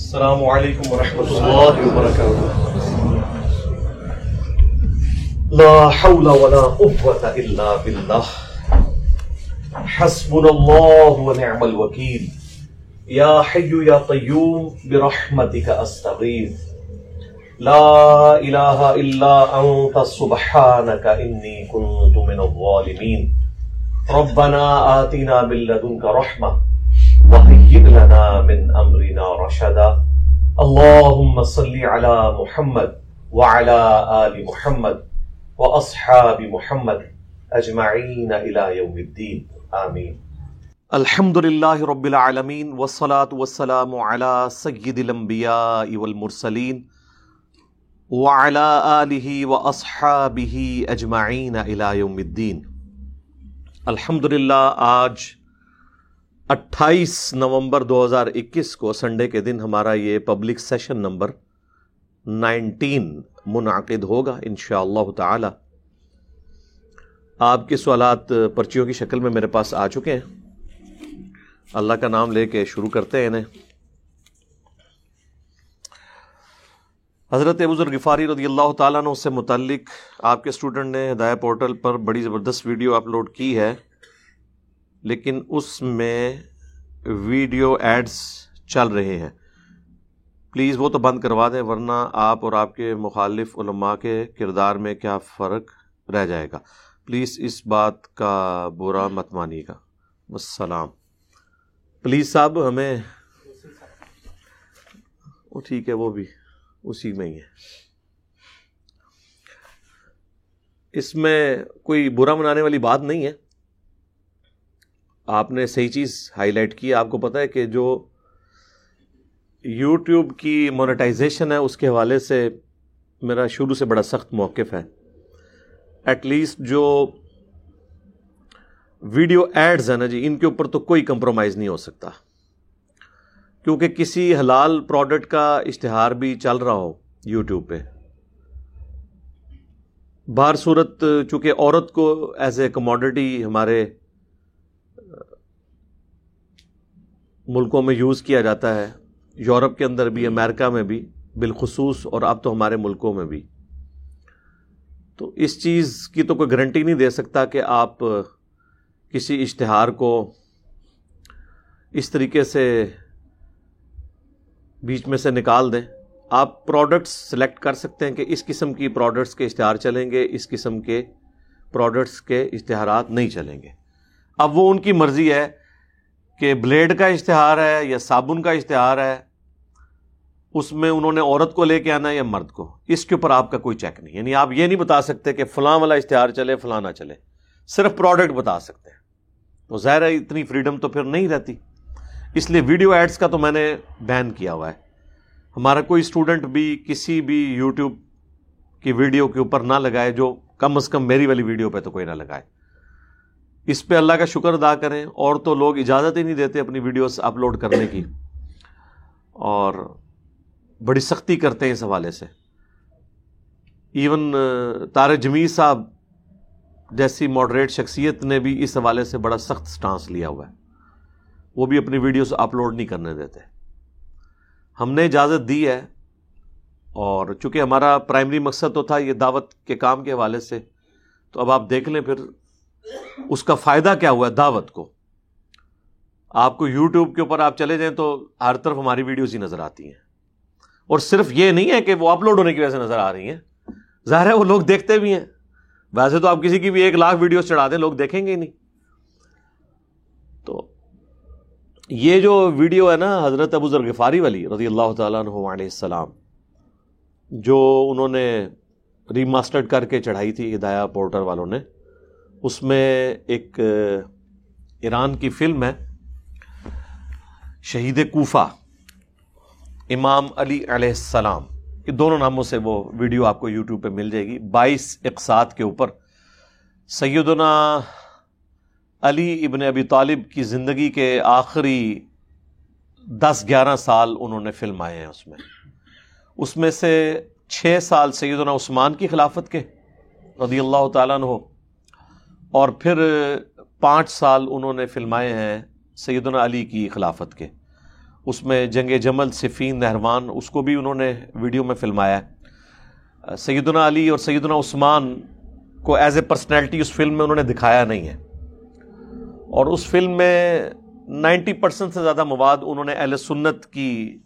السلام علیکم ورحمۃ اللہ وبرکاتہ لا حول ولا قوة الا بالله. حسبنا الله ونعم الوكيل. يا حي يا قيوم، برحمتك استغيث لا اله الا انت سبحانك اني كنت من الظالمين. ربنا آتنا من لدنك رحمه اللهم صل على محمد وعلى ال محمد واصحاب محمد اجمعین الى یوم الدین آمین الحمد للہ رب العالمین والصلاة والسلام على سید الانبیاء والمرسلین وعلى آلہ واصحابہ اجمعین الى یوم الدین الحمدللہ آج اٹھائیس نومبر دو ہزار اکیس کو سنڈے کے دن ہمارا یہ پبلک سیشن نمبر نائنٹین منعقد ہوگا انشاءاللہ تعالی۔ آپ کے سوالات پرچیوں کی شکل میں میرے پاس آ چکے ہیں۔ اللہ کا نام لے کے شروع کرتے ہیں انہیں۔ حضرت ابوذر غفاری رضی اللہ تعالیٰ نے اس سے متعلق آپ کے اسٹوڈنٹ نے ہدایہ پورٹل پر بڑی زبردست ویڈیو اپلوڈ کی ہے۔ لیکن اس میں ویڈیو ایڈز چل رہے ہیں۔ پلیز وہ تو بند کروا دیں ورنہ آپ اور آپ کے مخالف علماء کے کردار میں کیا فرق رہ جائے گا۔ پلیز اس بات کا برا مت مانیے گا۔ السلام پلیز صاحب ہمیں وہ ٹھیک ہے، وہ بھی اسی میں ہی ہے۔ اس میں کوئی برا منانے والی بات نہیں ہے۔ آپ نے صحیح چیز ہائی لائٹ کی. آپ کو پتا ہے کہ جو یوٹیوب کی مونیٹائزیشن ہے، اس کے حوالے سے میرا شروع سے بڑا سخت موقف ہے. ایٹ لیسٹ جو ویڈیو ایڈز ہیں نا جی ان کے اوپر تو کوئی کمپرومائز نہیں ہو سکتا. کیونکہ کسی حلال پروڈکٹ کا اشتہار بھی چل رہا ہو یوٹیوب پہ. بار صورت چونکہ عورت کو ایز اے کموڈٹی ہمارے ملکوں میں یوز کیا جاتا ہے، یورپ کے اندر بھی، امریکہ میں بھی، بالخصوص اور اب تو ہمارے ملکوں میں بھی۔ تو اس چیز کی تو کوئی گارنٹی نہیں دے سکتا کہ آپ کسی اشتہار کو اس طریقے سے بیچ میں سے نکال دیں۔ آپ پروڈکٹس سلیکٹ کر سکتے ہیں کہ اس قسم کی پروڈکٹس کے اشتہار چلیں گے، اس قسم کے پروڈکٹس کے اشتہارات نہیں چلیں گے۔ اب وہ ان کی مرضی ہے کہ بلیڈ کا اشتہار ہے یا صابن کا اشتہار ہے، اس میں انہوں نے عورت کو لے کے آنا ہے یا مرد کو؟ اس کے اوپر آپ کا کوئی چیک نہیں یعنی آپ یہ نہیں بتا سکتے کہ فلاں والا اشتہار چلے، فلاں نہ چلے، صرف پروڈکٹ بتا سکتے ہیں۔ تو ظاہر ہے اتنی فریڈم تو پھر نہیں رہتی۔ اس لیے ویڈیو ایڈز کا تو میں نے بین کیا ہوا ہے۔ ہمارا کوئی اسٹوڈنٹ بھی کسی بھی یوٹیوب کی ویڈیو کے اوپر نہ لگائے، جو کم از کم میری والی ویڈیو پہ تو کوئی نہ لگائے۔ اس پہ اللہ کا شکر ادا کریں۔ اور تو لوگ اجازت ہی نہیں دیتے اپنی ویڈیوز اپلوڈ کرنے کی۔ اور بڑی سختی کرتے ہیں اس حوالے سے۔ ایون تار جمیل صاحب جیسی ماڈریٹ شخصیت نے بھی اس حوالے سے بڑا سخت سٹانس لیا ہوا ہے۔ وہ بھی اپنی ویڈیوز اپلوڈ نہیں کرنے دیتے۔ ہم نے اجازت دی ہے۔ اور چونکہ ہمارا پرائمری مقصد تو تھا یہ دعوت کے کام کے حوالے سے، تو اب آپ دیکھ لیں پھر اس کا فائدہ کیا ہوا ہے دعوت کو؟ آپ کو یوٹیوب کے اوپر آپ چلے جائیں تو ہر طرف ہماری ویڈیوز ہی نظر آتی ہیں۔ اور صرف یہ نہیں ہے کہ وہ اپلوڈ ہونے کی وجہ سے نظر آ رہی ہیں۔ ظاہر ہے وہ لوگ دیکھتے بھی ہیں۔ ویسے تو آپ کسی کی بھی ایک لاکھ ویڈیوز چڑھا دیں، لوگ دیکھیں گے ہی نہیں۔ تو یہ جو ویڈیو ہے نا حضرت ابو ذرغفاری والی رضی اللہ تعالیٰ عنہ علیہ السلام، جو انہوں نے ریماسٹرڈ کر کے چڑھائی تھی ہدایہ پورٹر والوں نے اس میں ایک ایران کی فلم ہے، شہید کوفہ، امام علی علیہ السلام، یہ دونوں ناموں سے وہ ویڈیو آپ کو یوٹیوب پہ مل جائے گی۔ بائیس اقساط کے اوپر سیدنا علی ابن ابی طالب کی زندگی کے آخری دس گیارہ سال انہوں نے فلم آئے ہیں اس میں۔ اس میں سے چھ سال سیدنا عثمان کی خلافت کے، رضی اللہ تعالیٰ نے ہو اور پھر پانچ سال انہوں نے فلمائے ہیں سیدنا علی کی خلافت کے۔ اس میں جنگ جمل، صفین، نہروان، اس کو بھی انہوں نے ویڈیو میں فلمایا۔ سیدنا علی اور سیدنا عثمان کو ایز اے پرسنالٹی اس فلم میں انہوں نے دکھایا نہیں ہے۔ اور اس فلم میں نائنٹی پرسنٹ سے زیادہ مواد انہوں نے اہل سنت کی،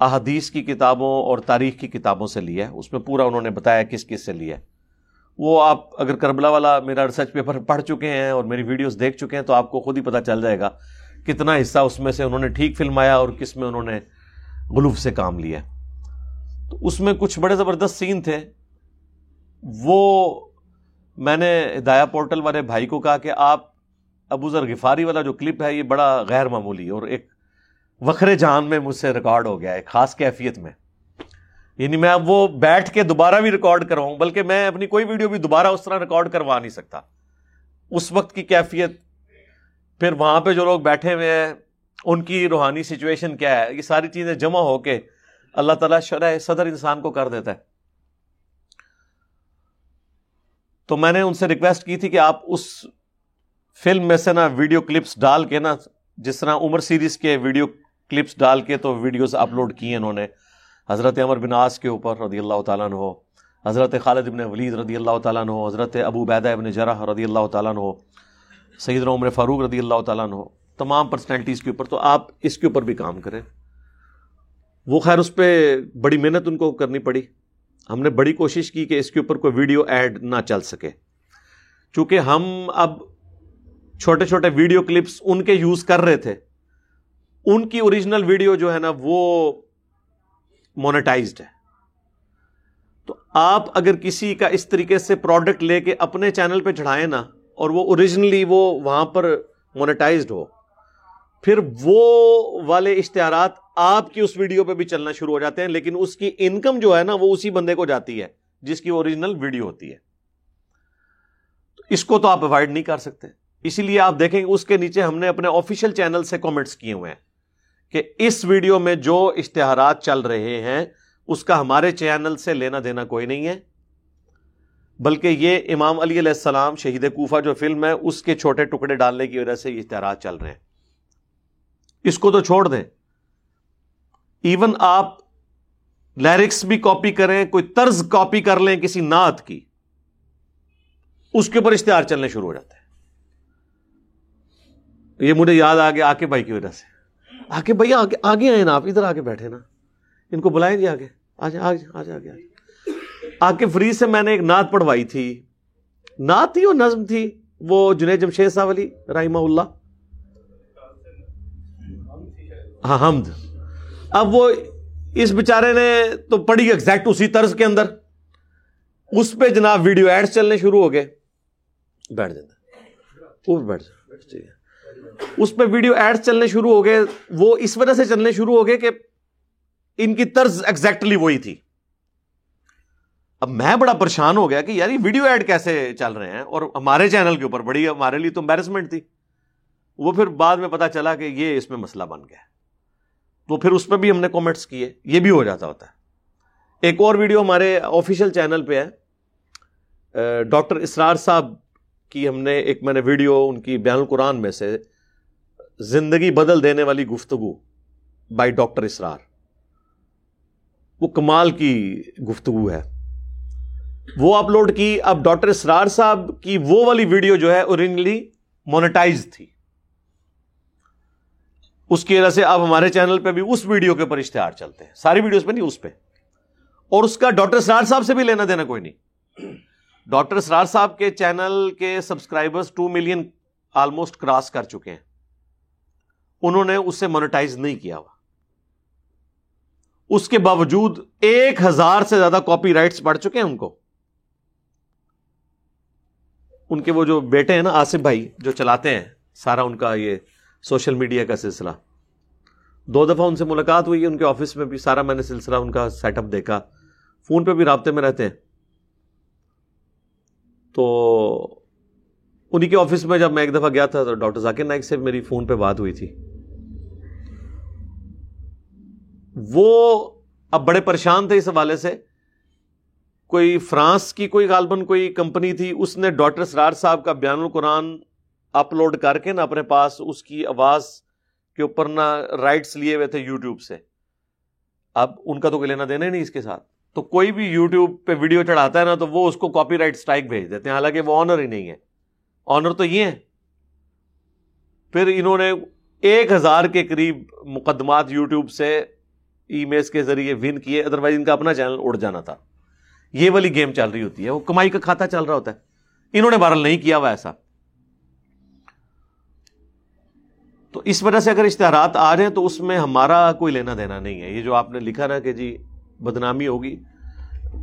احادیث کی کتابوں اور تاریخ کی کتابوں سے لیا ہے۔ اس میں پورا انہوں نے بتایا کس کس سے لیا ہے۔ وہ آپ اگر کربلا والا میرا ریسرچ پیپر پڑھ چکے ہیں اور میری ویڈیوز دیکھ چکے ہیں تو آپ کو خود ہی پتہ چل جائے گا کتنا حصہ اس میں سے انہوں نے ٹھیک فلمایا اور کس میں انہوں نے غلوف سے کام لیا تو اس میں کچھ بڑے زبردست سین تھے۔ وہ میں نے ہدایہ پورٹل والے بھائی کو کہا کہ آپ ابو ذر غفاری والا جو کلپ ہے یہ بڑا غیر معمولی اور ایک وکھرے جان میں مجھ سے ریکارڈ ہو گیا ہے خاص کیفیت میں۔ یعنی میں اب وہ بیٹھ کے دوبارہ بھی ریکارڈ کراؤں بلکہ میں اپنی کوئی ویڈیو بھی دوبارہ اس طرح ریکارڈ کروا نہیں سکتا۔ اس وقت کی کیفیت، پھر وہاں پہ جو لوگ بیٹھے ہوئے ہیں، ان کی روحانی سچویشن کیا ہے؟ یہ ساری چیزیں جمع ہو کے اللہ تعالیٰ شرح صدر انسان کو کر دیتا ہے۔ تو میں نے ان سے ریکویسٹ کی تھی کہ آپ اس فلم میں سے نا ویڈیو کلپس ڈال کے نا، جس طرح عمر سیریز کے ویڈیو کلپس ڈال کے تو ویڈیوز اپلوڈ کی ہیں انہوں نے۔ حضرت عمر بن آس کے اوپر رضی اللہ تعالیٰ عنہ، حضرت خالد ابن ولید رضی اللہ تعالیٰ عنہ، حضرت ابو بیدہ ابن جرح رضی اللہ تعالیٰ عنہ سید عمر فاروق رضی اللہ تعالیٰ عنہ، تمام پرسنالٹیز کے اوپر تو آپ اس کے اوپر بھی کام کریں۔ وہ خیر اس پہ بڑی محنت ان کو کرنی پڑی۔ ہم نے بڑی کوشش کی کہ اس کے اوپر کوئی ویڈیو ایڈ نہ چل سکے۔ چونکہ ہم اب چھوٹے چھوٹے ویڈیو کلپس ان کے یوز کر رہے تھے۔ ان کی اوریجنل ویڈیو جو ہے نا، وہ مونیٹائزڈ ہے۔ تو آپ اگر کسی کا اس طریقے سے پروڈکٹ لے کے اپنے چینل پہ چڑھائیں نا، اور وہ اوریجنلی وہ وہاں پر مونیٹائزڈ ہو، پھر وہ والے اشتہارات آپ کی اس ویڈیو پہ بھی چلنا شروع ہو جاتے ہیں، لیکن اس کی انکم جو ہے نا، وہ اسی بندے کو جاتی ہے، جس کی اوریجنل ویڈیو ہوتی ہے۔ اس کو تو آپ اوائڈ نہیں کر سکتے۔ اسی لیے آپ دیکھیں، اس کے نیچے ہم نے اپنے آفیشیل چینل سے کامنٹس کیے ہوئے ہیں۔ کہ اس ویڈیو میں جو اشتہارات چل رہے ہیں، اس کا ہمارے چینل سے لینا دینا کوئی نہیں ہے۔ بلکہ یہ امام علی علیہ السلام شہید کوفہ جو فلم ہے، اس کے چھوٹے ٹکڑے ڈالنے کی وجہ سے یہ اشتہارات چل رہے ہیں۔ اس کو تو چھوڑ دیں۔ ایون آپ لیرکس بھی کاپی کریں، کوئی طرز کاپی کر لیں کسی نعت کی، اس کے اوپر اشتہار چلنے شروع ہو جاتے ہیں۔ یہ مجھے یاد آ گیا آ کے بھائی کی وجہ سے۔ آگے بھائی، آگے آگے آئے نا آپ، ادھر آگے بیٹھے نا۔ ان کو بلائیں جی آگے۔ آج آج آج آگے آ کے فری سے میں نے ایک نعت پڑھوائی تھی۔ نعت تھی وہ نظم تھی۔ وہ جنید جمشید صاحب علی، رحمہ اللہ۔ ہاں حمد۔ اب وہ اس بیچارے نے تو پڑھی ایگزیکٹ اسی طرز کے اندر۔ اس پہ جناب ویڈیو ایڈ چلنے شروع ہو گئے۔ بیٹھ جاتا وہ بیٹھ جائے اس پہ ویڈیو ایڈ چلنے شروع ہو گئے۔ وہ اس وجہ سے چلنے شروع ہو گئے کہ ان کی طرز ایگزیکٹلی وہی تھی۔ اب میں بڑا پریشان ہو گیا کہ یار یہ ویڈیو ایڈ کیسے چل رہے ہیں؟ اور ہمارے چینل کے اوپر بڑی ہمارے لیے تو امبیرسمنٹ تھی۔ وہ پھر بعد میں پتا چلا کہ یہ اس میں مسئلہ بن گیا۔ تو پھر اس پہ بھی ہم نے کامنٹس کیے۔ یہ بھی ہو جاتا ہوتا ہے۔ ایک اور ویڈیو ہمارے آفیشیل چینل پہ ہے۔ ڈاکٹر اسرار صاحب کی ہم نے ایک میں نے ویڈیو ان کی بیان القرآن میں سے زندگی بدل دینے والی گفتگو بائی ڈاکٹر اسرار وہ کمال کی گفتگو ہے۔ وہ اپلوڈ کی، اب ڈاکٹر اسرار صاحب کی وہ والی ویڈیو جو ہے اوریجنلی مونیٹائز تھی۔ اس کی وجہ سے اب ہمارے چینل پہ بھی اس ویڈیو کے اوپر اشتہار چلتے ہیں۔ ساری ویڈیوز پہ نہیں، اس پہ۔ اور اس کا ڈاکٹر اسرار صاحب سے بھی لینا دینا کوئی نہیں۔ ڈاکٹر اسرار صاحب کے چینل کے subscribers two million almost cross کر چکے ہیں۔ انہوں نے اسے مونیٹائز نہیں کیا ہوا۔ اس کے باوجود ایک ہزار سے زیادہ کاپی رائٹس پڑھ چکے ہیں ان کو۔ ان کے وہ جو بیٹے ہیں نا، آصف بھائی، جو چلاتے ہیں، سارا ان کا یہ سوشل میڈیا کا سلسلہ۔ دو دفعہ ان سے ملاقات ہوئی، ان کے آفس میں بھی سارا میں نے سلسلہ ان کا سیٹ اپ دیکھا۔ فون پہ بھی رابطے میں رہتے ہیں۔ تو انہیں کے آفس میں جب میں ایک دفعہ گیا تھا تو ڈاکٹر ذاکر نائک سے میری فون پہ بات ہوئی تھی۔ وہ اب بڑے پریشان تھے اس حوالے سے۔ کوئی فرانس کی کوئی غالباً کوئی کمپنی تھی، اس نے ڈاکٹر سرار صاحب کا بیان القرآن اپلوڈ کر کے نا اپنے پاس اس کی آواز کے اوپر نہ رائٹس لیے ہوئے تھے یوٹیوب سے۔ اب ان کا تو کوئی لینا دینا ہی نہیں اس کے ساتھ۔ تو کوئی بھی یوٹیوب پہ ویڈیو چڑھاتا ہے نا، تو وہ اس کو کاپی رائٹ اسٹرائک بھیج دیتے ہیں۔ حالانکہ وہ آنر ہی نہیں ہے۔ آنر تو یہ ہے۔ پھر انہوں نے ایک ہزار کے قریب مقدمات یوٹیوب سے ای میلس کے ذریعے ون کیے ادروائز ان کا اپنا چینل اڑ جانا تھا۔ یہ والی گیم چل رہی ہوتی ہے، وہ کمائی کا کھاتا چل رہا ہوتا ہے۔ انہوں نے بہرحال نہیں کیا ہوا ایسا۔ تو اس وجہ سے اگر اشتہارات آ رہے ہیں تو اس میں ہمارا کوئی لینا دینا نہیں ہے۔ یہ جو آپ نے لکھا نا کہ جی بدنامی ہوگی،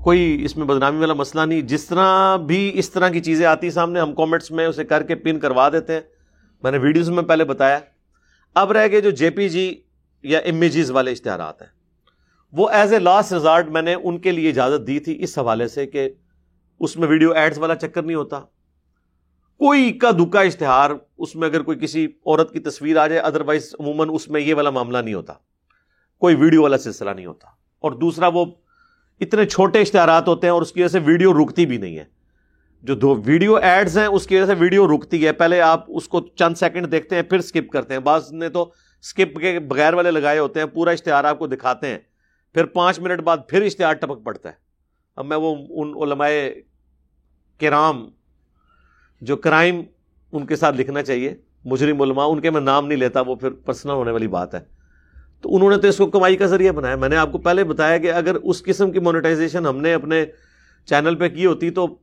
کوئی اس میں بدنامی والا مسئلہ نہیں۔ جس طرح بھی اس طرح کی چیزیں آتی سامنے، ہم کامنٹس میں اسے کر کے پن کروا دیتے ہیں۔ میں نے ویڈیوز میں پہلے بتایا۔ اب رہ گئے جو جے پی جی یا امیجز والے اشتہارات ہیں۔ وہ ایز اے لاسٹ ریزارٹ میں نے ان کے لیے اجازت دی تھی اس حوالے سے کہ اس میں ویڈیو ایڈز والا چکر نہیں ہوتا۔ کوئی اکا دکا اشتہار اس میں اگر کوئی کسی عورت کی تصویر آ جائے ادروائز عموماً اس میں یہ والا معاملہ نہیں ہوتا۔ کوئی ویڈیو والا سلسلہ نہیں ہوتا۔ اور دوسرا، وہ اتنے چھوٹے اشتہارات ہوتے ہیں اور اس کی وجہ سے ویڈیو رکتی بھی نہیں ہے۔ جو دو ویڈیو ایڈز ہیں، اس کی وجہ سے ویڈیو رکتی ہے۔ پہلے آپ اس کو چند سیکنڈ دیکھتے ہیں، پھر سکپ کرتے ہیں۔ بعض نے تو سکپ کے بغیر والے لگائے ہوتے ہیں، پورا اشتہار آپ کو دکھاتے ہیں۔ پھر پانچ منٹ بعد پھر اشتہار ٹپک پڑتا ہے۔ اب میں وہ ان علماء کرام جو کرائم ان کے ساتھ لکھنا چاہیے، مجرم علماء، ان کے میں نام نہیں لیتا، وہ پھر پرسنل ہونے والی بات ہے۔ تو انہوں نے تو اس کو کمائی کا ذریعہ بنایا۔ میں نے آپ کو پہلے بتایا کہ اگر اس قسم کی مونیٹائزیشن ہم نے اپنے چینل پہ کی ہوتی تو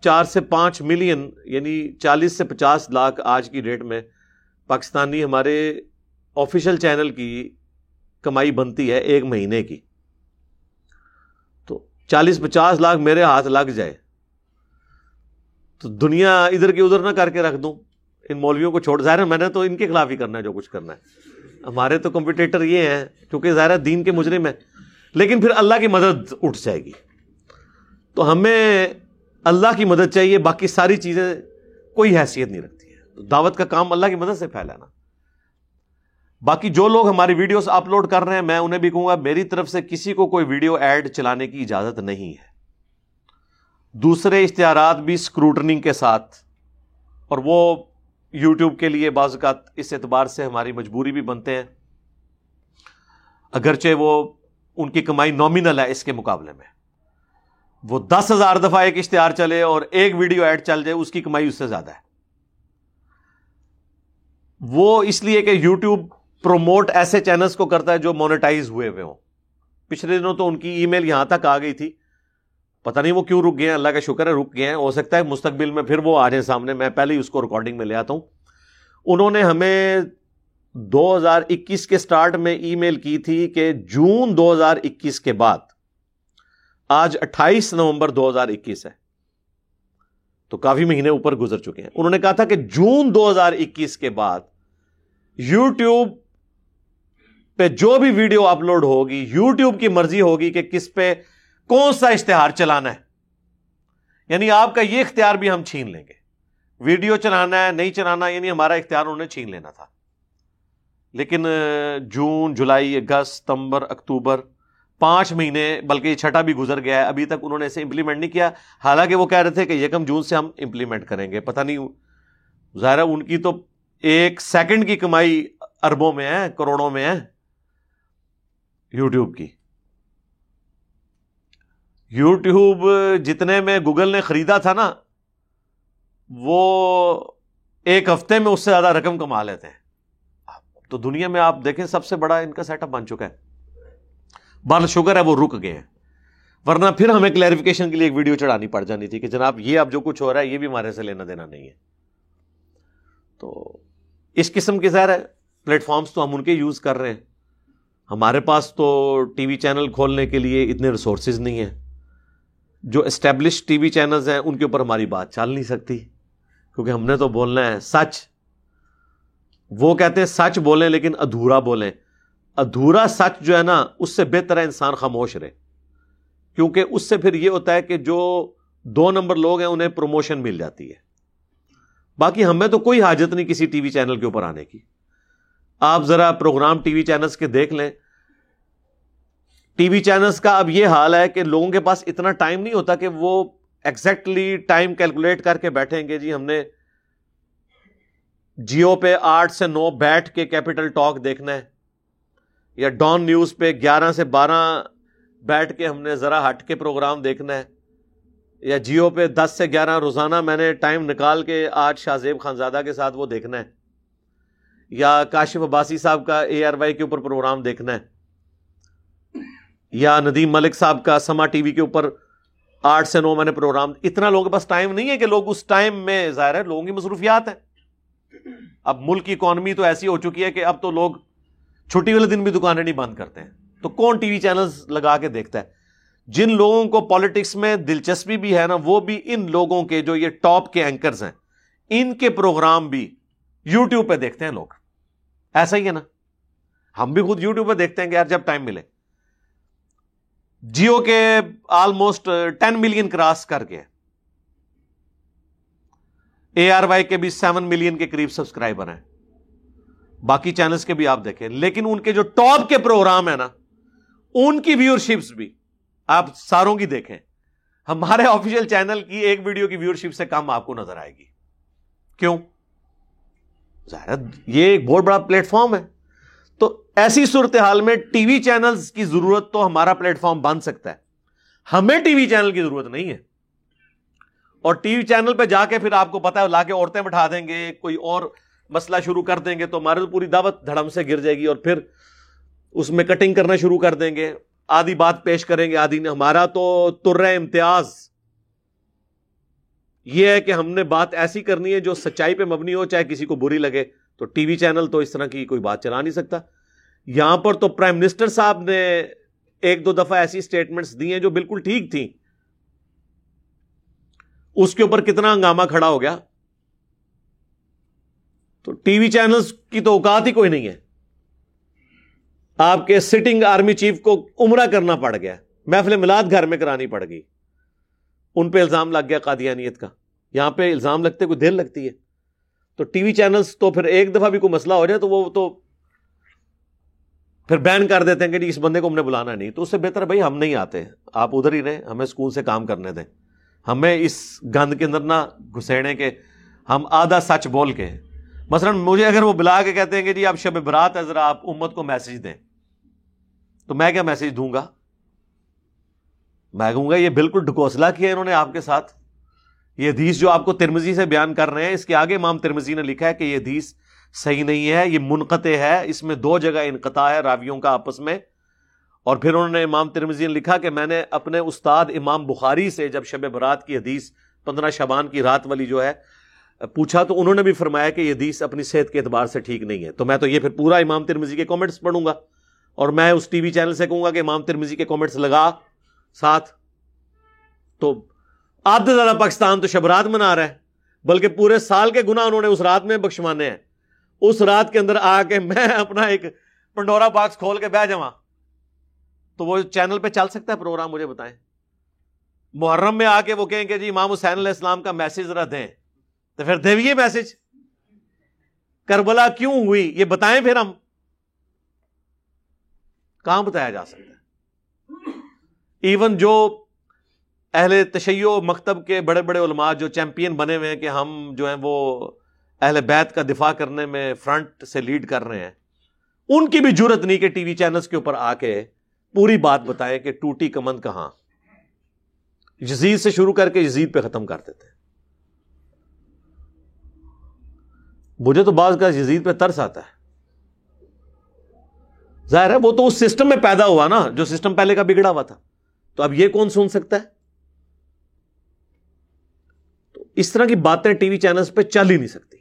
چار سے پانچ ملین یعنی چالیس سے پچاس لاکھ آج کی ڈیٹ میں پاکستانی ہمارے آفیشل چینل کی کمائی بنتی ہے ایک مہینے کی۔ تو چالیس پچاس لاکھ میرے ہاتھ لگ جائے۔ تو دنیا ادھر کی ادھر نہ کر کے رکھ دوں۔ ان مولویوں کو چھوڑ۔ ظاہر ہے میں نے تو ان کے خلاف ہی کرنا ہے جو کچھ کرنا ہے۔ ہمارے تو کمپٹیٹر یہ ہیں کیونکہ ظاہر دین کے مجرم ہیں۔ لیکن پھر اللہ کی مدد اٹھ جائے گی۔ تو ہمیں اللہ کی مدد چاہیے، باقی ساری چیزیں کوئی حیثیت نہیں رکھتی ہے۔ دعوت کا کام اللہ کی مدد سے پھیلانا۔ باقی جو لوگ ہماری ویڈیوز اپلوڈ کر رہے ہیں، میں انہیں بھی کہوں گا، میری طرف سے کسی کو کوئی ویڈیو ایڈ چلانے کی اجازت نہیں ہے۔ دوسرے اشتہارات بھی اسکروٹنگ کے ساتھ، اور وہ یوٹیوب کے لیے بعض اوقات اس اعتبار سے ہماری مجبوری بھی بنتے ہیں۔ اگرچہ وہ ان کی کمائی نامنل ہے اس کے مقابلے میں۔ وہ دس ہزار دفعہ ایک اشتہار چلے اور ایک ویڈیو ایڈ چل جائے، اس کی کمائی اس سے زیادہ ہے۔ وہ اس لیے کہ یوٹیوب پروموٹ ایسے چینلز کو کرتا ہے جو مونیٹائز ہوئے ہوئے ہوں۔ پچھلے دنوں تو ان کی ای میل یہاں تک آ گئی تھی۔ پتہ نہیں وہ کیوں رک گئے ہیں۔ اللہ کا شکر ہے، رک گئے ہیں۔ ہو سکتا ہے مستقبل میں پھر وہ آ جائیں سامنے۔ میں پہلے ہی اس کو ریکارڈنگ میں لے آتا ہوں۔ انہوں نے ہمیں دو ہزار اکیس کے سٹارٹ میں ای میل کی تھی کہ جون دو ہزار اکیس کے بعد، آج اٹھائیس نومبر دو ہزار اکیس ہے۔ تو کافی مہینے اوپر گزر چکے ہیں۔ انہوں نے کہا تھا کہ جون دو ہزار اکیس کے بعد یو ٹیوب پہ جو بھی ویڈیو اپلوڈ ہوگی یو ٹیوب کی مرضی ہوگی کہ کس پہ کون سا اشتہار چلانا ہے۔ یعنی آپ کا یہ اختیار بھی ہم چھین لیں گے۔ ویڈیو چلانا ہے، نہیں چلانا یعنی ہمارا اختیار انہوں نے چھین لینا تھا۔ لیکن جون، جولائی، اگست، ستمبر، اکتوبر، پانچ مہینے، بلکہ یہ چھٹا بھی گزر گیا ہے، ابھی تک انہوں نے اسے امپلیمنٹ نہیں کیا۔ حالانکہ وہ کہہ رہے تھے کہ یکم جون سے ہم امپلیمنٹ کریں گے، پتہ نہیں۔ ظاہر ان کی تو ایک سیکنڈ کی کمائی اربوں میں ہے، کروڑوں میں ہے۔ یوٹیوب کی۔ یوٹیوب جتنے میں گوگل نے خریدا تھا نا، وہ ایک ہفتے میں اس سے زیادہ رقم کما لیتے ہیں۔ تو دنیا میں آپ دیکھیں، سب سے بڑا ان کا سیٹ اپ بن چکا ہے۔ بال شوگر ہے وہ رک گئے ہیں۔ ورنہ پھر ہمیں کلیریفیکیشن کے لیے ایک ویڈیو چڑھانی پڑ جانی تھی کہ جناب یہ اب جو کچھ ہو رہا ہے، یہ بھی ہمارے سے لینا دینا نہیں ہے۔ تو اس قسم کے ظاہر ہے پلیٹ فارمس تو ہم ان کے یوز کر رہے ہیں۔ ہمارے پاس تو ٹی وی چینل کھولنے کے لیے اتنے ریسورسز نہیں ہیں۔ جو اسٹیبلش ٹی وی چینلز ہیں، ان کے اوپر ہماری بات چل نہیں سکتی۔ کیونکہ ہم نے تو بولنا ہے، سچ۔ وہ کہتے ہیں، سچ بولیں لیکن ادھورا بولیں۔ ادھورا سچ جو ہے نا، اس سے بہتر ہے انسان خاموش رہے۔ کیونکہ اس سے پھر یہ ہوتا ہے کہ جو دو نمبر لوگ ہیں، انہیں پروموشن مل جاتی ہے۔ باقی ہمیں تو کوئی حاجت نہیں کسی ٹی وی چینل کے اوپر آنے کی۔ آپ ذرا پروگرام ٹی وی چینلز کے دیکھ لیں۔ ٹی وی چینلز کا اب یہ حال ہے کہ لوگوں کے پاس اتنا ٹائم نہیں ہوتا کہ وہ ایگزیکٹلی ٹائم کیلکولیٹ کر کے بیٹھیں گے۔ جی ہم نے جیو پہ آٹھ سے نو بیٹھ کے کیپٹل ٹاک دیکھنا ہے یا ڈان نیوز پہ گیارہ سے بارہ بیٹھ کے ہم نے ذرا ہٹ کے پروگرام دیکھنا ہے یا جیو پہ دس سے گیارہ روزانہ میں نے ٹائم نکال کے آج شاہ زیب خانزادہ کے ساتھ وہ دیکھنا ہے یا کاشف عباسی صاحب کا اے آر وائی کے اوپر پروگرام دیکھنا ہے۔ یا ندیم ملک صاحب کا سما ٹی وی کے اوپر آٹھ سے نو میں نے پروگرام اتنا لوگوں کے پاس ٹائم نہیں ہے کہ لوگ اس ٹائم میں ظاہر ہے لوگوں کی مصروفیات ہیں۔ اب ملک کی اکانومی تو ایسی ہو چکی ہے کہ اب تو لوگ چھٹی والے دن بھی دکانیں نہیں بند کرتے ہیں۔ تو کون ٹی وی چینلز لگا کے دیکھتا ہے؟ جن لوگوں کو پالیٹکس میں دلچسپی بھی ہے نا، وہ بھی ان لوگوں کے جو یہ ٹاپ کے اینکرز ہیں۔ ان کے پروگرام بھی یوٹیوب پہ دیکھتے ہیں لوگ۔ ایسا ہی ہے نا۔ ہم بھی خود یوٹیوب پہ دیکھتے ہیں کہ یار جب ٹائم ملے۔ جیو کے آلموسٹ ٹین ملین کراس کر کے۔ اے آر وائی کے بھی سیون ملین کے قریب سبسکرائبر ہیں۔ باقی چینلز کے بھی آپ دیکھیں۔ لیکن ان کے جو ٹاپ کے پروگرام ہیں نا، ان کی ویور شپس بھی آپ ساروں کی دیکھیں۔ ہمارے آفیشیل چینل کی ایک ویڈیو کی ویور شپ سے کم آپ کو نظر آئے گی۔ کیوں؟ ظاہر یہ ایک بہت بڑا پلیٹ فارم ہے۔ تو ایسی صورتحال میں ٹی وی چینلز کی ضرورت تو ہمارا پلیٹ فارم بن سکتا ہے۔ ہمیں ٹی وی چینل کی ضرورت نہیں ہے۔ اور ٹی وی چینل پہ جا کے پھر آپ کو پتا ہے، لا کے عورتیں بٹھا دیں گے، کوئی اور مسئلہ شروع کر دیں گے تو ہمارے تو پوری دعوت دھڑم سے گر جائے گی اور پھر اس میں کٹنگ کرنا شروع کر دیں گے۔ آدھی بات پیش کریں گے، آدھی نے ہمارا تو تر امتیاز۔ یہ ہے کہ ہم نے بات ایسی کرنی ہے جو سچائی پہ مبنی ہو، چاہے کسی کو بری لگے۔ تو ٹی وی چینل تو اس طرح کی کوئی بات چلا نہیں سکتا۔ یہاں پر تو پرائم منسٹر صاحب نے ایک دو دفعہ ایسی اسٹیٹمنٹس دی ہیں جو بالکل ٹھیک تھیں۔ اس کے اوپر کتنا ہنگامہ کھڑا ہو گیا۔ تو ٹی وی چینلز کی تو اوقات ہی کوئی نہیں ہے۔ آپ کے سٹنگ آرمی چیف کو عمرہ کرنا پڑ گیا۔ محفل ملاد گھر میں کرانی پڑ گئی۔ ان پہ الزام لگ گیا قادیانیت کا۔ یہاں پہ الزام لگتے کوئی دیر لگتی ہے۔ تو ٹی وی چینلز تو پھر ایک دفعہ بھی کوئی مسئلہ ہو جائے تو وہ تو پھر بین کر دیتے ہیں کہ جی اس بندے کو ہم نے بلانا نہیں۔ تو اس سے بہتر بھائی ہم نہیں آتے۔ آپ ادھر ہی رہیں، ہمیں اسکول سے کام کرنے دیں۔ ہمیں اس گند کے اندر نہ گھسیڑے کے ہم آدھا سچ بول کے۔ مثلا مجھے اگر وہ بلا کے کہتے ہیں کہ جی آپ شب برات ہے ذرا آپ امت کو میسج دیں۔ تو میں کیا میسج دوں گا؟ میں کہوں گا یہ بالکل ڈکوسلا کیا انہوں نے آپ کے ساتھ۔ یہ حدیث جو آپ کو ترمزی سے بیان کر رہے ہیں، اس کے آگے امام ترمزی نے لکھا ہے کہ یہ حدیث صحیح نہیں ہے، یہ منقطع ہے، اس میں دو جگہ انقطاع ہے راویوں کا آپس میں۔ اور پھر انہوں نے امام ترمزی نے لکھا کہ میں نے اپنے استاد امام بخاری سے جب شب برات کی حدیث پندرہ شبان کی رات والی جو ہے، پوچھا تو انہوں نے بھی فرمایا کہ یہ حدیث اپنی صحت کے اعتبار سے ٹھیک نہیں ہے۔ تو میں تو یہ پھر پورا امام ترمزی کے کامنٹس پڑھوں گا۔ اور میں اس ٹی وی چینل سے کہوں گا کہ امام ترمزی کے کامنٹس لگا ساتھ۔ تو آدھے زیادہ پاکستان تو شبرات منا رہا ہے، بلکہ پورے سال کے گنا انہوں نے اس رات میں بخشوانے ہیں۔ اس رات کے اندر آ کے میں اپنا ایک پنڈورا باکس کھول کے بہ جاؤں تو وہ چینل پہ چل سکتا ہے پروگرام مجھے بتائیں۔ محرم میں آ کے وہ کہیں کہ جی امام حسین علیہ السلام کا میسج ذرا دیں۔ تو پھر دیویے میسج کربلا کیوں ہوئی؟ یہ بتائیں پھر ہم۔ کہاں بتایا جا سکتا ہے؟ ایون جو اہل تشیع مکتب کے بڑے بڑے علماء جو چیمپئن بنے ہوئے ہیں کہ ہم جو ہیں وہ اہل بیت کا دفاع کرنے میں فرنٹ سے لیڈ کر رہے ہیں۔ ان کی بھی ضرورت نہیں کہ ٹی وی چینلز کے اوپر آ کے پوری بات بتائیں کہ ٹوٹی کمند کہاں۔ یزید سے شروع کر کے یزید پہ ختم کر دیتے مجھے تو بعض کا یزید پہ ترس آتا ہے۔ ظاہر ہے وہ تو اس سسٹم میں پیدا ہوا نا، جو سسٹم پہلے کا بگڑا ہوا تھا۔ تو اب یہ کون سن سکتا ہے تو اس طرح کی باتیں ٹی وی چینلز پہ چل ہی نہیں سکتی۔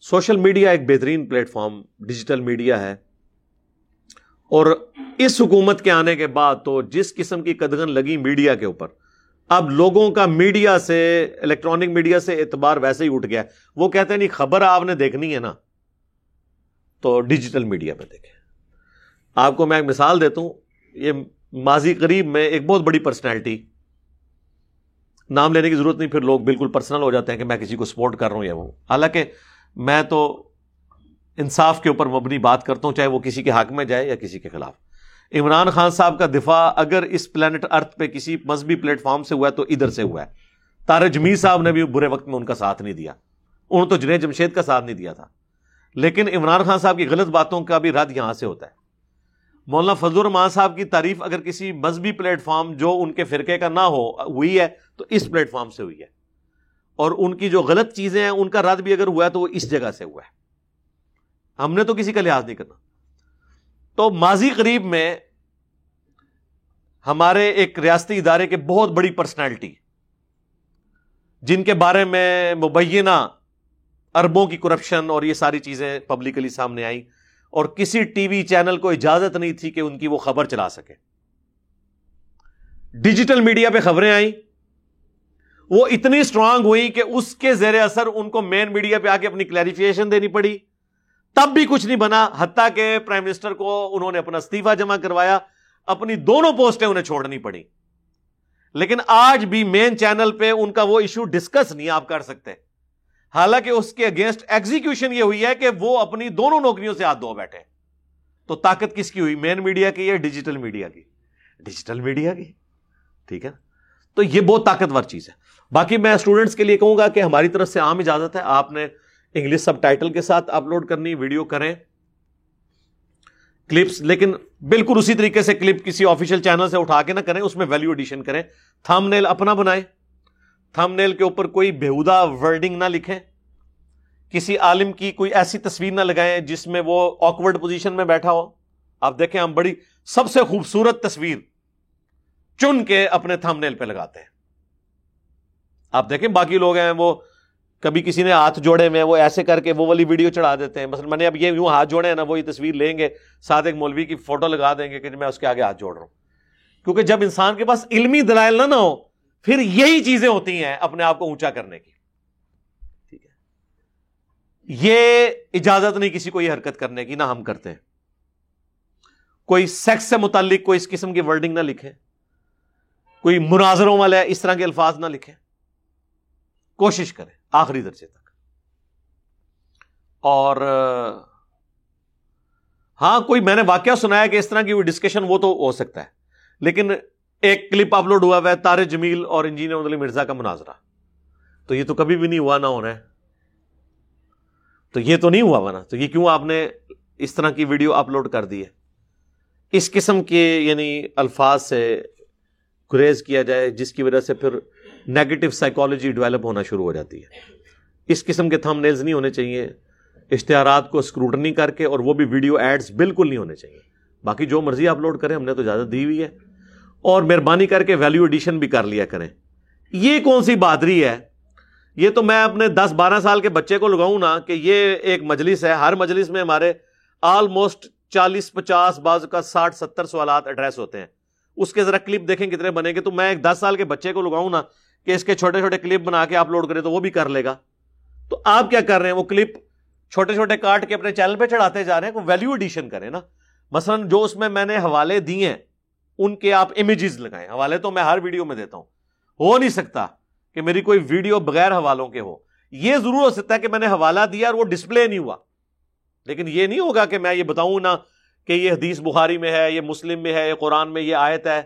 سوشل میڈیا ایک بہترین پلیٹ فارم، ڈیجیٹل میڈیا ہے۔ اور اس حکومت کے آنے کے بعد تو جس قسم کی قدغن لگی میڈیا کے اوپر، اب لوگوں کا میڈیا سے، الیکٹرانک میڈیا سے اعتبار ویسے ہی اٹھ گیا۔ وہ کہتے ہیں نہیں، خبر آپ نے دیکھنی ہے نا۔ تو ڈیجیٹل میڈیا پہ دیکھیں۔ آپ کو میں ایک مثال دیتا ہوں۔ یہ ماضی قریب میں ایک بہت بڑی پرسنالٹی نام لینے کی ضرورت نہیں، پھر لوگ بالکل پرسنل ہو جاتے ہیں کہ میں کسی کو سپورٹ کر رہا ہوں یا وہ۔ حالانکہ میں تو انصاف کے اوپر مبنی بات کرتا ہوں، چاہے وہ کسی کے حق میں جائے یا کسی کے خلاف۔ عمران خان صاحب کا دفاع اگر اس پلانٹ ارتھ پہ کسی مذہبی پلیٹ فارم سے ہوا ہے تو ادھر سے ہوا ہے۔ تارے جمی صاحب نے بھی برے وقت میں ان کا ساتھ نہیں دیا۔ انہوں تو جنید جمشید کا ساتھ نہیں دیا تھا۔ لیکن عمران خان صاحب کی غلط باتوں کا بھی رد یہاں سے ہوتا ہے۔ مولانا فضل الرحمان صاحب کی تعریف اگر کسی مذہبی پلیٹ فارم جو ان کے فرقے کا نہ ہو، ہوئی ہے، تو اس پلیٹ فارم سے ہوئی ہے۔ اور ان کی جو غلط چیزیں ہیں، ان کا رد بھی اگر ہوا ہے، تو وہ اس جگہ سے ہوا ہے۔ ہم نے تو کسی کا لحاظ نہیں کرنا۔ تو ماضی قریب میں ہمارے ایک ریاستی ادارے کے بہت بڑی پرسنالٹی، جن کے بارے میں مبینہ اربوں کی کرپشن اور یہ ساری چیزیں پبلکلی سامنے آئیں۔ اور کسی ٹی وی چینل کو اجازت نہیں تھی کہ ان کی وہ خبر چلا سکے۔ ڈیجیٹل میڈیا پہ خبریں آئیں۔ وہ اتنی اسٹرانگ ہوئی کہ اس کے زیر اثر ان کو مین میڈیا پہ آ کے اپنی کلیریفیکیشن دینی پڑی۔ تب بھی کچھ نہیں بنا، حتیٰ کہ پرائم منسٹر کو انہوں نے اپنا استعفی جمع کروایا۔ اپنی دونوں پوسٹیں انہیں چھوڑنی پڑی لیکن آج بھی مین چینل پہ ان کا وہ ایشو ڈسکس نہیں آپ کر سکتے۔ حالانکہ اس کے اگینسٹ ایگزیکشن یہ ہوئی ہے کہ وہ اپنی دونوں نوکریوں سے ہاتھ دھو بیٹھے تو طاقت کس کی ہوئی؟ مین میڈیا کی یا ڈیجیٹل میڈیا کی؟ ڈیجیٹل میڈیا کی، ٹھیک ہے تو یہ بہت طاقتور چیز ہے۔ باقی میں اسٹوڈنٹس کے لیے کہوں گا کہ ہماری طرف سے عام اجازت ہے۔ آپ نے انگلش سب ٹائٹل کے ساتھ اپلوڈ کرنی ویڈیو کریں۔ کلپس لیکن بالکل اسی طریقے سے کلپ کسی آفیشیل چینل سے اٹھا کے نہ کریں، اس میں ویلو ایڈیشن کریں۔ تھم نیل اپنا بنائیں۔ تھم نیل کے اوپر کوئی بےحدہ ورڈنگ نہ لکھیں۔ کسی عالم کی کوئی ایسی تصویر نہ لگائیں جس میں وہ آکورڈ پوزیشن میں بیٹھا ہو۔ آپ دیکھیں ہم بڑی سب سے خوبصورت تصویر چن کے اپنے تھم نیل پہ لگاتے ہیں۔ آپ دیکھیں باقی لوگ ہیں وہ کبھی کسی نے ہاتھ جوڑے میں وہ ایسے کر کے وہ والی ویڈیو چڑھا دیتے ہیں۔ مثلا میں نے اب یہ یوں ہاتھ جوڑے ہیں نا، وہ یہ تصویر لیں گے، ساتھ ایک مولوی کی فوٹو لگا دیں گے کہ میں اس کے آگے ہاتھ جوڑ رہا ہوں۔ کیونکہ جب انسان کے پاس علمی دلائل نہ نہ ہو پھر یہی چیزیں ہوتی ہیں اپنے آپ کو اونچا کرنے کی۔ ٹھیک ہے۔ یہ اجازت نہیں کسی کو یہ حرکت کرنے کی نہ ہم کرتے ہیں۔ کوئی سیکس سے متعلق کوئی اس قسم کی ورڈنگ نہ لکھے کوئی مناظروں والے اس طرح کے الفاظ نہ لکھے کوشش کریں آخری درجے تک۔ اور ہاں کوئی میں نے واقعہ سنایا کہ اس طرح کی وہ ڈسکشن وہ تو ہو سکتا ہے۔ لیکن ایک کلپ اپلوڈ ہوا ہوا ہے، تارے جمیل اور انجینئر علی مرزا کا مناظرہ۔ تو یہ تو کبھی بھی نہیں ہوا نہ ہونا ہے۔ تو یہ تو نہیں ہوا ہوا نا تو یہ کیوں آپ نے اس طرح کی ویڈیو اپلوڈ کر دی ہے؟ اس قسم کے یعنی الفاظ سے گریز کیا جائے، جس کی وجہ سے پھر نیگیٹو سائیکالوجی ڈیولپ ہونا شروع ہو جاتی ہے۔ اس قسم کے تھم نیلز نہیں ہونے چاہیے۔ اشتہارات کو اسکروٹنی کر کے اور وہ بھی ویڈیو ایڈز بالکل نہیں ہونے چاہیے۔ باقی جو مرضی اپلوڈ کریں، ہم نے تو اجازت دی ہوئی ہے۔ اور مہربانی کر کے ویلیو ایڈیشن بھی کر لیا کریں۔ یہ کون سی بہادری ہے؟ یہ تو میں اپنے دس بارہ سال کے بچے کو لگاؤں نا کہ یہ ایک مجلس ہے۔ ہر مجلس میں ہمارے آلموسٹ چالیس پچاس بعض کا ساٹھ ستر سوالات ایڈریس ہوتے ہیں۔ اس کے ذرا کلپ دیکھیں کتنے بنے گے۔ تو میں ایک دس سال کے بچے کو لگاؤں نا کہ اس کے چھوٹے چھوٹے کلپ بنا کے اپلوڈ کرے تو وہ بھی کر لے گا۔ تو آپ کیا کر رہے ہیں؟ وہ کلپ چھوٹے چھوٹے کاٹ کے اپنے چینل پہ چڑھاتے جا رہے ہیں۔ ویلو ایڈیشن کریں نا۔ مثلا جو اس میں میں نے حوالے دیے ہیں ان کے آپ امیجز لگائیں۔ حوالے تو میں ہر ویڈیو میں دیتا ہوں۔ ہو نہیں سکتا کہ میری کوئی ویڈیو بغیر حوالوں کے ہو۔ یہ ضرور ہو سکتا ہے کہ میں نے حوالہ دیا اور وہ ڈسپلے نہیں ہوا۔ لیکن یہ نہیں ہوگا کہ میں یہ بتاؤں نا کہ یہ حدیث بخاری میں ہے، یہ مسلم میں ہے، یہ قرآن میں یہ آیت ہے۔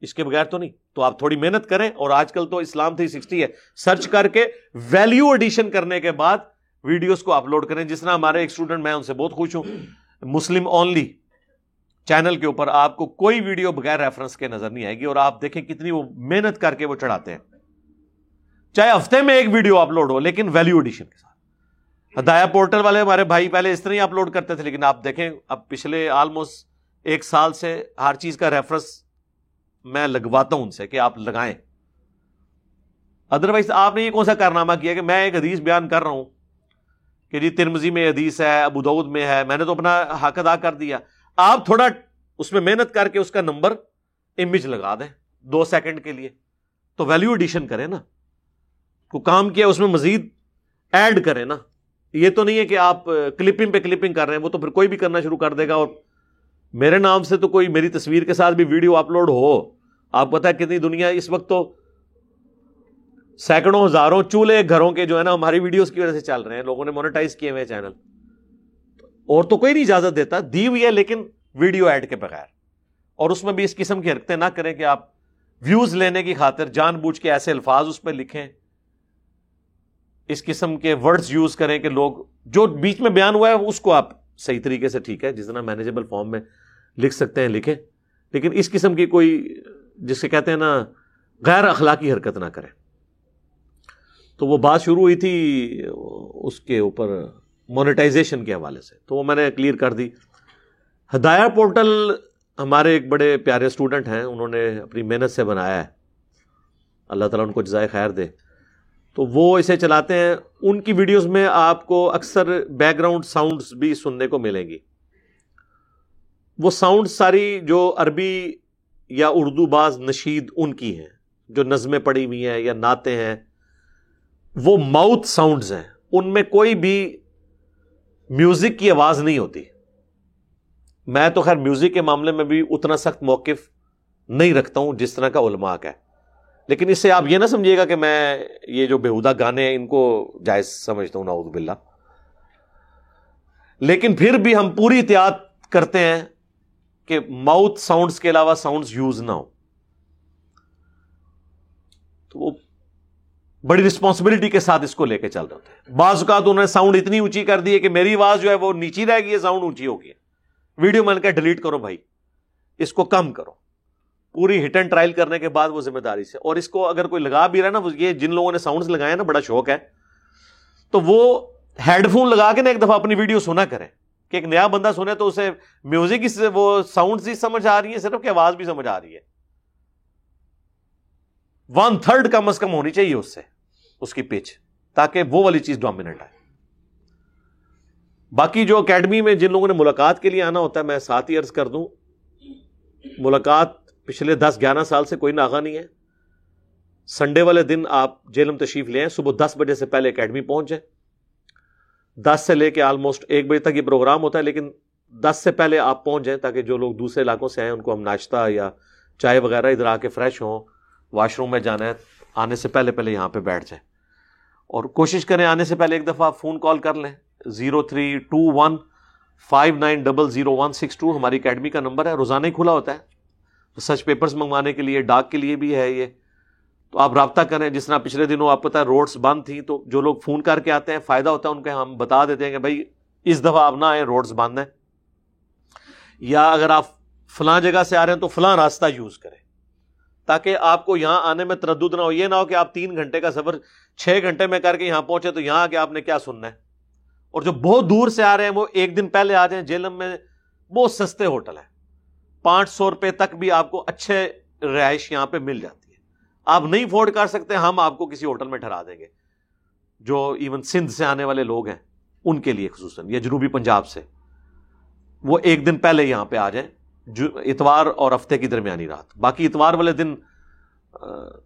اس کے بغیر تو نہیں۔ تو آپ تھوڑی محنت کریں۔ اور آج کل تو اسلام تھری سکسٹی ہے۔ سرچ کر کے ویلیو ایڈیشن کرنے کے بعد ویڈیوز کو اپلوڈ کریں۔ جس طرح ہمارے ایک اسٹوڈنٹ میں ان سے بہت خوش ہوں۔ مسلم اونلی چینل کے اوپر آپ کو کوئی ویڈیو بغیر ریفرنس کے نظر نہیں آئے گی اور آپ دیکھیں کتنی وہ محنت کر کے وہ چڑھاتے ہیں۔ چاہے ہفتے میں ایک ویڈیو اپلوڈ ہو لیکن ویلیو ایڈیشن کے ساتھ۔ ہدایا پورٹل والے ہمارے بھائی پہلے اس طرح ہی اپلوڈ کرتے تھے لیکن آپ دیکھیں اب پچھلے آلموسٹ ایک سال سے ہر چیز کا ریفرنس میں لگواتا ہوں ان سے کہ آپ لگائیں۔ ادروائز آپ نے یہ کون سا کارنامہ کیا کہ میں ایک حدیث بیان کر رہا ہوں کہ جی ترمزی میں حدیث ہے، ابو دعود میں ہے، میں نے تو اپنا حق ادا کر دیا۔ آپ تھوڑا اس میں محنت کر کے اس کا نمبر امیج لگا دیں، دو سیکنڈ کے لیے۔ تو ویلو ایڈیشن کریں نا۔ کو کام کیا، اس میں مزید ایڈ کریں نا۔ یہ تو نہیں ہے کہ آپ کلپنگ پہ کلپنگ کر رہے ہیں، وہ تو پھر کوئی بھی کرنا شروع کر دے گا۔ اور میرے نام سے تو کوئی میری تصویر کے ساتھ بھی ویڈیو اپلوڈ ہو، آپ پتا کتنی دنیا اس وقت تو سینکڑوں، ہزاروں چولہے گھروں کے جو ہے نا ہماری ویڈیوز کی وجہ سے چل رہے ہیں۔ لوگوں نے مونیٹائز کیے ہوئے چینل۔ اور تو کوئی نہیں اجازت دیتا، دی ہوئی ہے لیکن ویڈیو ایڈ کے بغیر۔ اور اس میں بھی اس قسم کی حرکتیں نہ کریں کہ آپ ویوز لینے کی خاطر جان بوجھ کے ایسے الفاظ اس پہ لکھیں۔ اس قسم کے ورڈز یوز کریں کہ لوگ، جو بیچ میں بیان ہوا ہے، اس کو آپ صحیح طریقے سے ٹھیک ہے، جس طرح مینیجیبل فارم میں لکھ سکتے ہیں، لکھیں۔ لیکن اس قسم کی کوئی، جس سے کہتے ہیں نا، غیر اخلاقی حرکت نہ کریں۔ تو وہ بات شروع ہوئی تھی اس کے اوپر مونیٹائزیشن کے حوالے سے۔ تو وہ میں نے کلیئر کر دی۔ ہدایہ پورٹل ہمارے ایک بڑے پیارے اسٹوڈنٹ ہیں، انہوں نے اپنی محنت سے بنایا ہے۔ اللہ تعالیٰ ان کو جزائے خیر دے۔ تو وہ اسے چلاتے ہیں۔ ان کی ویڈیوز میں آپ کو اکثر بیک گراؤنڈ ساؤنڈس بھی سننے کو ملیں گی۔ وہ ساؤنڈ ساری جو عربی یا اردو باز نشید ان کی ہیں، جو نظمیں پڑی ہوئی ہیں یا نعتیں ہیں، وہ ماؤتھ ساؤنڈز ہیں۔ ان میں کوئی بھی میوزک کی آواز نہیں ہوتی۔ میں تو خیر میوزک کے معاملے میں بھی اتنا سخت موقف نہیں رکھتا ہوں جس طرح کا علماء کا ہے۔ لیکن اس سے آپ یہ نہ سمجھیے گا کہ میں یہ جو بےحدہ گانے ہیں ان کو جائز سمجھتا ہوں، نعوذ باللہ۔ لیکن پھر بھی ہم پوری احتیاط کرتے ہیں کہ ماؤتھ ساؤنڈز کے علاوہ ساؤنڈز یوز نہ ہو تو وہ بڑی رسپانسبلٹی کے ساتھ اس کو لے کے چل رہے ہوتے ہیں۔ بعض اوقات انہوں نے ساؤنڈ اتنی اونچی کر دی ہے کہ میری آواز جو ہے وہ نیچی رہ گئی ہے ساؤنڈ اونچی ہو گئی ویڈیو میں نے کہا ڈیلیٹ کرو بھائی۔ اس کو کم کرو۔ پوری ہٹ اینڈ ٹرائل کرنے کے بعد وہ ذمہ داری سے۔ اور اس کو اگر کوئی لگا بھی رہا نا یہ جن لوگوں نے ساؤنڈ لگائے نا، بڑا شوق ہے۔ تو وہ ہیڈ فون لگا کے نا ایک دفعہ اپنی ویڈیو سنا کریں۔ کہ ایک نیا بندہ سنے تو اسے میوزک وہ ساؤنڈ ہی سمجھ آ رہی ہے، صرف کہ آواز بھی سمجھ آ رہی ہے۔ ون تھرڈ کم از کم ہونی چاہیے اس سے، اس کی پچ تاکہ وہ والی چیز ڈومیننٹ آئے۔ باقی جو اکیڈمی میں جن لوگوں نے ملاقات کے لیے آنا ہوتا ہے، میں ساتھ ہی عرض کر دوں، ملاقات پچھلے دس گیارہ سال سے کوئی ناغا نہیں ہے۔ سنڈے والے دن آپ جیلم تشریف لیں صبح دس بجے سے پہلے اکیڈمی پہنچ جائیں۔ دس سے لے کے آلموسٹ ایک بجے تک یہ پروگرام ہوتا ہے، لیکن دس سے پہلے آپ پہنچ جائیں تاکہ جو لوگ دوسرے علاقوں سے آئیں، ان کو ہم ناشتہ یا چائے وغیرہ ادھر آ کے فریش ہوں۔ واش روم میں جانا ہے، آنے سے پہلے پہلے یہاں پہ بیٹھ جائیں۔ اور کوشش کریں آنے سے پہلے ایک دفعہ فون کال کر لیں۔ Zero three two one five nine double zero one six two ہماری اکیڈمی کا نمبر ہے، روزانہ ہی کھلا ہوتا ہے۔ سچ پیپرز منگوانے کے لیے ڈاک کے لیے بھی ہے یہ۔ تو آپ رابطہ کریں، جس طرح پچھلے دنوں آپ پتا روڈس بند تھیں، تو جو لوگ فون کر کے آتے ہیں، فائدہ ہوتا ہے ان کے ہم بتا دیتے ہیں کہ بھائی، اس دفعہ آپ نہ آئے روڈس بند ہیں۔ یا اگر آپ فلاں جگہ سے آ رہے ہیں تو فلاں راستہ یوز کریں۔ تاکہ آپ کو یہاں آنے میں تردد نہ ہو۔ یہ نہ ہو کہ آپ تین گھنٹے کا سفر چھ گھنٹے میں کر کے یہاں پہنچے تو یہاں آ کے آپ نے کیا سننا ہے؟ اور جو بہت دور سے آ رہے ہیں وہ ایک دن پہلے آ جائیں جیلم میں، بہت سستے ہوٹل ہیں۔ پانچ سو روپے تک بھی آپ کو اچھے رہائش یہاں پہ مل جاتی ہے۔ آپ نہیں افورڈ کر سکتے، ہم آپ کو کسی ہوٹل میں ٹھہرا دیں گے۔ جو ایون سندھ سے آنے والے لوگ ہیں، ان کے لیے خصوصاً، یا جنوبی پنجاب سے، وہ ایک دن پہلے یہاں پہ آ جائیں۔ اتوار اور ہفتے کی درمیانی رات۔ باقی اتوار والے دن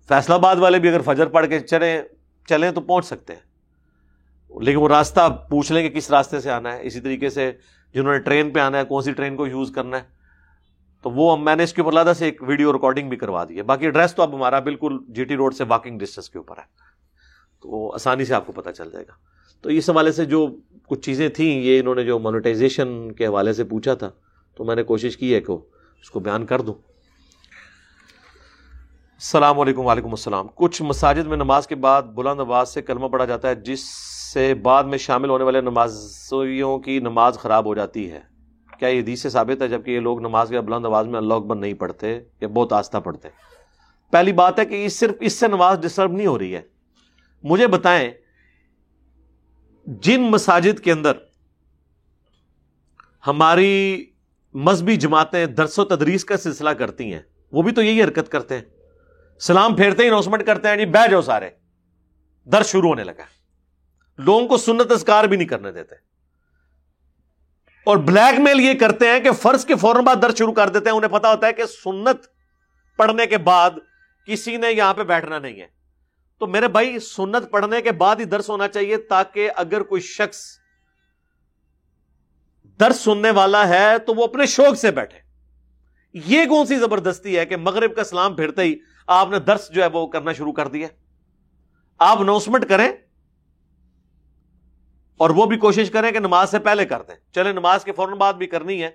فیصلہ آباد والے بھی اگر فجر پڑھ کے چلیں چلیں تو پہنچ سکتے ہیں۔ لیکن وہ راستہ پوچھ لیں کہ کس راستے سے آنا ہے، اسی طریقے سے جنہوں نے ٹرین پہ آنا ہے، کون سی ٹرین کو یوز کرنا ہے، تو وہ میں نے اس کے اوپر لادہ سے ایک ویڈیو ریکارڈنگ بھی کروا دی ہے۔ باقی ایڈریس تو اب ہمارا بالکل جی ٹی روڈ سے واکنگ ڈسٹینس کے اوپر ہے۔ تو آسانی سے آپ کو پتہ چل جائے گا۔ تو اس حوالے سے جو کچھ چیزیں تھیں، یہ انہوں نے جو مانیٹائزیشن کے حوالے سے پوچھا تھا تو میں نے کوشش کی ہے کہ اس کو بیان کر دوں۔ السلام علیکم، وعلیکم السلام۔ کچھ مساجد میں نماز کے بعد بلند آواز سے کلمہ پڑھا جاتا ہے، جس سے بعد میں شامل ہونے والے نمازیوں کی نماز خراب ہو جاتی ہے۔ کیا یہ حدیث سے ثابت ہے؟ جبکہ یہ لوگ نماز کے بلند آواز میں اللہ اکبر نہیں پڑھتے یا بہت آستہ پڑھتے پہلی بات ہے کہ صرف اس سے نماز ڈسٹرب نہیں ہو رہی ہے۔ مجھے بتائیں، جن مساجد کے اندر ہماری مذہبی جماعتیں درس و تدریس کا سلسلہ کرتی ہیں۔ وہ بھی تو یہی حرکت کرتے ہیں۔ سلام پھیرتے ہی اناؤنسمنٹ کرتے ہیں یعنی جی بہ جاؤ سارے۔ درس شروع ہونے لگا۔ لوگوں کو سنت اذکار بھی نہیں کرنے دیتے۔ اور بلیک میل یہ کرتے ہیں کہ فرض کے فوراً بعد درد شروع کر دیتے ہیں۔ انہیں پتا ہوتا ہے کہ سنت پڑھنے کے بعد کسی نے یہاں پہ بیٹھنا نہیں ہے۔ تو میرے بھائی، سنت پڑھنے کے بعد ہی درس ہونا چاہیے تاکہ اگر کوئی شخص درس سننے والا ہے تو وہ اپنے شوق سے بیٹھے۔ یہ کون سی زبردستی ہے کہ مغرب کا سلام پھرتے ہی آپ نے درس جو ہے وہ کرنا شروع کر دیا۔ آپ اناؤنسمنٹ کریں اور وہ بھی کوشش کریں کہ نماز سے پہلے کر دیں۔ چلے نماز کے فوراً بعد بھی کرنی ہے۔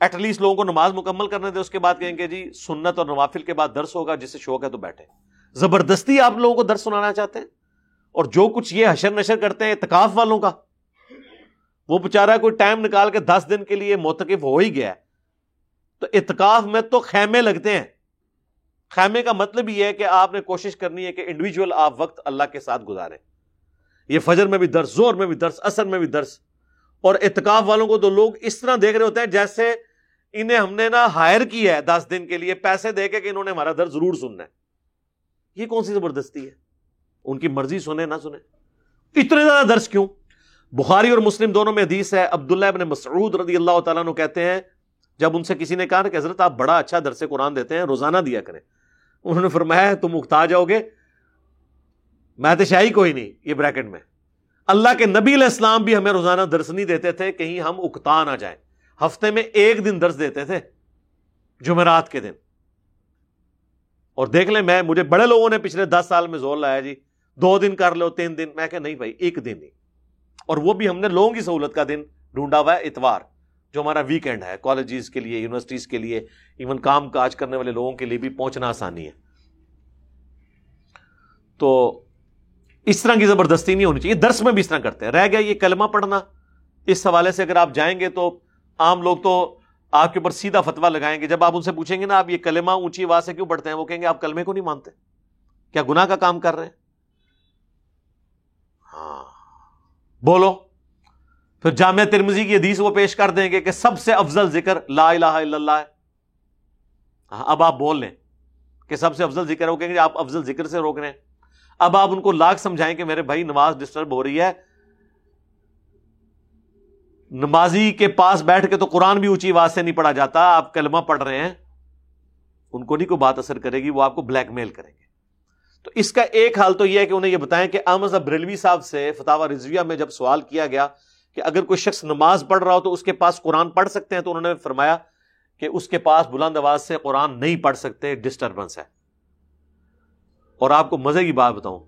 ایٹ لیسٹ لوگوں کو نماز مکمل کرنے دیں، اس کے بعد کہیں کہ جی سنت اور نوافل کے بعد درس ہوگا، جس سے شوق ہے تو بیٹھے زبردستی آپ لوگوں کو درس سنانا چاہتے ہیں؟ اور جو کچھ یہ حشر نشر کرتے ہیں اتکاف والوں کا۔ وہ بےچارا کوئی ٹائم نکال کے دس دن کے لیے موتقف ہو ہی گیا تو اتکاف میں تو خیمے لگتے ہیں۔ خیمے کا مطلب یہ ہے کہ آپ نے کوشش کرنی ہے کہ انڈیویجل آپ وقت اللہ کے ساتھ گزارے یہ فجر میں بھی درس زور میں بھی درس اثر میں بھی درس۔ اور اتکاف والوں کو تو لوگ اس طرح دیکھ رہے ہوتے ہیں جیسے انہیں ہم نے نا ہائر کیا ہے دس دن کے لیے پیسے دے کے کہ انہوں نے ہمارا درد ضرور سننا ہے۔ یہ کون سی زبردستی ہے؟ ان کی مرضی سنے نہ سنے اتنے زیادہ درس کیوں؟ بخاری اور مسلم دونوں میں حدیث ہے، عبداللہ ابن مسعود رضی اللہ تعالیٰ نے کہتے ہیں، جب ان سے کسی نے کہا کہ حضرت آپ بڑا اچھا درس قرآن دیتے ہیں، روزانہ دیا کریں۔ انہوں نے فرمایا، تم اکتا جاؤ گے۔ میں تو شاہی کوئی نہیں، یہ بریکٹ میں۔ اللہ کے نبی علیہ السلام بھی ہمیں روزانہ درس نہیں دیتے تھے، کہیں ہم اکتا نہ جائیں۔ ہفتے میں ایک دن درس دیتے تھے، جمعرات کے دن۔ اور دیکھ لیں، میں، مجھے بڑے لوگوں نے پچھلے دس سال میں زور لایا جی دو دن کر لو، تین دن۔ میں کہ نہیں بھائی، ایک دن ہی اور وہ بھی ہم نے لوگوں کی سہولت کا دن ڈھونڈا ہوا ہے، اتوار، جو ہمارا ویکینڈ ہے کالجز کے لیے یونیورسٹیز کے لیے ایون کام کاج کرنے والے لوگوں کے لیے بھی پہنچنا آسانی ہے۔ تو اس طرح کی زبردستی نہیں ہونی چاہیے، درس میں بھی اس طرح کرتے ہیں۔ رہ گیا یہ کلمہ پڑھنا۔ اس حوالے سے اگر آپ جائیں گے تو عام لوگ تو آپ کے اوپر سیدھا فتوا لگائیں گے۔ جب آپ ان سے پوچھیں گے نا، آپ یہ کلمہ اونچی آواز سے کیوں پڑھتے ہیں؟ وہ کہیں گے، آپ کلمے کو نہیں مانتے۔ کیا گناہ کا کام کر رہے ہیں؟ ہاں۔ بولو۔ پھر جامعہ ترمزی کی حدیث وہ پیش کر دیں گے کہ سب سے افضل ذکر لا الہ الا اللہ ہے۔ ہاں اب آپ بول لیں کہ سب سے افضل ذکر کہیں گے آپ افضل ذکر سے روک رہے ہیں۔ اب آپ ان کو لاکھ سمجھائیں کہ میرے بھائی نماز ڈسٹرب ہو رہی ہے۔ نمازی کے پاس بیٹھ کے تو قرآن بھی اونچی آواز سے نہیں پڑھا جاتا، آپ کلمہ پڑھ رہے ہیں، ان کو نہیں کوئی بات اثر کرے گی، وہ آپ کو بلیک میل کریں گے۔ تو اس کا ایک حال تو یہ ہے کہ انہیں یہ بتائیں کہ احمد بریلوی صاحب سے فتح رضویہ میں جب سوال کیا گیا کہ اگر کوئی شخص نماز پڑھ رہا ہو تو اس کے پاس قرآن پڑھ سکتے ہیں تو انہوں نے فرمایا کہ اس کے پاس بلند آواز سے قرآن نہیں پڑھ سکتے ڈسٹربنس ہے۔ اور آپ کو مزے کی بات بتاؤں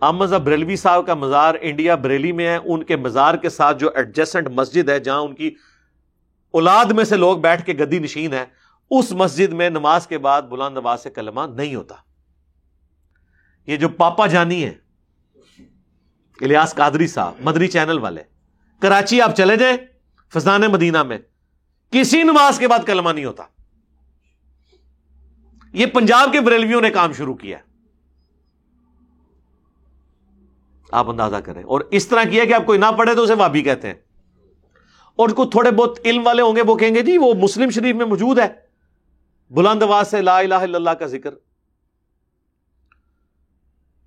احمد بریلوی صاحب کا مزار انڈیا بریلی میں ہے، ان کے مزار کے ساتھ جو ایڈجسٹنٹ مسجد ہے جہاں ان کی اولاد میں سے لوگ بیٹھ کے گدی نشین ہے اس مسجد میں نماز کے بعد بلند آواز سے کلمہ نہیں ہوتا۔ یہ جو پاپا جانی ہے الیاس قادری صاحب مدری چینل والے، کراچی آپ چلے جائیں فضان مدینہ میں، کسی نماز کے بعد کلمہ نہیں ہوتا۔ یہ پنجاب کے بریلویوں نے کام شروع کیا۔ آپ اندازہ کریں۔ اور اس طرح کیا کہ آپ کوئی نہ پڑھے تو اسے وابی کہتے ہیں۔ اور کوئی تھوڑے بہت علم والے ہوں گے، وہ کہیں گے جی وہ مسلم شریف میں موجود ہے۔ بلند آواز سے لا الہ الا اللہ کا ذکر۔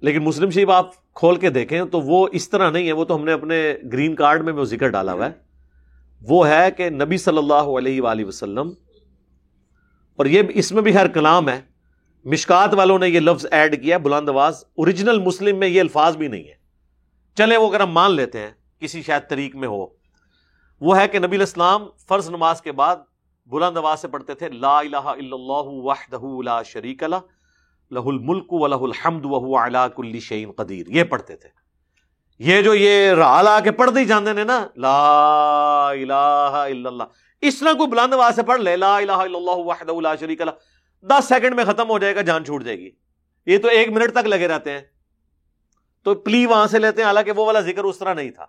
لیکن مسلم شریف آپ کھول کے دیکھیں تو وہ اس طرح نہیں ہے، وہ تو ہم نے اپنے گرین کارڈ میں وہ ذکر ڈالا ہوا ہے۔ وہ ہے کہ نبی صلی اللہ علیہ وآلہ وسلم، اور یہ اس میں بھی ہر کلام ہے۔ مشکات والوں نے یہ لفظ ایڈ کیا، بلند آواز۔ اوریجنل مسلم میں یہ الفاظ بھی نہیں ہے چلے وہ اگر ہم مان لیتے ہیں، کسی شاید طریق میں ہو۔ وہ ہے کہ نبی الاسلام فرض نماز کے بعد بلند آواز سے پڑھتے تھے، لا الہ الا اللہ وحدہ لا شریک اللہ لہ الملک و لہ الحمد و علا کل شعین قدیر۔ یہ پڑھتے تھے۔ یہ جو یہ رالا کے پڑھتے ہی جانتے ہیں نا، لا الہ الا اللہ۔ اس طرح کوئی بلند آواز سے پڑھ لے، لا الہ الا اللہ وحدہ لا شریک اللہ دس سیکنڈ میں ختم ہو جائے گا، جان چھوٹ جائے گی۔ یہ تو ایک منٹ تک لگے رہتے ہیں۔ تو پلی وہاں سے لیتے ہیں، حالانکہ وہ والا ذکر اس طرح نہیں تھا۔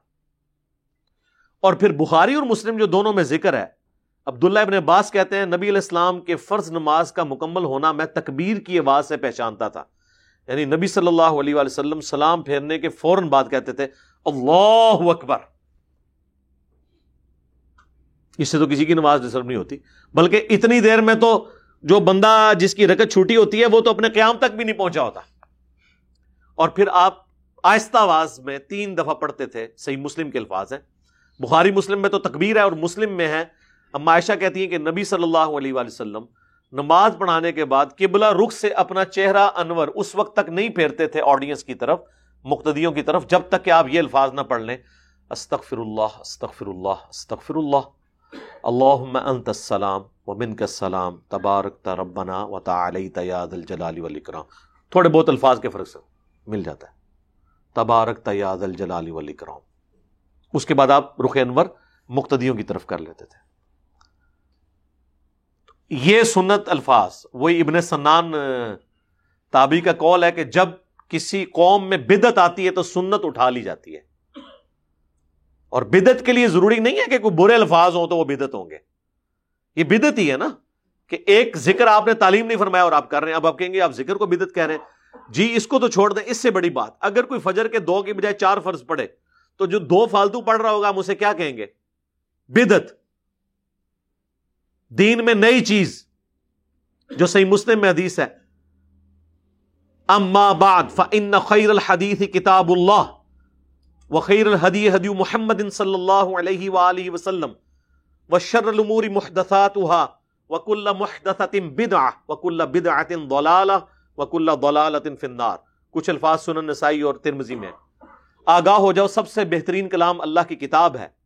اور پھر بخاری اور مسلم جو دونوں میں ذکر ہے عبداللہ ابن عباس کہتے ہیں، نبی علیہ السلام کے فرض نماز کا مکمل ہونا میں تکبیر کی آواز سے پہچانتا تھا۔ یعنی نبی صلی اللہ علیہ وآلہ وسلم سلام پھیرنے کے فوراً بعد کہتے تھے، اللہ اکبر۔ اس سے تو کسی کی نماز ڈسٹرب نہیں ہوتی۔ بلکہ اتنی دیر میں تو جو بندہ جس کی رکت چھوٹی ہوتی ہے، وہ تو اپنے قیام تک بھی نہیں پہنچا ہوتا۔ اور پھر آپ آہستہ آواز میں تین دفعہ پڑھتے تھے، صحیح مسلم کے الفاظ ہیں۔ بخاری مسلم میں تو تکبیر ہے اور مسلم میں ہے۔ اما عائشہ کہتی ہیں کہ نبی صلی اللہ علیہ وآلہ وسلم نماز پڑھانے کے بعد قبلہ رخ سے اپنا چہرہ انور اس وقت تک نہیں پھیرتے تھے آڈینس کی طرف، مقتدیوں کی طرف، جب تک کہ آپ یہ الفاظ نہ پڑھ لیں۔ استغفر اللہ استغفر اللہ استغفر اللہ اللہم انت السلام و منک السلام تبارک ربنا و تعالیت یا ذل جلال والاکرام۔ تھوڑے بہت الفاظ کے فرق سے مل جاتا ہے۔ تبارک یا ذل جلال والاکرام۔ اس کے بعد آپ رخ انور مقتدیوں کی طرف کر لیتے تھے۔ یہ سنت الفاظ، وہی ابن سنان تابی کا کال ہے کہ جب کسی قوم میں بدت آتی ہے تو سنت اٹھا لی جاتی ہے۔ اور بدت کے لیے ضروری نہیں ہے کہ کوئی برے الفاظ ہوں تو وہ بدت ہوں گے۔ یہ بدت ہی ہے نا کہ ایک ذکر آپ نے تعلیم نہیں فرمایا اور آپ کر رہے ہیں، اب آپ کہیں گے آپ ذکر کو بدت کہہ رہے ہیں۔ جی اس کو تو چھوڑ دیں، اس سے بڑی بات۔ اگر کوئی فجر کے دو کی بجائے چار فرض پڑے تو جو دو فالتو پڑھ رہا ہوگا، ہم اسے کیا کہیں گے؟ بدت دین میں نئی چیز جو صحیح مسلم میں حدیث ہے۔ اما بعد فان خیر الحدیث کتاب اللہ وخیر الحدی حدی محمد صلی اللہ علیہ وآلہ وسلم وشر الامور محدثاتها وکل محدثت بدعہ وکل بدعت ضلالہ وکل ضلالت فی النار۔ کچھ الفاظ سنن نسائی اور ترمزی میں۔ آگاہ ہو جاؤ، سب سے بہترین کلام اللہ کی کتاب ہے۔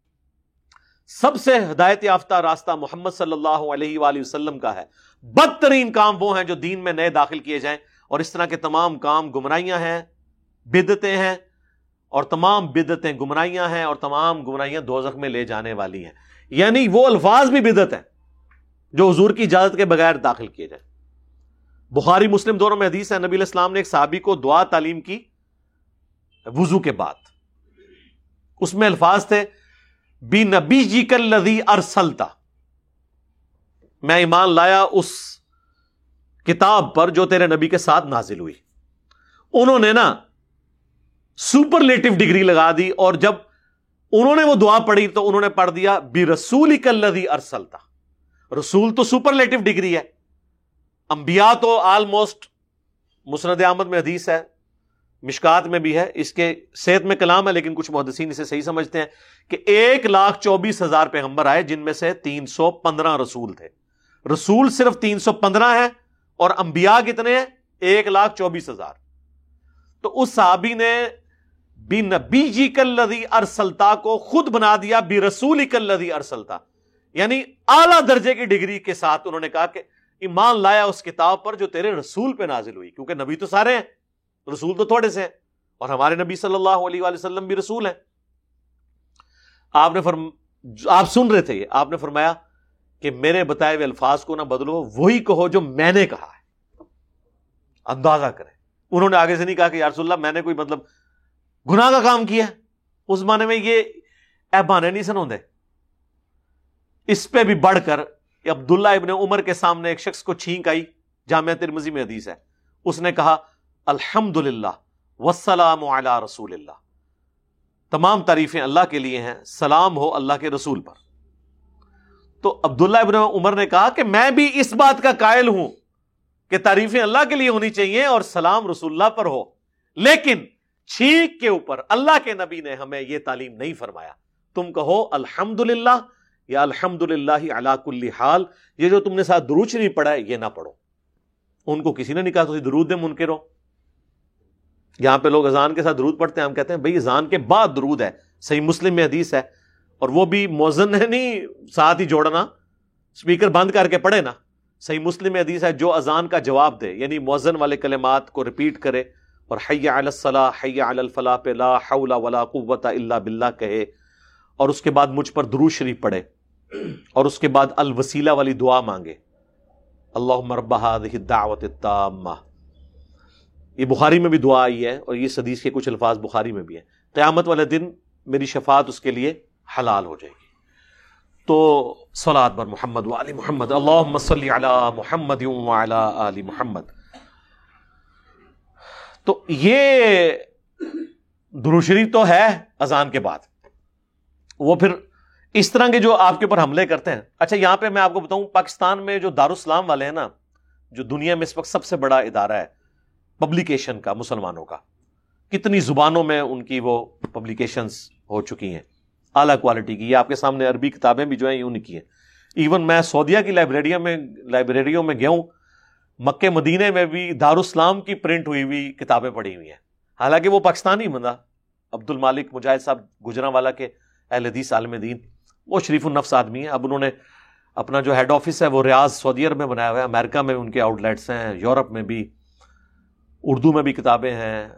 سب سے ہدایت یافتہ راستہ محمد صلی اللہ علیہ وآلہ وسلم کا ہے۔ بدترین کام وہ ہیں جو دین میں نئے داخل کیے جائیں۔ اور اس طرح کے تمام کام گمراہیاں ہیں بدتیں ہیں، اور تمام بدتیں گمراہیاں ہیں، اور تمام گمراہیاں دوزخ میں لے جانے والی ہیں۔ یعنی وہ الفاظ بھی بدت ہیں جو حضور کی اجازت کے بغیر داخل کیے جائیں۔ بخاری مسلم دونوں میں حدیث ہے، نبی الاسلام نے ایک صحابی کو دعا تعلیم کی وضو کے بعد۔ اس میں الفاظ تھے بی نبی جی کل لدی ارسلتا۔ میں ایمان لایا اس کتاب پر جو تیرے نبی کے ساتھ نازل ہوئی۔ انہوں نے نا سپرلیٹو ڈگری لگا دی اور جب انہوں نے وہ دعا پڑھی تو انہوں نے پڑھ دیا بی رسول کلدی ارسلتا۔ رسول تو سپرلیٹو ڈگری ہے۔ انبیاء تو آلموسٹ مسند احمد میں حدیث ہے۔ مشکات میں بھی ہے، اس کے صحت میں کلام ہے، لیکن کچھ محدثین اسے صحیح سمجھتے ہیں کہ ایک لاکھ چوبیس ہزار پیغمبر آئے، جن میں سے تین سو پندرہ رسول تھے۔ رسول صرف تین سو پندرہ ہے اور انبیاء کتنے ہیں؟ ایک لاکھ چوبیس ہزار۔ تو اس صحابی نے بی نبی جی کلدی ارسلتا کو خود بنا دیا، بی رسول کلدی ارسلتا۔ یعنی اعلی درجے کی ڈگری کے ساتھ انہوں نے کہا کہ ایمان لایا اس کتاب پر جو تیرے رسول پہ نازل ہوئی، کیونکہ نبی تو سارے ہیں۔ رسول تو تھوڑے سے ہیں اور ہمارے نبی صلی اللہ علیہ وآلہ وسلم بھی رسول ہیں۔ آپ نے فرم، آپ سن رہے تھے یہ۔ آپ نے فرمایا کہ میرے بتائے ہوئے الفاظ کو نہ بدلو، وہی کہو جو میں نے کہا ہے۔ اندازہ کرے انہوں نے آگے سے نہیں کہا کہ یارس اللہ، میں نے کوئی مطلب گناہ کا کام کیا اس زمانے میں یہ ایبانے نہیں سنو دے۔ اس پہ بھی بڑھ کر عبداللہ ابن عمر کے سامنے ایک شخص کو چھینک آئی، جامعہ ترمزی میں حدیث ہے۔ اس نے کہا الحمد للہ وسلام رسول اللہ تمام تعریفیں اللہ کے لیے ہیں، سلام ہو اللہ کے رسول پر۔ تو عبداللہ ابن عمر نے کہا کہ میں بھی اس بات کا قائل ہوں کہ تعریفیں اللہ کے لیے ہونی چاہیے اور سلام رسول اللہ پر ہو۔ لیکن چھینک کے اوپر اللہ کے نبی نے ہمیں یہ تعلیم نہیں فرمایا۔ تم کہو الحمد للہ یا الحمد للہ اللہ کل حال، یہ جو تم نے ساتھ دروچ نہیں پڑھا ہے، یہ نہ پڑھو۔ ان کو کسی نے نہیں کہا تو درود دے، منکر ہو۔ یہاں پہ لوگ اذان کے ساتھ درود پڑھتے ہیں، ہم کہتے ہیں، بھائی، اذان کے بعد درود ہے، صحیح مسلم میں حدیث ہے، اور وہ بھی موزن ہے نہیں، ساتھ ہی جوڑنا اسپیکر بند کر کے پڑھے نا، صحیح مسلم میں حدیث ہے، جو اذان کا جواب دے یعنی موزن والے کلمات کو ریپیٹ کرے، اور حیا الصلاح حیا الفلاح پہ لا حول ولا قوت الا باللہ کہے، اور اس کے بعد مجھ پر درود شریف پڑھے، اور اس کے بعد الوسیلہ والی دعا مانگے۔ اللہ مربہ دعوت التامہ۔ یہ بخاری میں بھی دعا آئی ہے اور یہ حدیث کے کچھ الفاظ بخاری میں بھی ہیں۔ قیامت والے دن میری شفاعت اس کے لیے حلال ہو جائے گی۔ تو سلاد بر محمد علی محمد اللہ صلی علی محمد علی محمد۔ تو یہ دروشری تو ہے اذان کے بعد۔ وہ پھر اس طرح کے جو آپ کے اوپر حملے کرتے ہیں۔ اچھا یہاں پہ میں آپ کو بتاؤں، پاکستان میں جو دارالسلام والے ہیں نا، جو دنیا میں اس وقت سب سے بڑا ادارہ ہے پبلیکیشن کا، مسلمانوں کا۔ کتنی زبانوں میں ان کی وہ پبلیکیشنز ہو چکی ہیں۔ اعلیٰ کوالٹی کی۔ یہ آپ کے سامنے عربی کتابیں بھی جو ہیں ان کی ہیں۔ ایون میں سعودیہ کی لائبریریوں میں لائبریریوں میں گیا ہوں۔ مکے مدینے میں بھی دارالسلام کی پرنٹ ہوئی ہوئی کتابیں پڑھی ہوئی ہیں۔ حالانکہ وہ پاکستانی بندہ عبد المالک مجاہد صاحب گجرا والا کے اہل حدیث عالم دین، وہ شریف النفس آدمی ہے اب انہوں نے اپنا جو ہیڈ آفس ہے، وہ ریاض سعودی عرب میں بنایا ہوا ہے۔ امریکہ میں ان کے آؤٹ لیٹس ہیں، یورپ میں بھی اردو میں بھی کتابیں ہیں،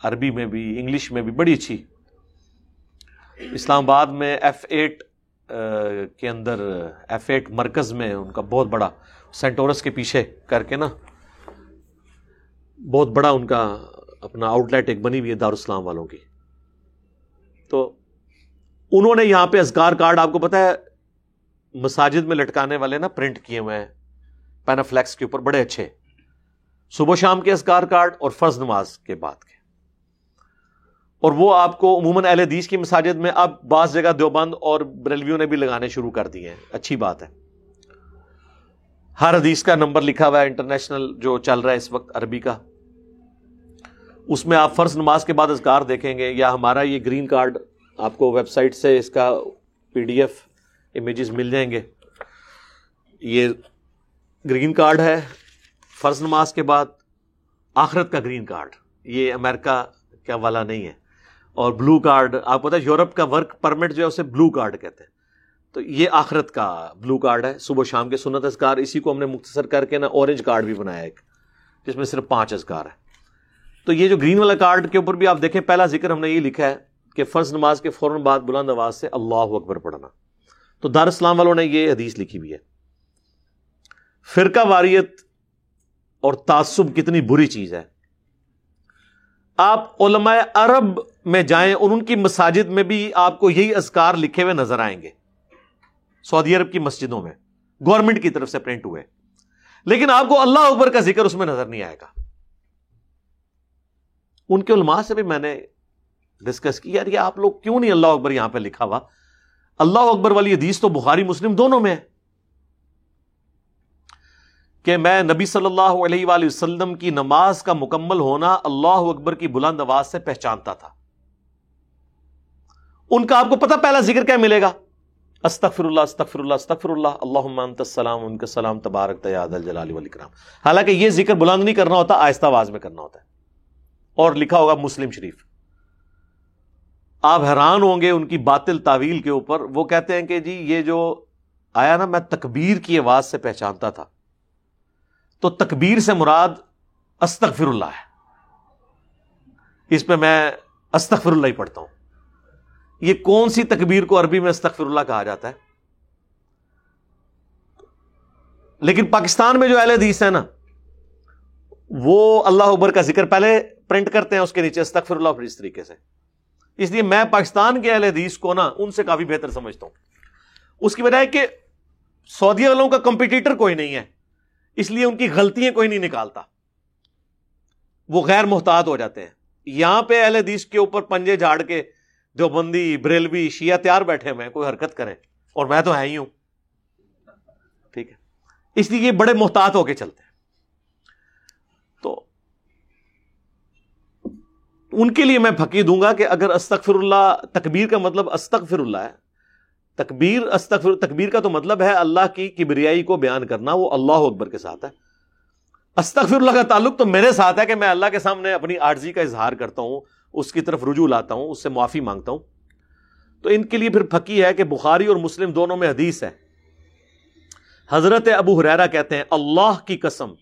عربی میں بھی، انگلش میں بھی، بڑی اچھی۔ اسلام آباد میں ایف ایٹ کے اندر، ایف ایٹ مرکز میں ان کا بہت بڑا سینٹورس کے پیچھے کر کے نا، بہت بڑا ان کا اپنا آؤٹ لیٹ ایک بنی ہوئی ہے دارالسلام والوں کی۔ تو انہوں نے یہاں پہ ازکار کارڈ، آپ کو پتا ہے، مساجد میں لٹکانے والے نا پرنٹ کیے ہوئے ہیں، پینافلیکس کے اوپر، بڑے اچھے۔ صبح شام کے ازکار کارڈ اور فرض نماز کے بعد کے۔ اور وہ آپ کو عموماً اہل حدیث کی مساجد میں اب بعض جگہ دیوبند اور بریلویوں نے بھی لگانے شروع کر دیے ہیں۔ اچھی بات ہے۔ ہر حدیث کا نمبر لکھا ہوا ہے، انٹرنیشنل جو چل رہا ہے اس وقت عربی کا۔ اس میں آپ فرض نماز کے بعد ازکار دیکھیں گے یا ہمارا یہ گرین کارڈ آپ کو ویب سائٹ سے اس کا پی ڈی ایف امیجز مل جائیں گے۔ یہ گرین کارڈ ہے۔ فرض نماز کے بعد آخرت کا گرین کارڈ، یہ امریکہ کا والا نہیں ہے۔ اور بلو کارڈ، آپ پتا یورپ کا ورک پرمٹ جو ہے اسے بلو کارڈ کہتے ہیں۔ تو یہ آخرت کا بلو کارڈ ہے، صبح شام کے سنت ازکار اسی کو ہم نے مختصر کر کے نا اورنج کارڈ بھی بنایا ایک، جس میں صرف پانچ ازکار ہے تو یہ جو گرین والا کارڈ کے اوپر بھی آپ دیکھیں، پہلا ذکر ہم نے یہ لکھا ہے کہ فرض نماز کے فوراً بعد بلند آواز سے اللہ اکبر پڑھنا۔ تو دار اسلام والوں نے یہ حدیث لکھی ہوئی ہے۔ فرقہ واریت اور تعصب کتنی بری چیز ہے۔ آپ علماء عرب میں جائیں اور ان کی مساجد میں بھی آپ کو یہی اذکار لکھے ہوئے نظر آئیں گے۔ سعودی عرب کی مسجدوں میں گورنمنٹ کی طرف سے پرنٹ ہوئے۔ لیکن آپ کو اللہ اکبر کا ذکر اس میں نظر نہیں آئے گا۔ ان کے علماء سے بھی میں نے ڈسکس کی، یار یہ آپ لوگ کیوں نہیں اللہ اکبر یہاں پہ لکھا ہوا؟ اللہ اکبر والی حدیث تو بخاری مسلم دونوں میں ہے۔ کہ میں نبی صلی اللہ علیہ وآلہ وسلم کی نماز کا مکمل ہونا اللہ اکبر کی بلند آواز سے پہچانتا تھا۔ ان کا آپ کو پتا پہلا ذکر کیا ملے گا؟ استغفر اللہ استغفر اللہ استغفر اللہ اللہ انت السلام، ان کا سلام تبارک تیاد الجلال والاکرام حالانکہ یہ ذکر بلند نہیں کرنا ہوتا، آہستہ آواز میں کرنا ہوتا ہے۔ اور لکھا ہوگا مسلم شریف۔ آپ حیران ہوں گے ان کی باطل تعویل کے اوپر۔ وہ کہتے ہیں کہ جی یہ جو آیا نا، میں تکبیر کی آواز سے پہچانتا تھا۔ تو تکبیر سے مراد استغفر اللہ ہے۔ اس پہ میں استغفر اللہ ہی پڑھتا ہوں۔ یہ کون سی تکبیر کو عربی میں استغفر اللہ کہا جاتا ہے؟ لیکن پاکستان میں جو اہل حدیث ہے نا، وہ اللہ اکبر کا ذکر پہلے پرنٹ کرتے ہیں، اس کے نیچے استغفر اللہ اس طریقے سے۔ اس لیے میں پاکستان کے اہل حدیث کو نا، ان سے کافی بہتر سمجھتا ہوں۔ اس کی وجہ ہے کہ سعودی والوں کا کمپیٹیٹر کوئی نہیں ہے۔ اس لیے ان کی غلطیاں کوئی نہیں نکالتا۔ وہ غیر محتاط ہو جاتے ہیں۔ یہاں پہ اہل حدیث کے اوپر پنجے جھاڑ کے دیوبندی، بریلوی، شیعہ تیار بیٹھے ہوئے کوئی حرکت کریں۔ اور میں تو ہے ہی ہوں۔ ٹھیک ہے۔ اس لیے یہ بڑے محتاط ہو کے چلتے ہیں۔ تو ان کے لیے میں پھکی دوں گا کہ اگر استغفر اللہ، تکبیر کا مطلب استغفر اللہ ہے تکبیر، استغفر، تکبیر کا تو مطلب ہے اللہ کی کبریائی کو بیان کرنا، وہ اللہ اکبر کے ساتھ ہے۔ استغفر اللہ کا تعلق تو میرے ساتھ ہے کہ میں اللہ کے سامنے اپنی آرزی کا اظہار کرتا ہوں، اس کی طرف رجوع لاتا ہوں، اس سے معافی مانگتا ہوں۔ تو ان کے لیے پھر پھکی ہے کہ بخاری اور مسلم دونوں میں حدیث ہے۔ حضرت ابو حریرا کہتے ہیں، اللہ کی قسم،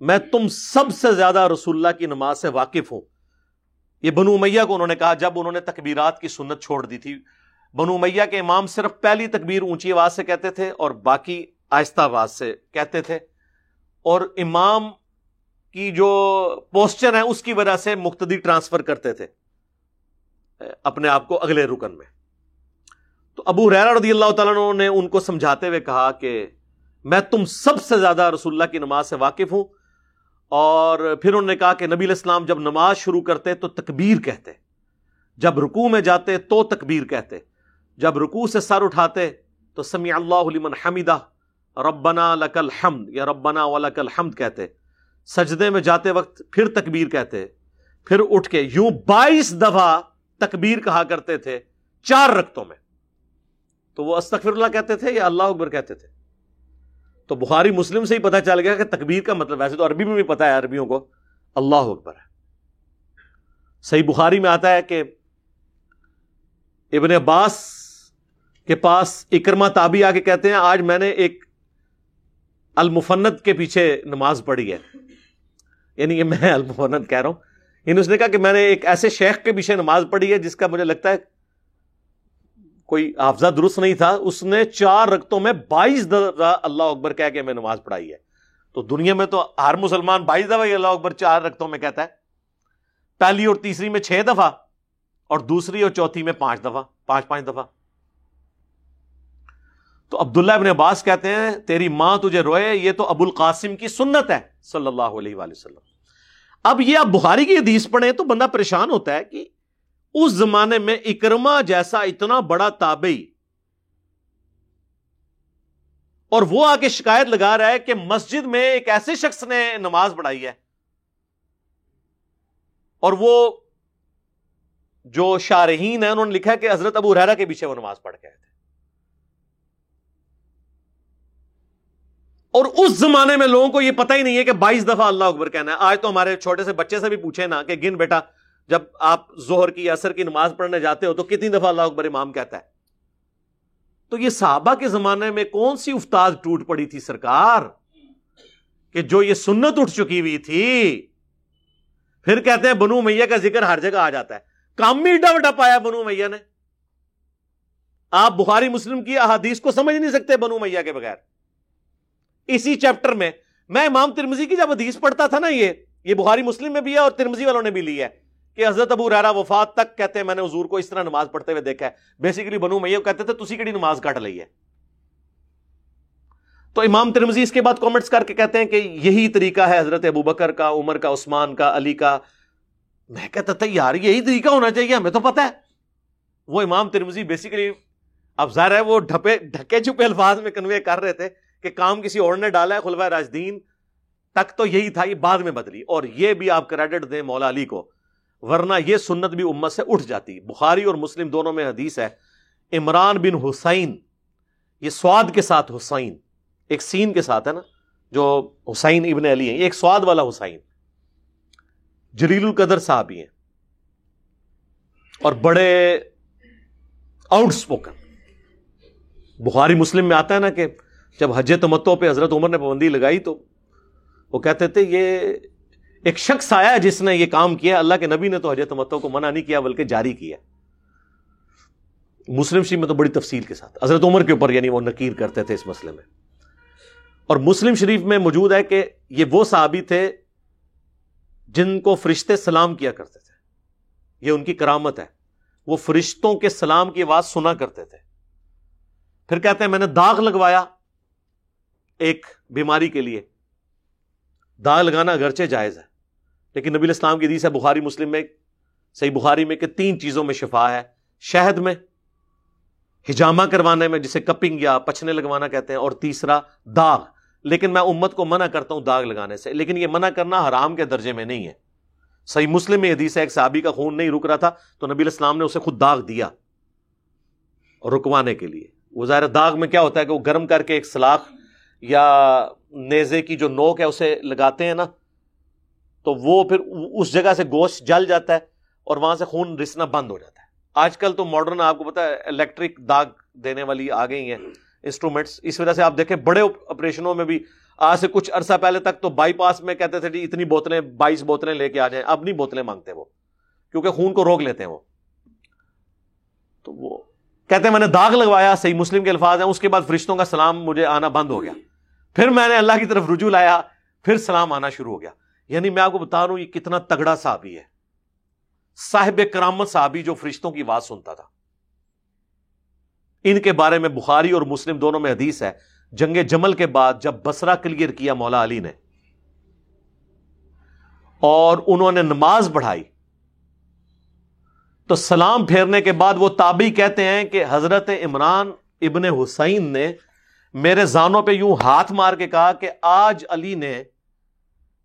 میں تم سب سے زیادہ رسول اللہ کی نماز سے واقف ہوں۔ یہ بنو میاں کو انہوں نے کہا، جب انہوں نے تکبیرات کی سنت چھوڑ دی تھی بنو میاں کے امام صرف پہلی تکبیر اونچی آواز سے کہتے تھے اور باقی آہستہ آواز سے کہتے تھے۔ اور امام کی جو پوسچر ہے اس کی وجہ سے مقتدی ٹرانسفر کرتے تھے اپنے آپ کو اگلے رکن میں۔ تو ابو ریرا رضی اللہ تعالیٰ نے ان کو سمجھاتے ہوئے کہا کہ میں تم سب سے زیادہ رسول اللہ کی نماز سے واقف ہوں۔ اور پھر انہوں نے کہا کہ نبی الاسلام جب نماز شروع کرتے تو تکبیر کہتے، جب رکوع میں جاتے تو تکبیر کہتے۔ جب رکوع سے سر اٹھاتے تو سمیع اللہ لمن حمیدہ، ربنا لک الحمد، یا ربنا ولک الحمد کہتے۔ سجدے میں جاتے وقت پھر تکبیر کہتے۔ پھر اٹھ کے یوں بائیس دفعہ تکبیر کہا کرتے تھے چار رقتوں میں۔ تو وہ استغفر اللہ کہتے تھے یا اللہ اکبر کہتے تھے؟ تو بخاری مسلم سے ہی پتا چل گیا کہ تکبیر کا مطلب ویسے تو عربی میں بھی پتا ہے، عربیوں کو اللہ اکبر ہے۔ صحیح بخاری میں آتا ہے کہ ابن عباس کے پاس اکرما تابی آ کے کہتے ہیں، آج میں نے ایک المفنت کے پیچھے نماز پڑھی ہے۔ یعنی یہ میں المفنت کہہ رہا ہوں۔ یعنی اس نے کہا کہ میں نے ایک ایسے شیخ کے پیچھے نماز پڑھی ہے جس کا مجھے لگتا ہے کوئی حافظہ درست نہیں تھا۔ اس نے چار رقتوں میں بائیس دفعہ اللہ اکبر کہہ کے میں نماز پڑھائی ہے۔ تو دنیا میں تو ہر مسلمان بائیس دفعہ اللہ اکبر چار رقتوں میں کہتا ہے۔ پہلی اور تیسری میں چھ دفعہ اور دوسری اور چوتھی میں پانچ دفعہ، پانچ پانچ دفعہ۔ تو عبداللہ ابن عباس کہتے ہیں، تیری ماں تجھے روئے، یہ تو ابو القاسم کی سنت ہے، صلی اللہ علیہ وآلہ وسلم۔ اب یہ آپ بخاری کی حدیث پڑھیں تو بندہ پریشان ہوتا ہے کہ اس زمانے میں اکرما جیسا اتنا بڑا تابعی اور وہ آ کے شکایت لگا رہا ہے کہ مسجد میں ایک ایسے شخص نے نماز پڑھائی ہے اور وہ جو شارحین ہیں، انہوں نے لکھا کہ حضرت ابو ریرا کے پیچھے وہ نماز پڑھ کے آئے تھے۔ اور اس زمانے میں لوگوں کو یہ پتہ ہی نہیں ہے کہ بائیس دفعہ اللہ اکبر کہنا ہے۔ آج تو ہمارے چھوٹے سے بچے سے بھی پوچھے نا کہ گن بیٹا، جب آپ زہر کی اثر کی نماز پڑھنے جاتے ہو تو کتنی دفعہ اللہ اکبر امام کہتا ہے؟ تو یہ صحابہ کے زمانے میں کون سی افتاد ٹوٹ پڑی تھی سرکار؟ کہ جو یہ سنت اٹھ چکی ہوئی تھی۔ پھر کہتے ہیں بنو میاں کا ذکر ہر جگہ آ جاتا ہے۔ کام بھی ڈا پایا بنو میاں نے۔ آپ بخاری مسلم کی احادیث کو سمجھ نہیں سکتے بنو میاں کے بغیر۔ اسی چیپٹر میں میں امام ترمزی کی جب حدیث پڑھتا تھا نا یہ یہ بخاری مسلم میں بھی ہے اور ترمزی والوں نے بھی لی ہے کہ حضرت ابو ریرا وفات تک کہتے ہیں، میں نے حضور کو اس طرح نماز پڑھتے ہوئے دیکھا ہے۔ بیسیکلی بنو میں کہتے تھے، تسی کڑی نماز کٹ لی ہے؟ تو امام ترمزی اس کے بعد کامنٹس کر کے کہتے ہیں کہ یہی طریقہ ہے حضرت ابو بکر کا، عمر کا، عثمان کا، علی کا۔ میں کہتا تھا، یار، یہی طریقہ ہونا چاہیے، ہمیں تو پتا ہے۔ وہ امام ترمزی بیسیکلی اب ظاہر ہے وہ ڈھپے، ڈھکے چھپے الفاظ میں کنوے کر رہے تھے۔ کہ کام کسی اور نے ڈالا ہے خلفہ راجدین تک تو یہی تھا، یہ بعد میں بدلی۔ اور یہ بھی آپ کریڈٹ دیں مولا علی کو، ورنہ یہ سنت بھی امت سے اٹھ جاتی۔ بخاری اور مسلم دونوں میں حدیث ہے، عمران بن حسین، یہ سواد کے ساتھ حسین، ایک سین کے ساتھ ہے نا، جو حسین ابن علی ہیں، یہ ایک سواد والا حسین۔ جلیل القدر صاحب ہیں۔ اور بڑے آؤٹ اسپوکن بخاری مسلم میں آتا ہے نا کہ جب حج تمتو پہ حضرت عمر نے پابندی لگائی تو وہ کہتے تھے، یہ ایک شخص آیا جس نے یہ کام کیا اللہ کے نبی نے تو حج تمتو کو منع نہیں کیا، بلکہ جاری کیا مسلم شریف میں تو بڑی تفصیل کے ساتھ۔ حضرت عمر کے اوپر یعنی وہ نکیر کرتے تھے اس مسئلے میں۔ اور مسلم شریف میں موجود ہے کہ یہ وہ صحابی تھے جن کو فرشتے سلام کیا کرتے تھے۔ یہ ان کی کرامت ہے۔ وہ فرشتوں کے سلام کی آواز سنا کرتے تھے۔ پھر کہتے ہیں، میں نے داغ لگوایا۔ ایک بیماری کے لیے۔ داغ لگانا اگرچہ جائز ہے، لیکن نبی اسلام کی حدیث ہے، بخاری، مسلم میں، صحیح بخاری میں کہ تین چیزوں میں شفا ہے۔ شہد میں، ہجامہ کروانے میں، جسے کپنگ یا پچھنے لگوانا کہتے ہیں، اور تیسرا، داغ۔ لیکن میں امت کو منع کرتا ہوں داغ لگانے سے، لیکن یہ منع کرنا حرام کے درجے میں نہیں ہے۔ صحیح مسلم میں حدیث ہے، ایک صحابی کا خون نہیں رک رہا تھا، تو نبی الاسلام نے اسے خود داغ دیا رکوانے کے لیے۔ وہ ظاہر داغ میں کیا ہوتا ہے کہ وہ گرم کر کے ایک سلاخ یا نیزے کی جو نوک ہے اسے لگاتے ہیں نا، تو وہ پھر اس جگہ سے گوشت جل جاتا ہے اور وہاں سے خون رسنا بند ہو جاتا ہے۔ آج کل تو ماڈرن آپ کو پتا ہے الیکٹرک داغ دینے والی آ گئی ہیں انسٹرومینٹس اس وجہ سے آپ دیکھیں، بڑے آپریشنوں میں بھی آج سے کچھ عرصہ پہلے تک تو بائی پاس میں کہتے تھے جی اتنی بوتلیں، بائیس بوتلیں لے کے آ جائیں۔ اب نہیں بوتلیں مانگتے وہ، کیونکہ خون کو روک لیتے ہیں وہ۔ تو وہ کہتے ہیں، میں نے داغ لگوایا، صحیح مسلم کے الفاظ ہیں، اس کے بعد فرشتوں کا سلام مجھے آنا بند ہو گیا۔ پھر میں نے اللہ کی طرف رجوع لایا، پھر سلام آنا شروع ہو گیا۔ یعنی میں آپ کو بتا رہا ہوں، یہ کتنا تگڑا صحابی ہے۔ صاحب کرامت صحابی جو فرشتوں کی بات سنتا تھا۔ ان کے بارے میں بخاری اور مسلم دونوں میں حدیث ہے۔ جنگ جمل کے بعد جب بسرا کلیئر کیا مولا علی نے۔ اور انہوں نے نماز پڑھائی۔ تو سلام پھیرنے کے بعد وہ تابی کہتے ہیں کہ حضرت عمران ابن حسین نے میرے زانوں پہ یوں ہاتھ مار کے کہا کہ آج علی نے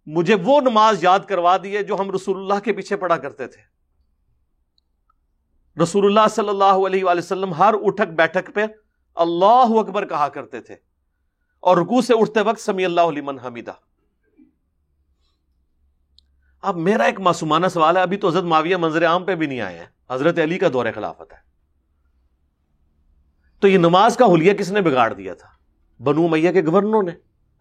مجھے وہ نماز یاد کروا دی ہے جو ہم رسول اللہ کے پیچھے پڑھا کرتے تھے۔ رسول اللہ صلی اللہ علیہ وآلہ وسلم ہر اٹھک بیٹھک پہ اللہ اکبر کہا کرتے تھے اور رکو سے اٹھتے وقت سمی اللہ علیہ حمیدہ۔ اب میرا ایک معصومانہ سوال ہے، ابھی تو حضرت معاویہ منظر عام پہ بھی نہیں آئے ہیں۔ حضرت علی کا دور خلافت ہے۔ تو یہ نماز کا حلیہ کس نے بگاڑ دیا تھا؟ بنو میاں کے گورنروں نے،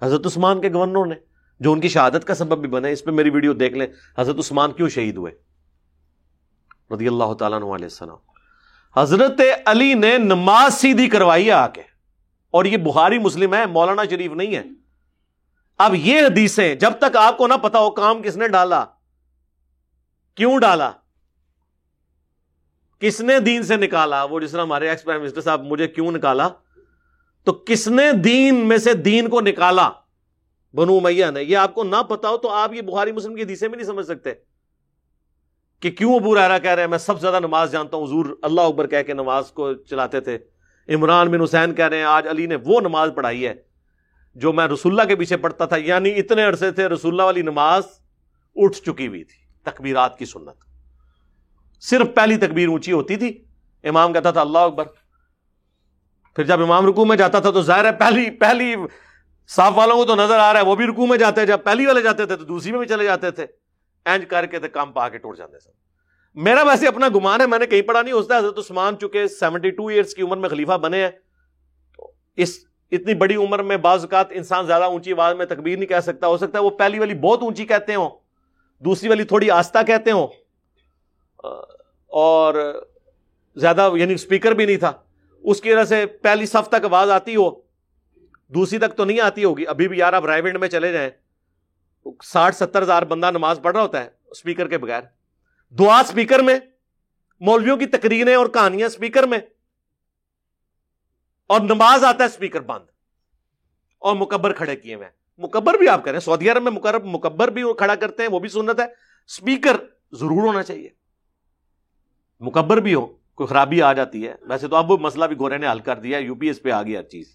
حضرت عثمان کے گورنروں نے، جو ان کی شہادت کا سبب بھی بنے۔ اس پہ میری ویڈیو دیکھ لیں۔ حضرت عثمان کیوں شہید ہوئے؟ رضی اللہ تعالیٰ علیہ السلام۔ حضرت علی نے نماز سیدھی کروائی آ کے۔ اور یہ بخاری مسلم ہے، مولانا شریف نہیں ہے۔ اب یہ حدیثیں جب تک آپ کو نہ پتا ہو کام کس نے ڈالا، کیوں ڈالا؟ کس نے دین سے نکالا؟ وہ جس طرح ہمارے ایکس پرائم منسٹر صاحب مجھے کیوں نکالا؟ تو کس نے دین میں سے دین کو نکالا؟ بنو میاں نے۔ یہ آپ کو نہ پتا ہو تو آپ یہ بخاری مسلم کی حدیثیں بھی نہیں سمجھ سکتے کہ کیوں ابو رحرا کہہ رہے ہیں، میں سب سے زیادہ نماز جانتا ہوں۔ حضور اللہ اکبر کہہ کے نماز کو چلاتے تھے۔ عمران بن حسین کہہ رہے ہیں، آج علی نے وہ نماز پڑھائی ہے جو میں رسول اللہ کے پیچھے پڑھتا تھا۔ یعنی اتنے عرصے تھے رسول اللہ والی نماز اٹھ چکی ہوئی تھی، تکبیرات کی سنت۔ صرف پہلی تکبیر اونچی ہوتی تھی۔ امام کہتا تھا، اللہ اکبر۔ پھر جب امام رکو میں جاتا تھا تو ظاہر ہے پہلی پہلی صاف والوں کو تو نظر آ رہا ہے، وہ بھی رکو میں جاتے جب پہلی والے جاتے تھے تو دوسری میں بھی چلے جاتے تھے۔ اینج کر کے تھے کام پا کے ٹوٹ جاتے سر میرا ویسے اپنا گمان ہے، میں نے کہیں پڑھا نہیں ہوتا حضرت عثمان چکے سیونٹی ٹو ایئرس کی عمر میں خلیفہ بنے ہیں، تو اس، اتنی بڑی عمر میں بعض اوقات انسان زیادہ اونچی آواز میں تکبیر نہیں کہہ سکتا۔ ہو سکتا ہے وہ پہلی والی بہت اونچی کہتے ہوں، دوسری والی تھوڑی آستہ کہتے ہوں اور زیادہ یعنی اسپیکر بھی نہیں تھا۔ اس کی وجہ سے پہلی صف تک آواز آتی ہو، دوسری تک تو نہیں آتی ہوگی۔ ابھی بھی یار آپ رائے میں چلے جائیں۔ ساٹھ ستر ہزار بندہ نماز پڑھ رہا ہوتا ہے اسپیکر کے بغیر۔ دعا اسپیکر میں، مولویوں کی تقریریں اور کہانیاں اسپیکر میں۔ اور نماز آتا ہے اسپیکر بند۔ اور مکبر کھڑے کیے ہوئے مکبر بھی آپ کریں، سعودی عرب میں مکبر بھی کھڑا کرتے ہیں، وہ بھی سنت ہے۔ اسپیکر ضرور ہونا چاہیے۔ مکبر بھی ہو، کوئی خرابی آ جاتی ہے۔ ویسے تو اب وہ مسئلہ بھی گورے نے حل کر دیا یو پی ایس پہ آ گیا چیز۔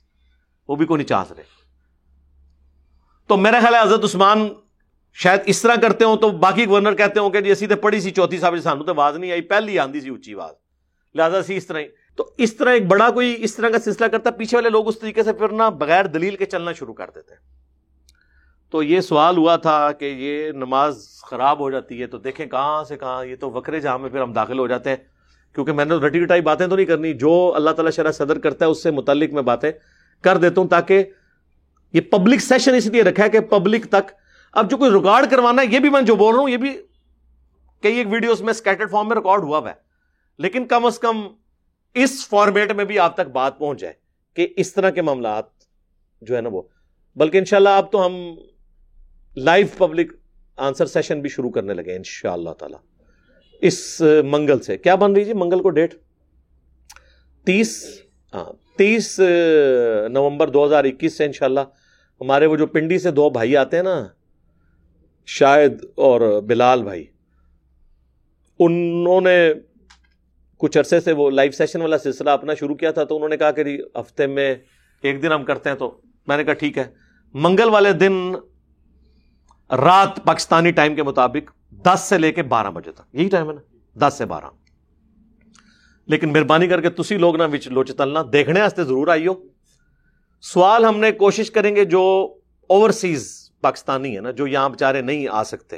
وہ بھی کوئی نہیں چانس رہے تو میرا خیال ہے حضرت عثمان شاید اس طرح کرتے ہوں تو باقی گورنر کہتے ہوں کہ جی اسی پڑھی سی، چوتھی صاحب جی سانو تو آواز نہیں آئی، پہلی آندی سی اچھی آواز۔ لہٰذا سی اس طرح ہی۔ تو اس طرح ایک بڑا کوئی اس طرح کا سلسلہ کرتا، پیچھے والے لوگ اس طریقے سے پھر نہ بغیر دلیل کے چلنا شروع کر دیتے تو یہ سوال ہوا تھا کہ یہ نماز خراب ہو جاتی ہے تو دیکھیں کہاں سے کہاں، یہ تو وکرے جہاں میں پھر ہم داخل ہو جاتے ہیں۔ کیونکہ میں نے رٹی رٹائی باتیں تو نہیں کرنی، جو اللہ تعالیٰ شرح صدر کرتا ہے اس سے متعلق میں باتیں کر دیتا ہوں تاکہ یہ پبلک سیشن اس لیے رکھا ہے کہ پبلک تک۔ اب جو کوئی ریکارڈ کروانا ہے، یہ بھی میں جو بول رہا ہوں، یہ بھی کئی ایک ویڈیوز میں اسکیٹرڈ فارم میں ریکارڈ ہوا ہوا ہے۔ لیکن کم از کم اس فارمیٹ میں بھی آپ تک بات پہنچ جائے کہ اس طرح کے معاملات جو ہے نا وہ۔ بلکہ انشاءاللہ اب تو ہم لائیو پبلک آنسر سیشن بھی شروع کرنے لگے ان شاء اللہ تعالی۔ اس منگل سے۔ کیا بن رہی جی منگل کو ڈیٹ؟ تیس ہاں تیس نومبر دو ہزار اکیس سے انشاءاللہ ہمارے وہ جو پنڈی سے دو بھائی آتے ہیں نا شاید اور بلال بھائی، انہوں نے کچھ عرصے سے وہ لائیو سیشن والا سلسلہ اپنا شروع کیا تھا تو انہوں نے کہا کہ جی ہفتے میں ایک دن ہم کرتے ہیں تو میں نے کہا ٹھیک ہے۔ منگل والے دن رات پاکستانی ٹائم کے مطابق دس سے لے کے بارہ بجے تک۔ یہی ٹائم ہے نا؟ دس سے بارہ۔ لیکن مہربانی کر کے تسی لوگ نا لوچ تلنا دیکھنے واسطے ضرور آئیو۔ سوال ہم نے کوشش کریں گے جو اوورسیز پاکستانی ہے نا، جو یہاں بےچارے نہیں آ سکتے۔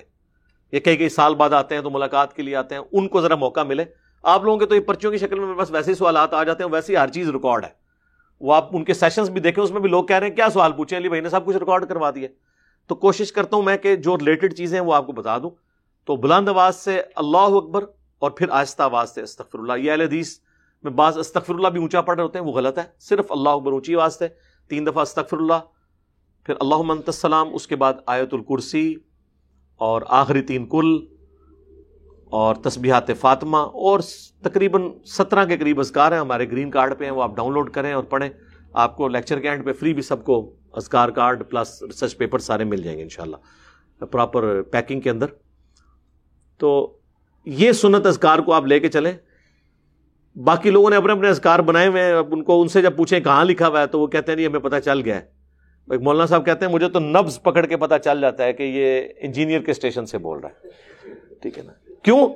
یہ کئی کئی سال بعد آتے ہیں تو ملاقات کے لیے آتے ہیں، ان کو ذرا موقع ملے۔ آپ لوگوں کے تو یہ پرچیوں کی شکل میں بس ویسے ہی سوالات آ جاتے ہیں، ویسے ہر چیز ریکارڈ ہے۔ وہ آپ ان کے سیشنز بھی دیکھیں، اس میں بھی لوگ کہہ رہے ہیں، کیا سوال پوچھیں؟ علی بھائی نے سب کچھ ریکارڈ کروا دیے تو کوشش کرتا ہوں میں کہ جو ریلیٹڈ چیزیں ہیں وہ آپ کو بتا دوں۔ تو بلند آواز سے اللہ اکبر اور پھر آہستہ آواز سے استغفر اللہ یہ اہل حدیث میں بعض استغفر اللہ بھی اونچا پڑھ رہے ہوتے ہیں، وہ غلط ہے۔ صرف اللہ اکبر اونچی آواز سے، تین دفعہ استغفر اللہ پھر اللہ منت السلام، اس کے بعد آیت الکرسی اور آخری تین کل اور تسبیحات فاطمہ اور تقریباً سترہ کے قریب ازکار ہیں، ہمارے گرین کارڈ پہ ہیں، وہ آپ ڈاؤن لوڈ کریں اور پڑھیں۔ آپ کو لیکچر کے اینڈ پہ فری بھی سب کو ازکار کارڈ پلس ریسرچ پیپر سارے مل جائیں گے انشاءاللہ۔ پراپر پیکنگ کے اندر۔ تو یہ سنت ازکار کو آپ لے کے چلیں۔ باقی لوگوں نے اپنے اپنے ازکار بنائے ہوئے ہیں۔ اب ان کو ان سے جب پوچھیں کہاں لکھا ہوا ہے، تو وہ کہتے ہیں، نہیں، ہمیں پتہ چل گیا ہے۔ مولانا صاحب کہتے ہیں، مجھے تو نبز پکڑ کے پتا چل جاتا ہے کہ یہ انجینئر کے اسٹیشن سے بول رہا ہے۔ ٹھیک ہے نا۔ کیوں؟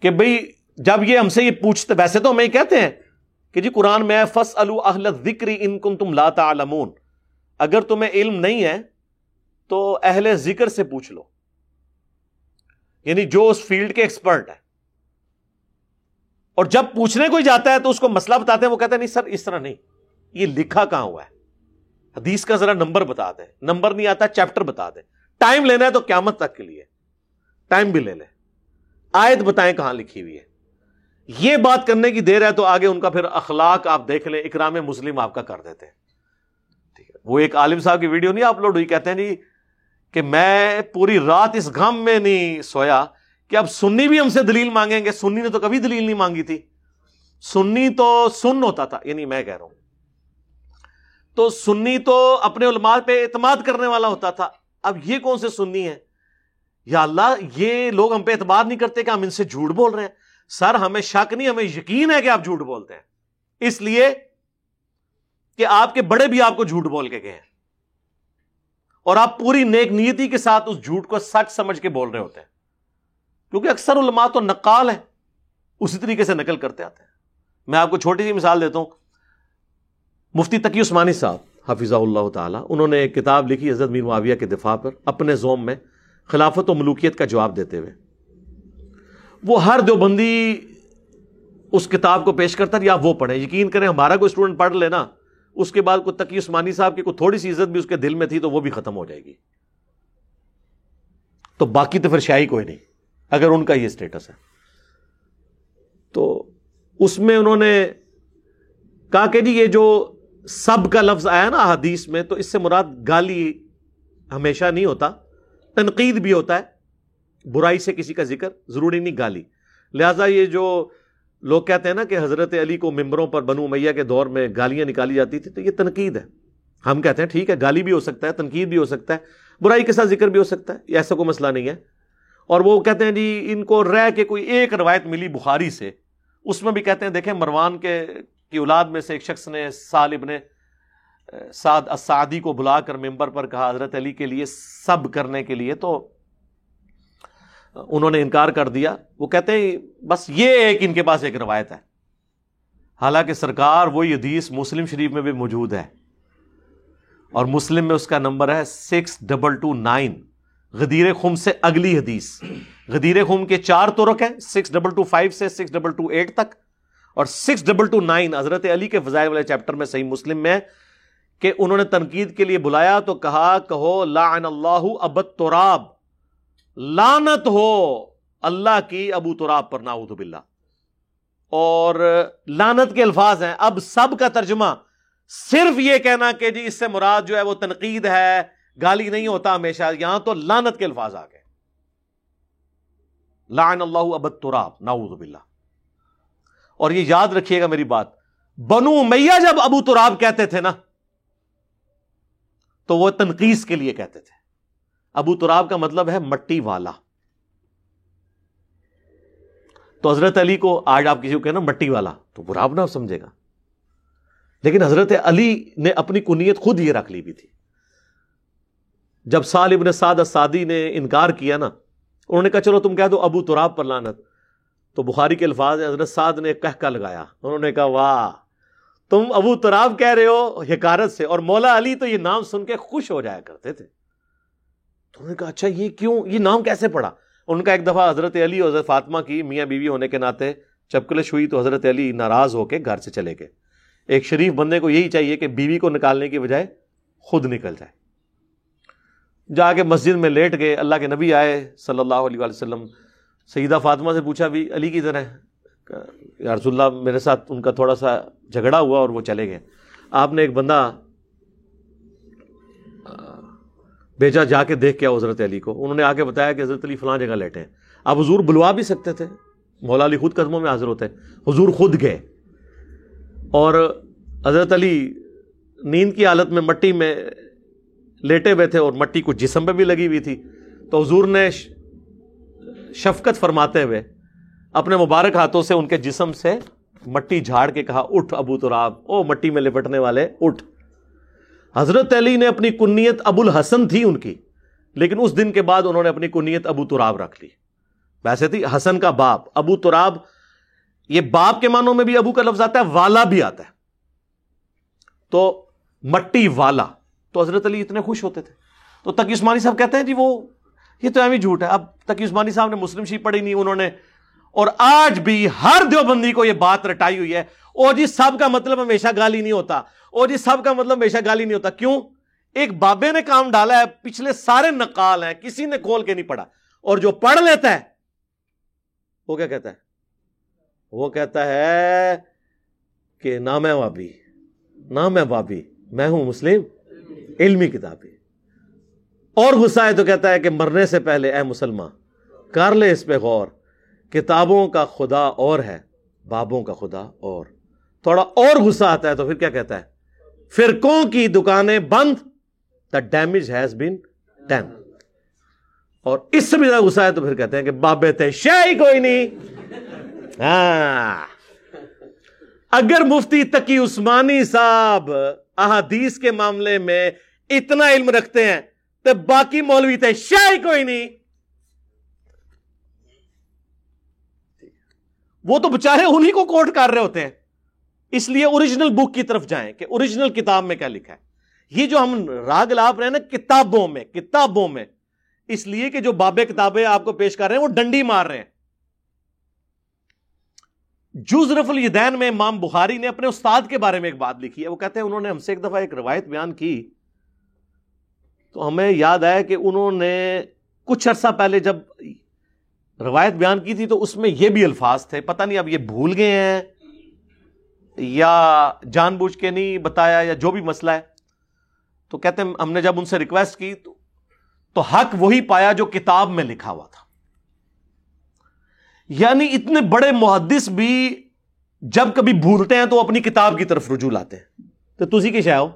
کہ بھئی جب یہ ہم سے یہ پوچھتے، ویسے تو ہمیں کہتے ہیں کہ جی قرآن میں فس اہل ذکری ان کم تم لاتا اگر تمہیں علم نہیں ہے، تو اہل ذکر سے پوچھ لو۔ یعنی جو اس فیلڈ کے ایکسپرٹ ہے اور جب پوچھنے کوئی جاتا ہے تو اس کو مسئلہ بتاتے ہیں، وہ کہتے ہیں، نہیں سر، اس طرح نہیں۔ یہ لکھا کہاں ہوا ہے؟ حدیث کا ذرا نمبر بتا دیں۔ نمبر نہیں آتا، چیپٹر بتا دیں۔ ٹائم لینا ہے تو قیامت تک کے لیے۔ ٹائم بھی لے لیں۔ آیت بتائیں کہاں لکھی ہوئی ہے۔ یہ بات کرنے کی دیر ہے تو آگے ان کا پھر اخلاق آپ دیکھ لیں، اکرام مسلم آپ کا کر دیتے ہیں۔ ٹھیک ہے، وہ ایک عالم صاحب کی ویڈیو نہیں اپلوڈ ہوئی، کہتے ہیں جی کہ میں پوری رات اس غم میں نہیں سویا۔ کہ اب سنی بھی ہم سے دلیل مانگیں گے، سنی نے تو کبھی دلیل نہیں مانگی تھی۔ سنی تو سن ہوتا تھا یعنی میں کہہ رہا ہوں۔ تو سنی تو اپنے علماء پہ اعتماد کرنے والا ہوتا تھا۔ اب یہ کون سے سنی ہے یا اللہ، یہ لوگ ہم پہ اعتماد نہیں کرتے کہ ہم ان سے جھوٹ بول رہے ہیں۔ سر ہمیں شک نہیں، ہمیں یقین ہے کہ آپ جھوٹ بولتے ہیں۔ اس لیے کہ آپ کے بڑے بھی آپ کو جھوٹ بول کے گئے ہیں۔ اور آپ پوری نیک نیتی کے ساتھ اس جھوٹ کو سچ سمجھ کے بول رہے ہوتے ہیں۔ کیونکہ اکثر علماء تو نقال ہے اسی طریقے سے نقل کرتے آتے ہیں۔ میں آپ کو چھوٹی سی مثال دیتا ہوں۔ مفتی تقی عثمانی صاحب حفیظہ اللہ تعالیٰ، انہوں نے ایک کتاب لکھی عزت میر معاویہ کے دفاع پر اپنے زوم میں خلافت و ملوکیت کا جواب دیتے ہوئے۔ وہ ہر دیوبندی اس کتاب کو پیش کرتا ہے یا وہ پڑھے۔ یقین کریں ہمارا کوئی اسٹوڈنٹ پڑھ لینا اس کے بعد کوئی تقی عثمانی صاحب کی کوئی تھوڑی سی عزت بھی اس کے دل میں تھی تو وہ بھی ختم ہو جائے گی۔ تو باقی تو پھر شاہی کوئی نہیں، اگر ان کا یہ اسٹیٹس ہے۔ تو اس میں انہوں نے کہا کہ جی یہ جو سب کا لفظ آیا نا حدیث میں، تو اس سے مراد گالی ہمیشہ نہیں ہوتا، تنقید بھی ہوتا ہے۔ برائی سے کسی کا ذکر ضروری نہیں گالی۔ لہذا یہ جو لوگ کہتے ہیں نا کہ حضرت علی کو ممبروں پر بنو میاں کے دور میں گالیاں نکالی جاتی تھی تو یہ تنقید ہے۔ ہم کہتے ہیں ٹھیک ہے، گالی بھی ہو سکتا ہے، تنقید بھی ہو سکتا ہے، برائی کے ساتھ ذکر بھی ہو سکتا ہے ایسا کوئی مسئلہ نہیں ہے۔ اور وہ کہتے ہیں جی ان کو رہ کے کوئی ایک روایت ملی بخاری سے، اس میں بھی کہتے ہیں، دیکھیں مروان کے، کی اولاد میں سے ایک شخص نے سال ابن سعد اسعدی کو بلا کر ممبر پر کہا حضرت علی کے لیے سب کرنے کے لیے، تو انہوں نے انکار کر دیا۔ وہ کہتے ہیں، بس یہ ایک ان کے پاس ایک روایت ہے۔ حالانکہ سرکار وہی حدیث مسلم شریف میں بھی موجود ہے۔ اور مسلم میں اس کا نمبر ہے سکس ڈبل ٹو نائن غدیر خم سے اگلی حدیث۔ غدیر خم کے چار ترک ہیں سکس ڈبل ٹو فائیو سے سکس ڈبل ٹو ایٹ تک۔ اور سکس ڈبل ٹو نائن حضرت علی کے فضائل والے چیپٹر میں صحیح مسلم میں کہ انہوں نے تنقید کے لیے بلایا تو کہا، کہو، لعن اللہ ابت تراب لانت ہو اللہ کی ابو تراب پر ناؤد باللہ۔ اور لانت کے الفاظ ہیں۔ اب سب کا ترجمہ صرف یہ کہنا کہ جی اس سے مراد جو ہے وہ تنقید ہے، گالی نہیں ہوتا ہمیشہ۔ یہاں تو لانت کے الفاظ آ گئے۔ لعن اللہ ابت تراب ناؤد باللہ۔ اور یہ یاد رکھیے گا میری بات۔ بنو میاں جب ابو تراب کہتے تھے نا، تو وہ تنقید کے لیے کہتے تھے۔ ابو تراب کا مطلب ہے مٹی والا۔ تو حضرت علی کو آج آپ کسی کو کہنا مٹی والا، تو برا نہ سمجھے گا۔ لیکن حضرت علی نے اپنی کنیت خود یہ رکھ لی بھی تھی۔ جب سال ابن سعد سادی نے انکار کیا نا، انہوں نے کہا چلو تم کہہ دو ابو تراب پر لانت تو بخاری کے الفاظ حضرت سعد نے کہہ کا لگایا۔ انہوں نے کہا، واہ، تم ابو تراب کہہ رہے ہو حکارت سے، اور مولا علی تو یہ نام سن کے خوش ہو جایا کرتے تھے۔ تو انہوں نے کہا اچھا یہ کیوں، یہ نام کیسے پڑا ان کا ایک دفعہ حضرت علی اور حضرت فاطمہ کی میاں بیوی ہونے کے ناطے چپکلش ہوئی تو حضرت علی ناراض ہو کے گھر سے چلے گئے۔ ایک شریف بندے کو یہی چاہیے کہ بیوی کو نکالنے کی بجائے خود نکل جائے۔ جا کے مسجد میں لیٹ گئے، اللہ کے نبی آئے، صلی اللہ علیہ وسلم۔ سیدہ فاطمہ سے پوچھا، بھی علی کی طرح یا رسول اللہ، میرے ساتھ ان کا تھوڑا سا جھگڑا ہوا اور وہ چلے گئے۔ آپ نے ایک بندہ بھیجا جا کے دیکھ کے حضرت علی کو۔ انہوں نے آ کے بتایا کہ حضرت علی فلاں جگہ لیٹے ہیں۔ آپ حضور بلوا بھی سکتے تھے۔ مولا علی خود قدموں میں حاضر ہوتے حضور خود گئے۔ اور حضرت علی نیند کی حالت میں مٹی میں لیٹے ہوئے تھے اور مٹی کو جسم پہ بھی لگی ہوئی تھی۔ تو حضور نے شفقت فرماتے ہوئے اپنے مبارک ہاتھوں سے ان کے جسم سے مٹی جھاڑ کے کہا، اٹھ ابو تراب۔ او مٹی میں لپٹنے والے، اٹھ۔ حضرت علی نے اپنی کنیت ابو الحسن تھی ان کی، لیکن اس دن کے بعد انہوں نے اپنی کنیت ابو تراب رکھ لی۔ ویسے تھی حسن کا باپ، ابو تراب، یہ باپ کے معنوں میں بھی ابو کا لفظ آتا ہے، والا بھی آتا ہے۔ تو مٹی والا، تو حضرت علی اتنے خوش ہوتے تھے۔ تو تک عثمانی صاحب کہتے ہیں جی وہ، یہ تو ایویں جھوٹ ہے۔ اب تک عثمانی صاحب نے مسلم شی پڑھی نہیں، انہوں نے اور آج بھی ہر دیوبندی کو یہ بات رٹائی ہوئی ہے۔ او جی سب کا مطلب ہمیشہ گالی نہیں ہوتا۔ او جی سب کا مطلب ہمیشہ گالی نہیں ہوتا۔ کیوں؟ ایک بابے نے کام ڈالا ہے، پچھلے سارے نقال ہیں، کسی نے کھول کے نہیں پڑھا۔ اور جو پڑھ لیتا ہے، وہ کیا کہتا ہے؟ وہ کہتا ہے کہ نام ہے بابی نام ہے بابی میں ہوں مسلم۔ علمی کتابی اور غصہ ہے تو کہتا ہے کہ مرنے سے پہلے، اے مسلمان کر لے اس پہ غور۔ کتابوں کا خدا اور ہے، بابوں کا خدا اور۔ تھوڑا اور غصہ آتا ہے تو پھر کیا کہتا ہے؟ فرقوں کی دکانیں بند the damage has been done اور اس سے بھی زیادہ غصہ ہے تو پھر کہتے ہیں کہ بابے تھے شاہی کوئی نہیں۔ ہاں۔ اگر مفتی تقی عثمانی صاحب احادیث کے معاملے میں اتنا علم رکھتے ہیں تو باقی مولوی تھے شاہی کوئی نہیں۔ وہ تو بچارے انہی کو کوٹ کر رہے ہوتے ہیں۔ اس لیے اوریجنل بک کی طرف جائیں کہ اوریجنل کتاب میں کیا لکھا ہے۔ یہ جو ہم راگ لاپ رہے ہیں نا، کتابوں میں کتابوں میں۔ اس لیے کہ جو بابے کتابیں آپ کو پیش کر رہے ہیں، وہ ڈنڈی مار رہے ہیں۔ جوز الدین میں امام بخاری نے اپنے استاد کے بارے میں ایک بات لکھی ہے۔ وہ کہتے ہیں، انہوں نے ہم سے ایک دفعہ ایک روایت بیان کی۔ تو ہمیں یاد آیا کہ انہوں نے کچھ عرصہ پہلے جب روایت بیان کی تھی تو اس میں یہ بھی الفاظ تھے، پتہ نہیں اب یہ بھول گئے ہیں یا جان بوجھ کے نہیں بتایا یا جو بھی مسئلہ ہے۔ تو کہتے ہیں، ہم نے جب ان سے ریکویسٹ کی تو تو حق وہی پایا جو کتاب میں لکھا ہوا تھا۔ یعنی اتنے بڑے محدث بھی جب کبھی بھولتے ہیں تو اپنی کتاب کی طرف رجوع لاتے ہیں۔ تو تھی کہ شاہ ہو؟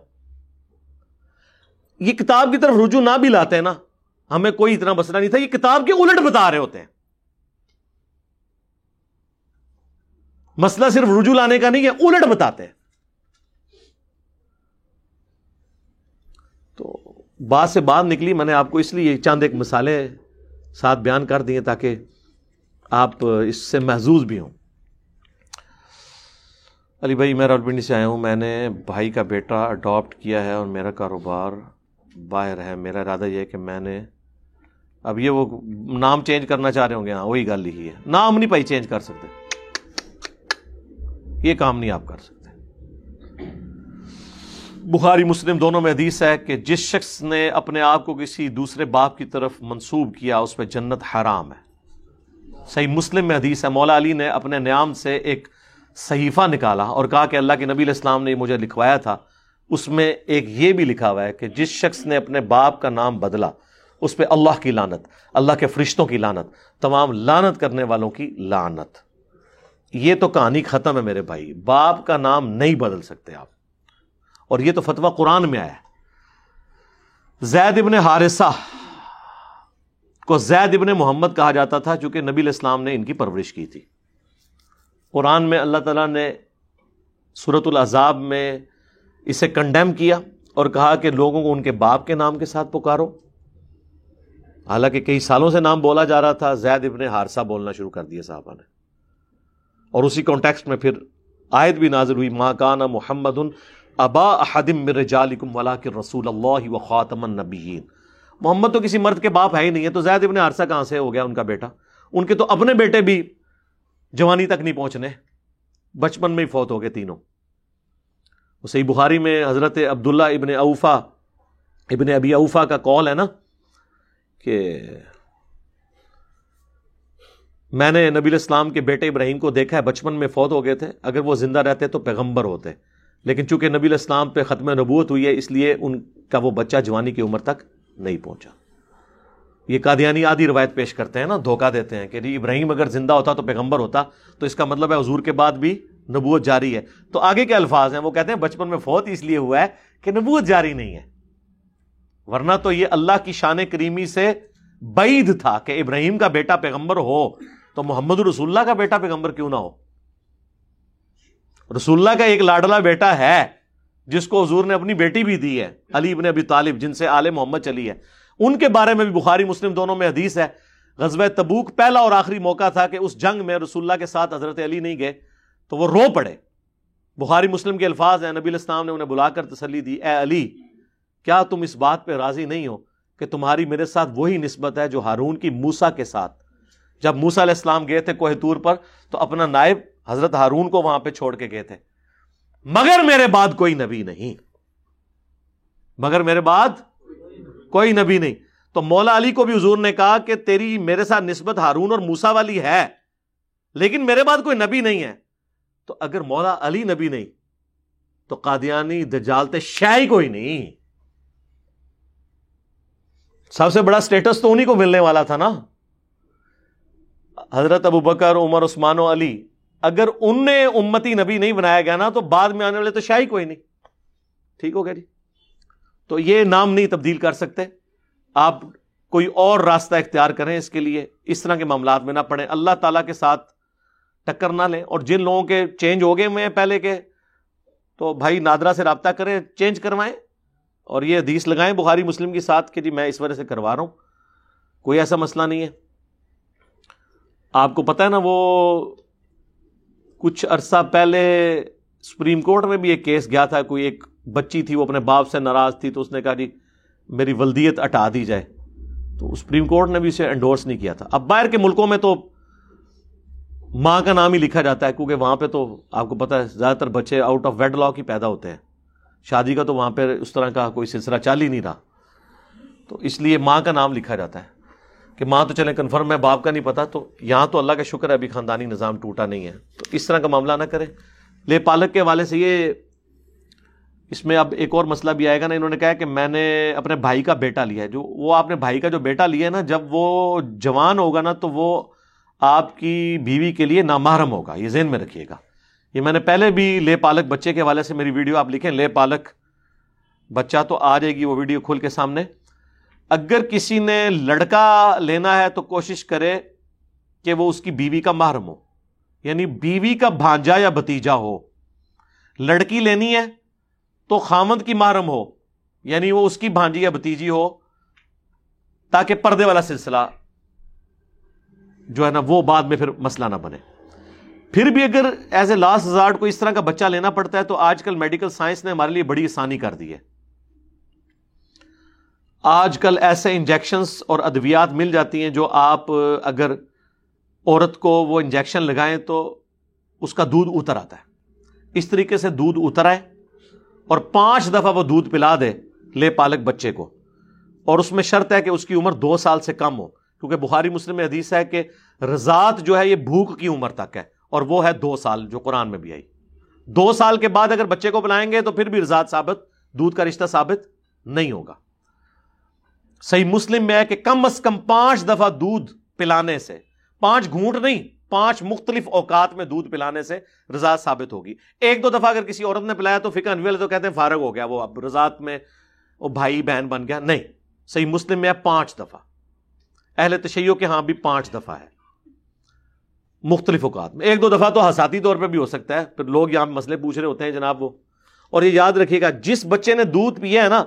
یہ کتاب کی طرف رجوع نہ بھی لاتے ہیں نا، ہمیں کوئی اتنا مسئلہ نہیں تھا، یہ کتاب کے الٹ بتا رہے ہوتے ہیں۔ مسئلہ صرف رجوع لانے کا نہیں ہے، الٹ بتاتے ہیں۔ تو بات سے بات نکلی، میں نے آپ کو اس لیے چاند ایک مثالیں ساتھ بیان کر دیے تاکہ آپ اس سے محظوظ بھی ہوں۔ علی بھائی، میں راولپنڈی سے آیا ہوں۔ میں نے بھائی کا بیٹا اڈاپٹ کیا ہے اور میرا کاروبار باہر ہے۔ میرا ارادہ یہ ہے کہ میں نے اب یہ وہ نام چینج کرنا چاہ رہے ہوں گے۔ ہاں وہی گل ہی ہے۔ نام نہیں بھائی چینج کر سکتے۔ یہ کام نہیں آپ کر سکتے۔ بخاری، مسلم دونوں میں حدیث ہے کہ جس شخص نے اپنے آپ کو کسی دوسرے باپ کی طرف منسوب کیا، اس پہ جنت حرام ہے۔ صحیح مسلم میں حدیث ہے، مولا علی نے اپنے نیام سے ایک صحیفہ نکالا اور کہا کہ اللہ کے نبی علیہ السلام نے مجھے لکھوایا تھا۔ اس میں ایک یہ بھی لکھا ہوا ہے کہ جس شخص نے اپنے باپ کا نام بدلا، اس پہ اللہ کی لانت اللہ کے فرشتوں کی لانت تمام لانت کرنے والوں کی لانت یہ تو کہانی ختم ہے میرے بھائی، باپ کا نام نہیں بدل سکتے آپ۔ اور یہ تو فتویٰ قرآن میں آیا زید ابن حارثہ کو زید ابن محمد کہا جاتا تھا، چونکہ نبی الاسلام نے ان کی پرورش کی تھی۔ قرآن میں اللہ تعالیٰ نے صورت العذاب میں اسے کنڈیم کیا اور کہا کہ لوگوں کو ان کے باپ کے نام کے ساتھ پکارو۔ حالانکہ کئی سالوں سے نام بولا جا رہا تھا، زید ابن ہارسا بولنا شروع کر دیا صاحبہ نے۔ اور اسی کانٹیکسٹ میں پھر آیت بھی نازل ہوئی ماں کانا محمد ابا احدم رجالکم ولاکر رسول اللہ و خاتم النبیین محمد تو کسی مرد کے باپ ہے ہی نہیں ہے، تو زید ابن عرصہ کہاں سے ہو گیا ان کا بیٹا؟ ان کے تو اپنے بیٹے بھی جوانی تک نہیں پہنچنے، بچپن میں ہی فوت ہو گئے تینوں۔ صحیح بخاری میں حضرت عبداللہ ابن اوفا، ابن ابی اوفا کا کال ہے نا کہ میں نے نبی الاسلام کے بیٹے ابراہیم کو دیکھا ہے، بچپن میں فوت ہو گئے تھے۔ اگر وہ زندہ رہتے تو پیغمبر ہوتے۔ لیکن چونکہ نبی الاسلام پہ ختم نبوت ہوئی ہے، اس لیے ان کا وہ بچہ جوانی کی عمر تک نہیں پہنچا۔ یہ قادیانی آدھی روایت پیش کرتے ہیں نا، دھوکہ دیتے ہیں کہ جی ابراہیم اگر زندہ ہوتا تو پیغمبر ہوتا۔ تو اس کا مطلب ہے حضور کے بعد بھی نبوت جاری ہے۔ تو آگے کے الفاظ ہیں، وہ کہتے ہیں بچپن میں فوت اس لیے ہوا ہے کہ نبوت جاری نہیں ہے۔ ورنہ تو یہ اللہ کی شان کریمی سے بعید تھا کہ ابراہیم کا بیٹا پیغمبر ہو۔ تو محمد رسول اللہ کا بیٹا پیغمبر کیوں نہ ہو؟ رسول اللہ کا ایک لاڈلا بیٹا ہے، جس کو حضور نے اپنی بیٹی بھی دی ہے، علی ابن ابی طالب، جن سے آل محمد چلی ہے۔ ان کے بارے میں بھی بخاری، مسلم دونوں میں حدیث ہے۔ غزوہ تبوک پہلا اور آخری موقع تھا کہ اس جنگ میں رسول اللہ کے ساتھ حضرت علی نہیں گئے، تو وہ رو پڑے۔ بخاری، مسلم کے الفاظ ہیں۔ نبی الاسلام نے انہیں بلا کر تسلی دی، اے علی، کیا تم اس بات پہ راضی نہیں ہو کہ تمہاری میرے ساتھ وہی نسبت ہے جو ہارون کی موسا کے ساتھ جب موسا علیہ السلام گئے تھے کوہ تور پر تو اپنا نائب حضرت ہارون کو وہاں پہ چھوڑ کے گئے تھے۔ مگر میرے بعد کوئی نبی نہیں۔ مگر میرے بعد کوئی نبی نہیں۔ تو مولا علی کو بھی حضور نے کہا کہ تیری میرے ساتھ نسبت ہارون اور موسا والی ہے، لیکن میرے بعد کوئی نبی نہیں ہے۔ تو اگر مولا علی نبی نہیں، تو قادیانی دجالتے شاہی کوئی نہیں۔ سب سے بڑا سٹیٹس تو انہیں کو ملنے والا تھا نا۔ حضرت ابو بکر، عمر، عثمان و علی، اگر ان نے امتی نبی نہیں بنایا گیا نا، تو بعد میں آنے والے تو شاہی کوئی نہیں۔ ٹھیک ہو گیا جی؟ تو یہ نام نہیں تبدیل کر سکتے۔ آپ کوئی اور راستہ اختیار کریں اس کے لیے، اس طرح کے معاملات میں نہ پڑیں اللہ تعالیٰ کے ساتھ ٹکر نہ لیں۔ اور جن لوگوں کے چینج ہو گئے میں پہلے کے، تو بھائی نادرا سے رابطہ کریں چینج کروائیں۔ اور یہ حدیث لگائیں بخاری مسلم کے ساتھ کہ جی میں اس وجہ سے کروا رہا ہوں۔ کوئی ایسا مسئلہ نہیں ہے۔ آپ کو پتا ہے نا وہ کچھ عرصہ پہلے سپریم کورٹ میں بھی ایک کیس گیا تھا، کوئی ایک بچی تھی، وہ اپنے باپ سے ناراض تھی تو اس نے کہا جی میری ولدیت ہٹا دی جائے۔ تو سپریم کورٹ نے بھی اسے انڈورس نہیں کیا تھا۔ اب باہر کے ملکوں میں تو ماں کا نام ہی لکھا جاتا ہے، کیونکہ وہاں پہ تو آپ کو پتا ہے زیادہ تر بچے آؤٹ آف ویڈ لاک ہی پیدا ہوتے ہیں۔ شادی کا تو وہاں پہ اس طرح کا کوئی سلسلہ چال ہی نہیں رہا۔ تو اس لیے ماں کا نام لکھا جاتا ہے۔ کہ ماں تو چلیں کنفرم ہے باپ کا نہیں پتا، تو یہاں تو اللہ کا شکر ہے، ابھی خاندانی نظام ٹوٹا نہیں ہے۔ تو اس طرح کا معاملہ نہ کریں۔ لے، پالک کے حوالے سے یہ اس میں اب ایک اور مسئلہ بھی آئے گا نا۔ انہوں نے کہا کہ میں نے اپنے بھائی کا بیٹا لیا ہے۔ جو وہ آپ نے بھائی کا جو بیٹا لیا ہے نا، جب وہ جوان ہوگا نا، تو وہ آپ کی بیوی کے لیے نامحرم ہوگا۔ یہ ذہن میں رکھیے گا۔ یہ میں نے پہلے بھی لے، پالک بچے کے حوالے سے میری ویڈیو آپ لکھیں۔ لے، پالک بچہ تو آ جائے گی وہ ویڈیو کھول کے سامنے۔ اگر کسی نے لڑکا لینا ہے تو کوشش کرے کہ وہ اس کی بیوی کا محرم ہو یعنی بیوی کا بھانجا یا بتیجا ہو۔ لڑکی لینی ہے تو خامد کی محرم ہو یعنی وہ اس کی بھانجی یا بتیجی ہو، تاکہ پردے والا سلسلہ جو ہے نا وہ بعد میں پھر مسئلہ نہ بنے۔ پھر بھی اگر ایز اے لاسٹ ریزارٹ کو اس طرح کا بچہ لینا پڑتا ہے تو آج کل میڈیکل سائنس نے ہمارے لیے بڑی آسانی کر دی ہے۔ آج کل ایسے انجیکشنس اور ادویات مل جاتی ہیں جو آپ اگر عورت کو وہ انجیکشن لگائیں تو اس کا دودھ اتر آتا ہے۔ اس طریقے سے دودھ اتر آئے اور پانچ دفعہ وہ دودھ پلا دے لے پالک بچے کو۔ اور اس میں شرط ہے کہ اس کی عمر دو سال سے کم ہو۔ کیونکہ بخاری مسلم میں حدیث ہے کہ رضاط جو ہے یہ بھوک کی عمر تک ہے اور وہ ہے دو سال، جو قرآن میں بھی آئی دو سال کے بعد اگر بچے کو پلائیں گے تو پھر بھی رضاط ثابت، دودھ کا رشتہ ثابت نہیں ہوگا۔ صحیح مسلم میں ہے کہ کم از کم پانچ دفعہ دودھ پلانے سے، پانچ گھونٹ نہیں، پانچ مختلف اوقات میں دودھ پلانے سے رضاط ثابت ہوگی۔ ایک دو دفعہ اگر کسی عورت نے پلایا تو فکر انویل تو کہتے ہیں فارغ ہو گیا، وہ اب رضاط میں وہ بھائی بہن بن گیا۔ نہیں، صحیح مسلم میں ہے پانچ دفعہ۔ اہل تشیعوں کے ہاں بھی پانچ دفعہ ہے۔ مختلف اوقات میں۔ ایک دو دفعہ تو حساتی طور پہ بھی ہو سکتا ہے، پھر لوگ یہاں مسئلے پوچھ رہے ہوتے ہیں جناب وہ۔ اور یہ یاد رکھیے گا، جس بچے نے دودھ پیا ہے نا،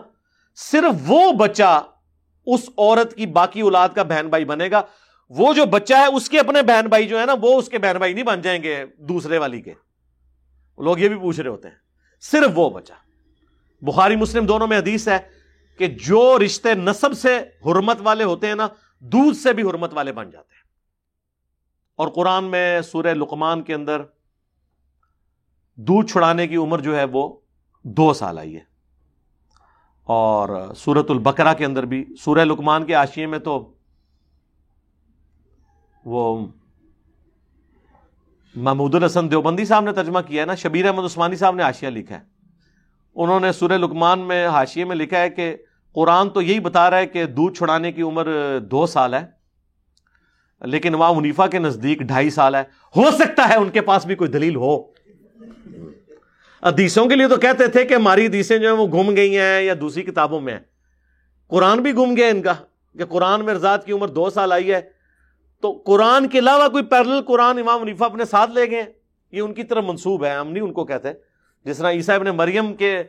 صرف وہ بچہ اس عورت کی باقی اولاد کا بہن بھائی بنے گا۔ وہ جو بچہ ہے، اس کے اپنے بہن بھائی جو ہے نا، وہ اس کے بہن بھائی نہیں بن جائیں گے دوسرے والی کے۔ لوگ یہ بھی پوچھ رہے ہوتے ہیں۔ صرف وہ بچہ۔ بخاری مسلم دونوں میں حدیث ہے کہ جو رشتے نصب سے حرمت والے ہوتے ہیں نا، دودھ سے بھی حرمت والے بن جاتے ہیں۔ اور قرآن میں سورہ لقمان کے اندر دودھ چھڑانے کی عمر جو ہے وہ دو سال آئی ہے۔ اور سورت البکرا کے اندر بھی، سورہ لقمان کے آشیے میں تو وہ محمود الحسن دیوبندی صاحب نے ترجمہ کیا ہے نا، شبیر احمد عثمانی صاحب نے آشیا لکھا ہے۔ انہوں نے سورہ لکمان میں حاشیے میں لکھا ہے کہ قرآن تو یہی بتا رہا ہے کہ دودھ چھڑانے کی عمر دو سال ہے، لیکن وہاں منیفا کے نزدیک ڈھائی سال ہے۔ ہو سکتا ہے ان کے پاس بھی کوئی دلیل ہو۔ حدیثوں کے لیے تو کہتے تھے کہ ہماری حدیثیں جو ہیں وہ گم گئی ہیں یا دوسری کتابوں میں ہیں۔ قرآن بھی گم گیا ان کا کہ قرآن میں رضاط کی عمر دو سال آئی ہے۔ تو قرآن کے علاوہ کوئی پیرل قرآن امام منیفا اپنے ساتھ لے گئے یہ ان کی طرف منسوب ہے، ہم نہیں ان کو کہتے۔ جس طرح عیسیٰ ابن مریم کے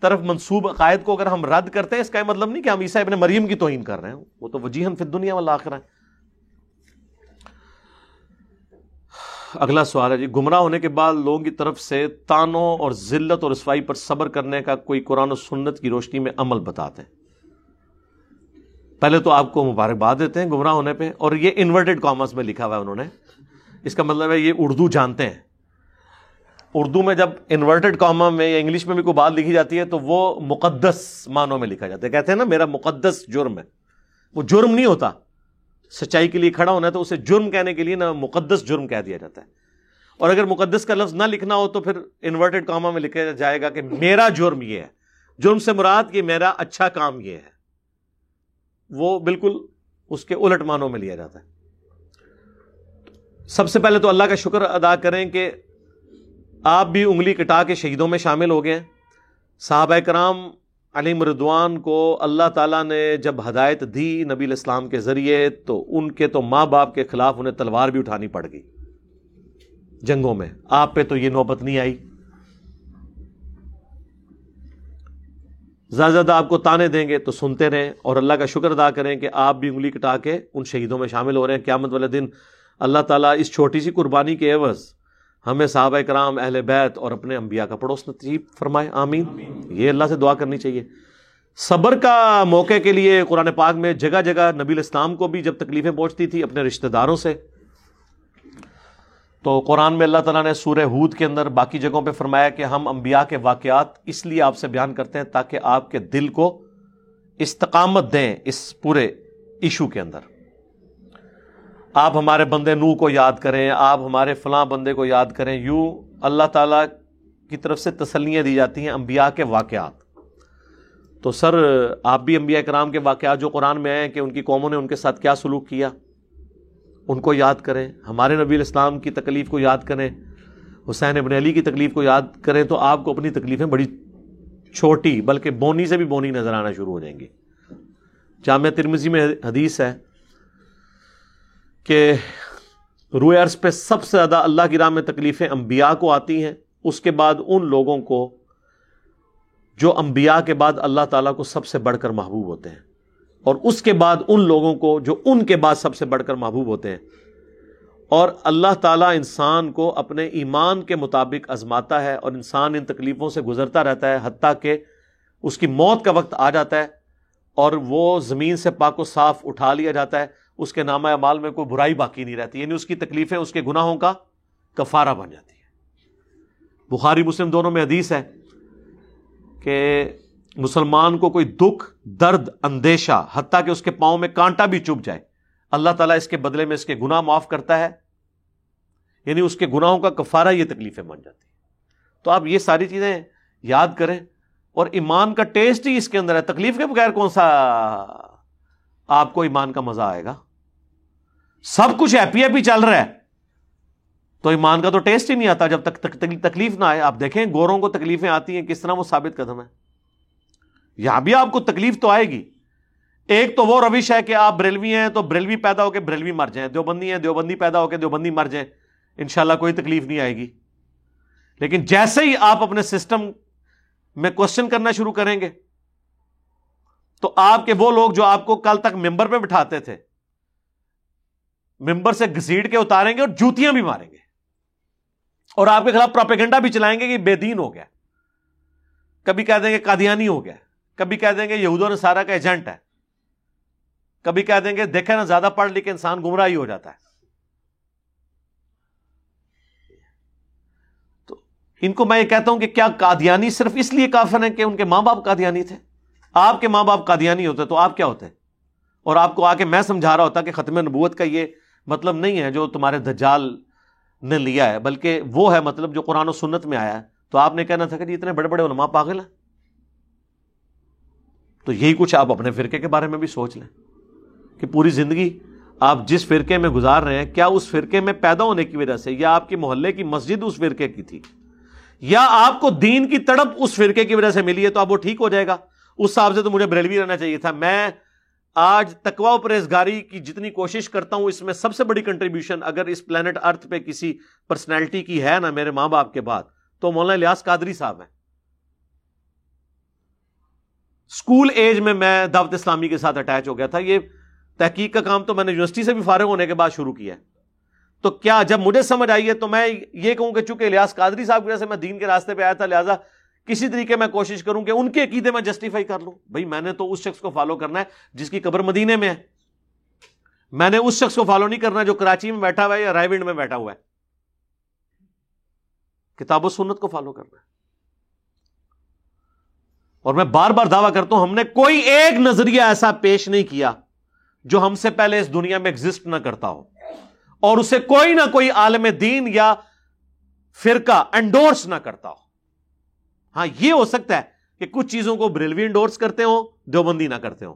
طرف منسوب عقائد کو اگر ہم رد کرتے ہیں، اس کا مطلب نہیں کہ ہم عیسیٰ ابن مریم کی توہین کر رہے ہیں۔ وہ تو وجیحن فی دنیا والا آخر ہے اگلا سوال ہے جی گمراہ ہونے کے بعد لوگوں کی طرف سے تانوں اور ذلت اور رسوائی پر صبر کرنے کا کوئی قرآن و سنت کی روشنی میں عمل بتاتے ہیں۔ پہلے تو آپ کو مبارکباد دیتے ہیں گمراہ ہونے پہ، اور یہ انورٹیڈ کامرس میں لکھا ہوا ہے انہوں نے۔ اس کا مطلب ہے یہ اردو جانتے ہیں۔ اردو میں جب انورٹیڈ کاما میں یا انگلش میں بھی کوئی بات لکھی جاتی ہے تو وہ مقدس معنوں میں لکھا جاتا ہے۔ کہتے ہیں نا، میرا مقدس جرم ہے۔ وہ جرم نہیں ہوتا۔ سچائی کے لیے کھڑا ہونا ہے تو اسے جرم کہنے کے لیے نا مقدس جرم کہہ دیا جاتا ہے۔ اور اگر مقدس کا لفظ نہ لکھنا ہو تو پھر انورٹیڈ کاما میں لکھا جائے گا کہ میرا جرم یہ ہے۔ جرم سے مراد کہ میرا اچھا کام یہ ہے۔ وہ بالکل اس کے الٹ معنوں میں لیا جاتا ہے۔ سب سے پہلے تو اللہ کا شکر ادا کریں کہ آپ بھی انگلی کٹا کے شہیدوں میں شامل ہو گئے صحابہ کرام علی مردوان کو اللہ تعالیٰ نے جب ہدایت دی نبی الاسلام کے ذریعے، تو ان کے تو ماں باپ کے خلاف انہیں تلوار بھی اٹھانی پڑ گئی۔ جنگوں میں، آپ پہ تو یہ نوبت نہیں آئی۔ زیادہ زیادہ آپ کو تانے دیں گے تو سنتے رہیں اور اللہ کا شکر ادا کریں کہ آپ بھی انگلی کٹا کے ان شہیدوں میں شامل ہو رہے ہیں۔ قیامت والے دن اللہ تعالیٰ اس چھوٹی سی قربانی کے عوض ہمیں صحابہ کرام اہل بیت اور اپنے انبیاء کا پڑوس نصیب فرمائے، آمین۔ یہ اللہ سے دعا کرنی چاہیے۔ صبر کا موقع کے لیے قرآن پاک میں جگہ جگہ نبی الاسلام کو بھی جب تکلیفیں پہنچتی تھی اپنے رشتہ داروں سے، تو قرآن میں اللہ تعالیٰ نے سورہ ہود کے اندر باقی جگہوں پہ فرمایا کہ ہم انبیاء کے واقعات اس لیے آپ سے بیان کرتے ہیں تاکہ آپ کے دل کو استقامت دیں اس پورے ایشو کے اندر۔ آپ ہمارے بندے نو کو یاد کریں، آپ ہمارے فلاں بندے کو یاد کریں۔ یوں اللہ تعالیٰ کی طرف سے تسلیاں دی جاتی ہیں انبیاء کے واقعات۔ تو سر، آپ بھی انبیاء کرام کے واقعات جو قرآن میں آئے ہیں کہ ان کی قوموں نے ان کے ساتھ کیا سلوک کیا، ان کو یاد کریں۔ ہمارے نبی الاسلام کی تکلیف کو یاد کریں، حسین ابن علی کی تکلیف کو یاد کریں تو آپ کو اپنی تکلیفیں بڑی چھوٹی بلکہ بونی سے بھی بونی نظر آنا شروع ہو جائیں گی۔ جامعہ ترمزی میں حدیث ہے کہ روئے عرض پہ سب سے زیادہ اللہ کی راہ میں تکلیفیں انبیاء کو آتی ہیں، اس کے بعد ان لوگوں کو جو انبیاء کے بعد اللہ تعالیٰ کو سب سے بڑھ کر محبوب ہوتے ہیں۔ اور اس کے بعد ان لوگوں کو جو ان کے بعد سب سے بڑھ کر محبوب ہوتے ہیں۔ اور اللہ تعالیٰ انسان کو اپنے ایمان کے مطابق ازماتا ہے اور انسان ان تکلیفوں سے گزرتا رہتا ہے، حتیٰ کہ اس کی موت کا وقت آ جاتا ہے اور وہ زمین سے پاک و صاف اٹھا لیا جاتا ہے۔ اس کے نامہ اعمال میں کوئی برائی باقی نہیں رہتی یعنی اس کی تکلیفیں، اس کے گناہوں کا کفارہ بن جاتی ہے بخاری، مسلم دونوں میں حدیث ہے کہ مسلمان کو کوئی دکھ، درد، اندیشہ، حتیٰ کہ اس کے پاؤں میں کانٹا بھی چپ جائے، اللہ تعالیٰ اس کے بدلے میں اس کے گناہ معاف کرتا ہے یعنی اس کے گناہوں کا کفارہ یہ تکلیفیں بن جاتی ہیں۔ تو آپ یہ ساری چیزیں یاد کریں اور ایمان کا ٹیسٹ ہی اس کے اندر ہے۔ تکلیف کے بغیر کون سا آپ کو ایمان کا مزہ آئے گا۔ سب کچھ ہیپی ہیپی چل رہا ہے۔ تو ایمان کا تو ٹیسٹ ہی نہیں آتا۔ جب تک تکلیف نہ آئے، آپ دیکھیں گوروں کو تکلیفیں آتی ہیں، کس طرح وہ ثابت قدم ہے یہاں بھی آپ کو تکلیف تو آئے گی۔ ایک تو وہ روش ہے کہ آپ بریلوی ہیں تو بریلوی پیدا ہو کے بریلوی مر جائیں۔ دیوبندی ہیں، دیوبندی پیدا ہو کے دیوبندی مر جائیں۔ انشاءاللہ کوئی تکلیف نہیں آئے گی۔ لیکن جیسے ہی آپ اپنے سسٹم میں کوشچن کرنا شروع کریں گے تو آپ کے وہ لوگ جو آپ کو کل تک ممبر پہ بٹھاتے تھے، ممبر سے گھسیٹ کے اتاریں گے اور جوتیاں بھی ماریں گے۔ اور آپ کے خلاف پروپیگنڈا بھی چلائیں گے کہ بے دین ہو گیا۔ کبھی کہہ دیں گے قادیانی ہو گیا۔ کبھی کہہ دیں گے یہود و نصارہ کا ایجنٹ ہے۔ کبھی کہہ دیں گے دیکھیں نا، زیادہ پڑھ لکھ کے انسان گمراہ ہی ہو جاتا ہے۔ تو ان کو میں یہ کہتا ہوں کہ کیا قادیانی صرف اس لیے کافر ہیں کہ ان کے ماں باپ قادیانی تھے؟ آپ کے ماں باپ قادیانی ہوتے تو آپ کیا ہوتے؟ اور آپ کو آ کے میں سمجھا رہا ہوتا کہ ختم نبوت کا یہ مطلب نہیں ہے جو تمہارے دجال نے لیا ہے، بلکہ وہ ہے مطلب جو قرآن و سنت میں آیا ہے۔ تو آپ نے کہنا تھا کہ جی اتنے بڑے بڑے علماء پاگل ہیں؟ تو یہی کچھ آپ اپنے فرقے کے بارے میں بھی سوچ لیں کہ پوری زندگی آپ جس فرقے میں گزار رہے ہیں، کیا اس فرقے میں پیدا ہونے کی وجہ سے یا آپ کے محلے کی مسجد اس فرقے کی تھی؟ یا آپ کو دین کی تڑپ اس فرقے کی وجہ سے ملی ہے تو اب وہ ٹھیک ہو جائے گا؟ اس حساب سے تو مجھے بریلوی رہنا چاہیے تھا۔ میں آج تکوا پرہیزگاری کی جتنی کوشش کرتا ہوں، اس میں سب سے بڑی کنٹریبیوشن اگر اس پلانٹ ارتھ پہ کسی پرسنالٹی کی ہے نا میرے ماں باپ کے بعد، تو مولانا لیاس قادری صاحب ہیں۔ اسکول ایج میں میں دعوت اسلامی کے ساتھ اٹیچ ہو گیا تھا۔ یہ تحقیق کا کام تو میں نے یونیورسٹی سے بھی فارغ ہونے کے بعد شروع کیا تو کیا جب مجھے سمجھ آئی ہے، تو میں یہ کہوں کہ چونکہ الیاس قادری صاحب کی وجہ سے میں دین کے راستے پہ آیا تھا، لہٰذا کسی طریقے میں کوشش کروں کہ ان کے عقیدے میں جسٹیفائی کر لوں۔ بھائی، میں نے تو اس شخص کو فالو کرنا ہے جس کی قبر مدینے میں ہے۔ میں نے اس شخص کو فالو نہیں کرنا جو کراچی میں بیٹھا ہوا ہے یا رائے ونڈ میں بیٹھا ہوا ہے۔ کتاب و سنت کو فالو کرنا ہے۔ اور میں بار بار دعویٰ کرتا ہوں، ہم نے کوئی ایک نظریہ ایسا پیش نہیں کیا جو ہم سے پہلے اس دنیا میں ایگزٹ نہ کرتا ہو۔ اور اسے کوئی نہ کوئی عالم دین یا فرقہ انڈورس نہ کرتا ہو۔ ہاں یہ ہو سکتا ہے کہ کچھ چیزوں کو بریلوی انڈورس کرتے ہو دیوبندی نہ کرتے ہو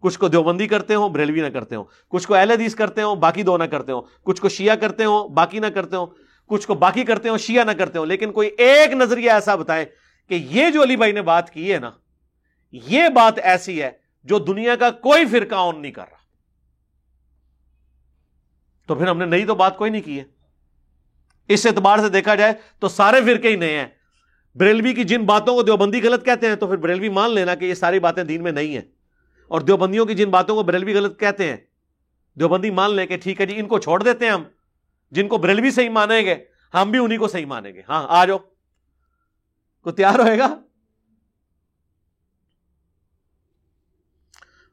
کچھ کو دیوبندی کرتے ہوں، بریلوی نہ کرتے ہوں۔ کچھ کو اہل حدیث کرتے ہوں، باقی دو نہ کرتے ہوں۔ کچھ کو شیعہ کرتے ہوں، باقی نہ کرتے ہوں۔ کچھ کو باقی کرتے ہوں، شیعہ نہ کرتے ہوں۔ لیکن کوئی ایک نظریہ ایسا بتائے کہ یہ جو علی بھائی نے بات کی ہے نا، یہ بات ایسی ہے جو دنیا کا کوئی فرقہ آن نہیں کر رہا۔ تو پھر ہم نے نئی تو بات کوئی نہیں کی ہے۔ اس اعتبار سے دیکھا جائے تو سارے فرقے ہی نئے ہیں۔ بریلوی کی جن باتوں کو دیوبندی غلط کہتے ہیں تو پھر بریلوی مان لینا کہ یہ ساری باتیں دین میں نہیں ہیں۔ اور دیوبندیوں کی جن باتوں کو بریلوی غلط کہتے ہیں، دیوبندی مان لیں کہ ٹھیک ہے جی ان کو چھوڑ دیتے ہیں ہم۔ جن کو بریلوی صحیح مانیں گے، ہم بھی انہیں کو صحیح مانیں گے۔ ہاں آ جاؤ۔ کو تیار ہوئے گا؟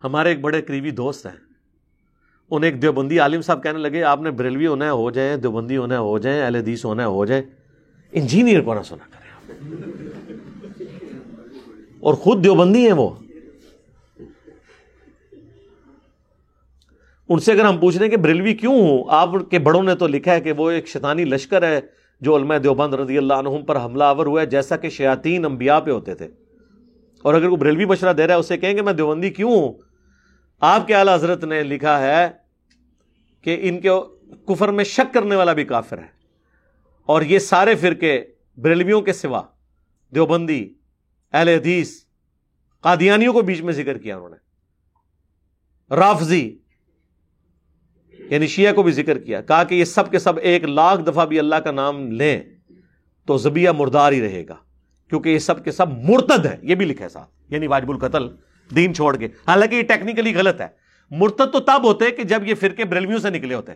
ہمارے ایک بڑے قریبی دوست ہیں۔ انہیں ایک دیوبندی عالم صاحب کہنے لگے، آپ نے بریلوی ہونا ہے، ہو جائیں، دیوبندی ہونا ہے، ہو جائیں، اہل حدیث ہونا ہے، ہو جائے انجینئر کو نہ سنا کریں اور خود دیوبندی ہیں وہ۔ ان سے اگر ہم پوچھ رہے ہیں کہ بریلوی کیوں ہوں، آپ کے بڑوں نے تو لکھا ہے کہ وہ ایک شیطانی لشکر ہے جو علماء دیوبند رضی اللہ عنہم پر حملہ آور ہوا ہے، جیسا کہ شیاطین انبیاء پہ ہوتے تھے۔ اور اگر وہ بریلوی مشورہ دے رہا ہے، اسے کہیں کہ میں دیوبندی کیوں ہوں؟ آپ کے اعلی حضرت نے لکھا ہے کہ ان کے کفر میں شک کرنے والا بھی کافر ہے۔ اور یہ سارے فرقے بریلویوں کے سوا، دیوبندی، اہل حدیث، قادیانیوں کو بیچ میں ذکر کیا انہوں نے۔ رافضی یعنی شیعہ کو بھی ذکر کیا، کہا کہ یہ سب کے سب ایک لاکھ دفعہ بھی اللہ کا نام لیں تو زبیہ مردار ہی رہے گا، کیونکہ یہ سب کے سب مرتد ہے یہ بھی لکھا ہے ساتھ یعنی واجب القتل، دین چھوڑ کے۔ حالانکہ یہ ٹیکنیکلی غلط ہے۔ مرتد تو تب ہوتے کہ جب یہ فرقے بریلویوں سے نکلے ہوتے۔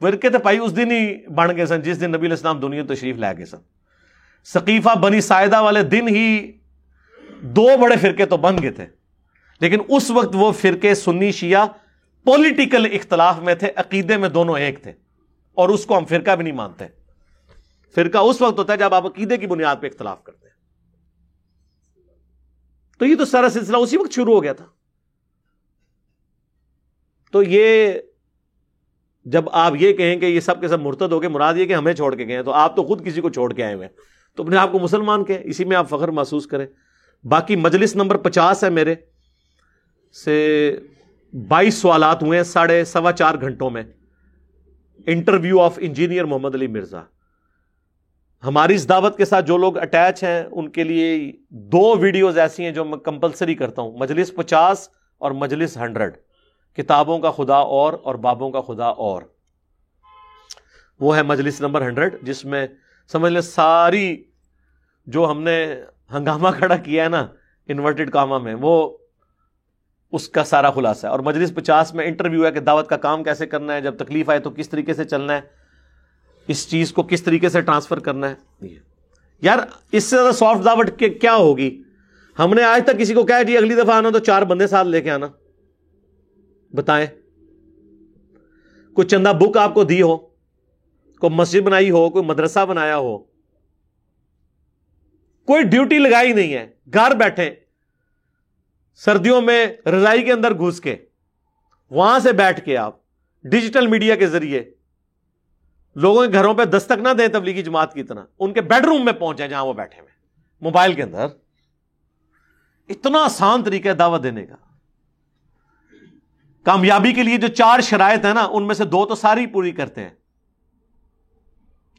فرقے تو پائی اس دن ہی بن گئے سن، جس دن نبی الاسلام دنیا تشریف لے گئے سن۔ ثقیفہ بنی سائدہ والے دن ہی دو بڑے فرقے تو بن گئے تھے۔ لیکن اس وقت وہ فرقے سنی، شیعہ پولیٹیکل اختلاف میں تھے، عقیدے میں دونوں ایک تھے۔ اور اس کو ہم فرقہ بھی نہیں مانتے۔ فرقہ اس وقت ہوتا ہے جب آپ عقیدے کی بنیاد پہ اختلاف کرتے ہیں۔ تو یہ تو سارا سلسلہ اسی وقت شروع ہو گیا تھا۔ تو یہ جب آپ یہ کہیں کہ یہ سب کے سب مرتد ہو گئے مراد یہ کہ ہمیں چھوڑ کے گئے تو آپ تو خود کسی کو چھوڑ کے آئے ہوئے ہیں۔ تو اپنے آپ کو مسلمان کے اسی میں آپ فخر محسوس کریں۔ باقی مجلس نمبر پچاس ہے میرے، سے بائیس سوالات ہوئے ہیں ساڑھے سوا چار گھنٹوں میں۔ Interview of engineer Muhammad Ali Mirza. ہماری اس دعوت کے ساتھ جو لوگ اٹیچ ہیں، ان کے لیے دو ویڈیوز ایسی ہیں جو میں کمپلسری کرتا ہوں۔ مجلس پچاس اور مجلس ہنڈریڈ۔ کتابوں کا خدا اور اور بابوں کا خدا اور۔ وہ ہے مجلس نمبر ہنڈریڈ، جس میں سمجھ لیں ساری جو ہم نے ہنگامہ کھڑا کیا ہے نا، انورٹیڈ کاما میں، وہ اس کا سارا خلاصہ ہے۔ اور مجلس پچاس میں انٹرویو ہے کہ دعوت کا کام کیسے کرنا ہے، جب تکلیف آئے تو کس طریقے سے چلنا ہے، اس چیز کو کس طریقے سے ٹرانسفر کرنا ہے۔ یار، اس سے زیادہ سافٹ دعوت کیا ہوگی؟ ہم نے آج تک کسی کو کہا جی اگلی دفعہ آنا تو چار بندے ساتھ لے کے آنا۔ بتائیں۔ کوئی چندہ بک آپ کو دی ہو، کوئی مسجد بنائی ہو، کوئی مدرسہ بنایا ہو۔ کوئی ڈیوٹی لگائی نہیں ہے، گھر بیٹھے۔ سردیوں میں رضائی کے اندر گھس کے، وہاں سے بیٹھ کے آپ ڈیجیٹل میڈیا کے ذریعے لوگوں کے گھروں پہ دستک نہ دیں تبلیغی جماعت کی طرح، ان کے بیڈ روم میں پہنچے جہاں وہ بیٹھے ہوئے۔ موبائل کے اندر۔ اتنا آسان طریقہ ہے دعوت دینے کا۔ کامیابی کے لیے جو چار شرائط ہیں نا، ان میں سے دو تو ساری پوری کرتے ہیں۔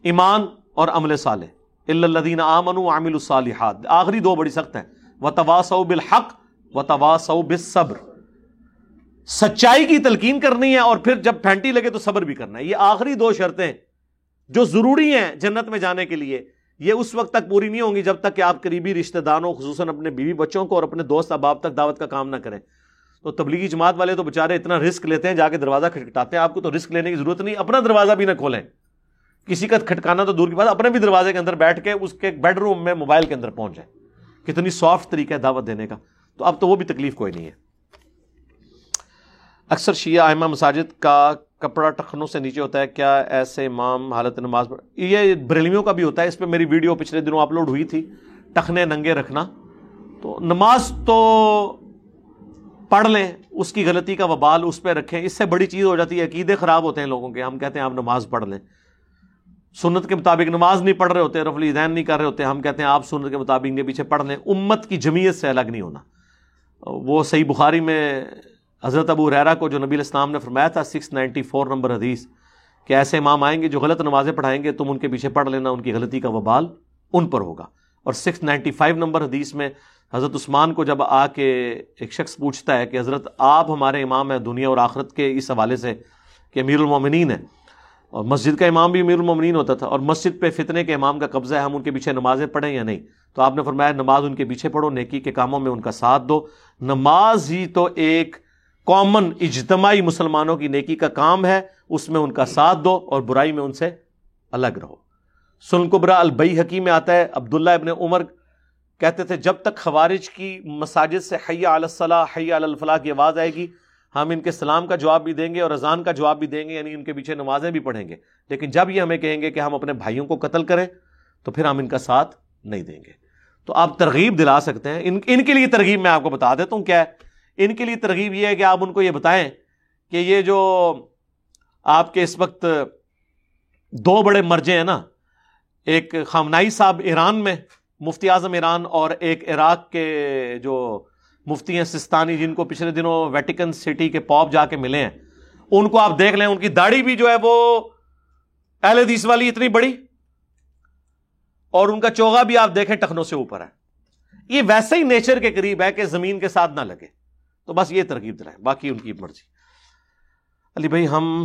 ایمان اور عمل صالح۔ الدین آمن عامل الصالحات۔ آخری دو بڑی سخت ہیں۔ وہ تواس بالحق و تواس صبر سچائی کی تلقین کرنی ہے اور پھر جب پھینٹی لگے تو صبر بھی کرنا ہے۔ یہ آخری دو شرطیں جو ضروری ہیں جنت میں جانے کے لیے، یہ اس وقت تک پوری نہیں ہوں گی جب تک کہ آپ قریبی رشتہ داروں، خصوصاً اپنے بیوی بچوں کو اور اپنے دوست، احباب تک دعوت کا کام نہ کریں۔ تو تبلیغی جماعت والے تو بےچارے اتنا رسک لیتے ہیں، جا کے دروازہ کھٹکھٹاتے ہیں۔ آپ کو تو رسک لینے کی ضرورت نہیں، اپنا دروازہ بھی نہ کھولیں۔ کسی کا کھٹکانا تو دور کی بات اپنے بھی دروازے کے اندر بیٹھ کے اس کے بیڈ روم میں موبائل کے اندر پہنچ جائیں۔ کتنی سافٹ طریقہ ہے دعوت دینے کا۔ تو اب تو وہ بھی تکلیف کوئی نہیں ہے۔ اکثر شیعہ آئمہ مساجد کا کپڑا ٹخنوں سے نیچے ہوتا ہے۔ کیا ایسے امام حالت نماز یہ بریلویوں کا بھی ہوتا ہے۔ اس پہ میری ویڈیو پچھلے دنوں اپلوڈ ہوئی تھی۔ ٹخنے ننگے رکھنا۔ تو نماز تو پڑھ لیں، اس کی غلطی کا وبال اس پہ رکھیں، اس سے بڑی چیز ہو جاتی ہے، عقیدے خراب ہوتے ہیں لوگوں کے، ہم کہتے ہیں آپ نماز پڑھ لیں۔ سنت کے مطابق نماز نہیں پڑھ رہے ہوتے رفلی دین نہیں کر رہے ہوتے، ہم کہتے ہیں آپ سنت کے مطابق کے پیچھے پڑھ لیں۔ امت کی جمیت سے الگ نہیں ہونا۔ وہ صحیح بخاری میں حضرت ابو ریرا کو جو نبی الاسلام نے فرمایا تھا سکس نائنٹی فور نمبر حدیث، کہ ایسے امام آئیں گے جو غلط نمازیں پڑھائیں گے، تم ان کے پیچھے پڑھ لینا، ان کی غلطی کا وبال ان پر ہوگا۔ اور سکس نائنٹی فائیو نمبر حدیث میں حضرت عثمان کو جب آ کے ایک شخص پوچھتا ہے کہ حضرت آپ ہمارے امام ہیں دنیا اور آخرت کے اس حوالے سے کہ امیر المومنین ہے اور مسجد کا امام بھی امیر المومنین ہوتا تھا، اور مسجد پہ فتنے کے امام کا قبضہ ہے، ہم ان کے پیچھے نمازیں پڑھیں یا نہیں؟ تو آپ نے فرمایا، نماز ان کے پیچھے پڑھو، نیکی کے کاموں میں ان کا ساتھ دو۔ نماز ہی تو ایک کامن اجتماعی مسلمانوں کی نیکی کا کام ہے، اس میں ان کا ساتھ دو اور برائی میں ان سے الگ رہو۔ سن قبرا البئی حکیم میں آتا ہے، عبداللہ ابن عمر کہتے تھے، جب تک خوارج کی مساجد سے حیا الصلاح حیا الفلاح کی آواز آئے گی، ہم ان کے سلام کا جواب بھی دیں گے اور اذان کا جواب بھی دیں گے یعنی ان کے پیچھے نمازیں بھی پڑھیں گے۔ لیکن جب یہ ہمیں کہیں گے کہ ہم اپنے بھائیوں کو قتل کریں، تو پھر ہم ان کا ساتھ نہیں دیں گے۔ تو آپ ترغیب دلا سکتے ہیں۔ ان ان کے لیے ترغیب میں آپ کو بتا دیتا ہوں کیا ہے۔ ان کے لیے ترغیب یہ ہے کہ آپ ان کو یہ بتائیں کہ یہ جو آپ کے اس وقت دو بڑے مرجے ہیں نا، ایک خامنائی صاحب ایران میں مفتی اعظم ایران اور ایک عراق کے جو مفتی ہیں سستانی جن کو پچھلے دنوں ویٹیکن سٹی کے پاپ جا کے ملے ہیں، ان کو آپ دیکھ لیں، ان کی داڑھی بھی جو ہے وہ اہل حدیث والی اتنی بڑی، اور ان کا چوگا بھی آپ دیکھیں ٹخنوں سے اوپر ہے۔ یہ ویسے ہی نیچر کے قریب ہے کہ زمین کے ساتھ نہ لگے۔ تو بس یہ ترغیب دلائیں، باقی ان کی مرضی۔ علی بھائی، ہم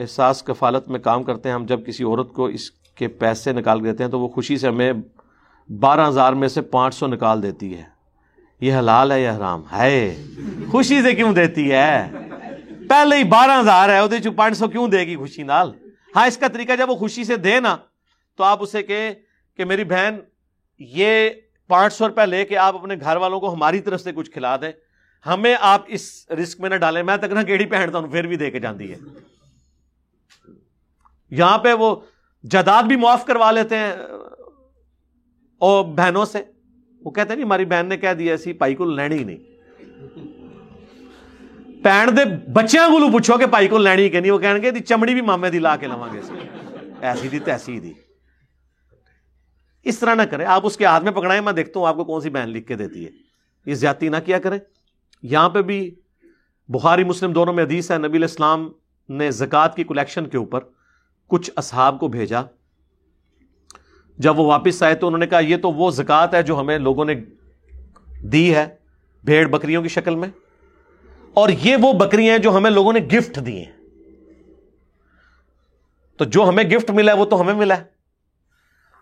احساس کفالت میں کام کرتے ہیں، ہم جب کسی عورت کو اس کے پیسے نکال دیتے ہیں تو وہ خوشی سے ہمیں بارہ ہزار میں سے پانچ سو نکال دیتی ہے۔ یہ حلال ہے یہ حرام؟ ہے خوشی سے کیوں دیتی ہے؟ پہلے ہی بارہ ہزار ہے وہ پانچ سو کیوں دے گی خوشی نال؟ ہاں اس کا طریقہ جب وہ خوشی سے دے نا، تو آپ اسے کہ کہ میری بہن، یہ پانچ سو روپے لے کے آپ اپنے گھر والوں کو ہماری طرف سے کچھ کھلا دیں۔ ہمیں آپ اس رسک میں نہ ڈالیں۔ میں تک نہ کیڑی پہنتا ہوں پھر بھی دے کے جاتی ہے۔ یہاں پہ وہ جداد بھی معاف کروا لیتے ہیں۔ اور بہنوں سے۔ وہ کہتے ہیں نہیں، ہماری بہن نے کہہ دیا، ایسی پائی کو لینی ہی نہیں۔ پہن دے بچیاں کو پوچھو کہ پائی کو لینی کہ نہیں وہ کہیں گے چمڑی بھی مامے دی لا کے لوا گے ایسی دی تیسی دی اس طرح نہ کرے آپ اس کے ہاتھ میں پکڑائیں میں دیکھتا ہوں آپ کو کون سی بہن لکھ کے دیتی ہے یہ زیادتی نہ کیا کریں یہاں پہ بھی بخاری مسلم دونوں میں حدیث ہے نبی الاسلام نے زکوٰۃ کی کلیکشن کے اوپر کچھ اصحاب کو بھیجا جب وہ واپس آئے تو انہوں نے کہا، یہ تو وہ زکوٰۃ ہے جو ہمیں لوگوں نے دی ہے بھیڑ بکریوں کی شکل میں۔ اور یہ وہ بکریاں جو ہمیں لوگوں نے گفٹ دی ہیں۔ تو جو ہمیں گفٹ ملا ہے، وہ تو ہمیں ملا ہے۔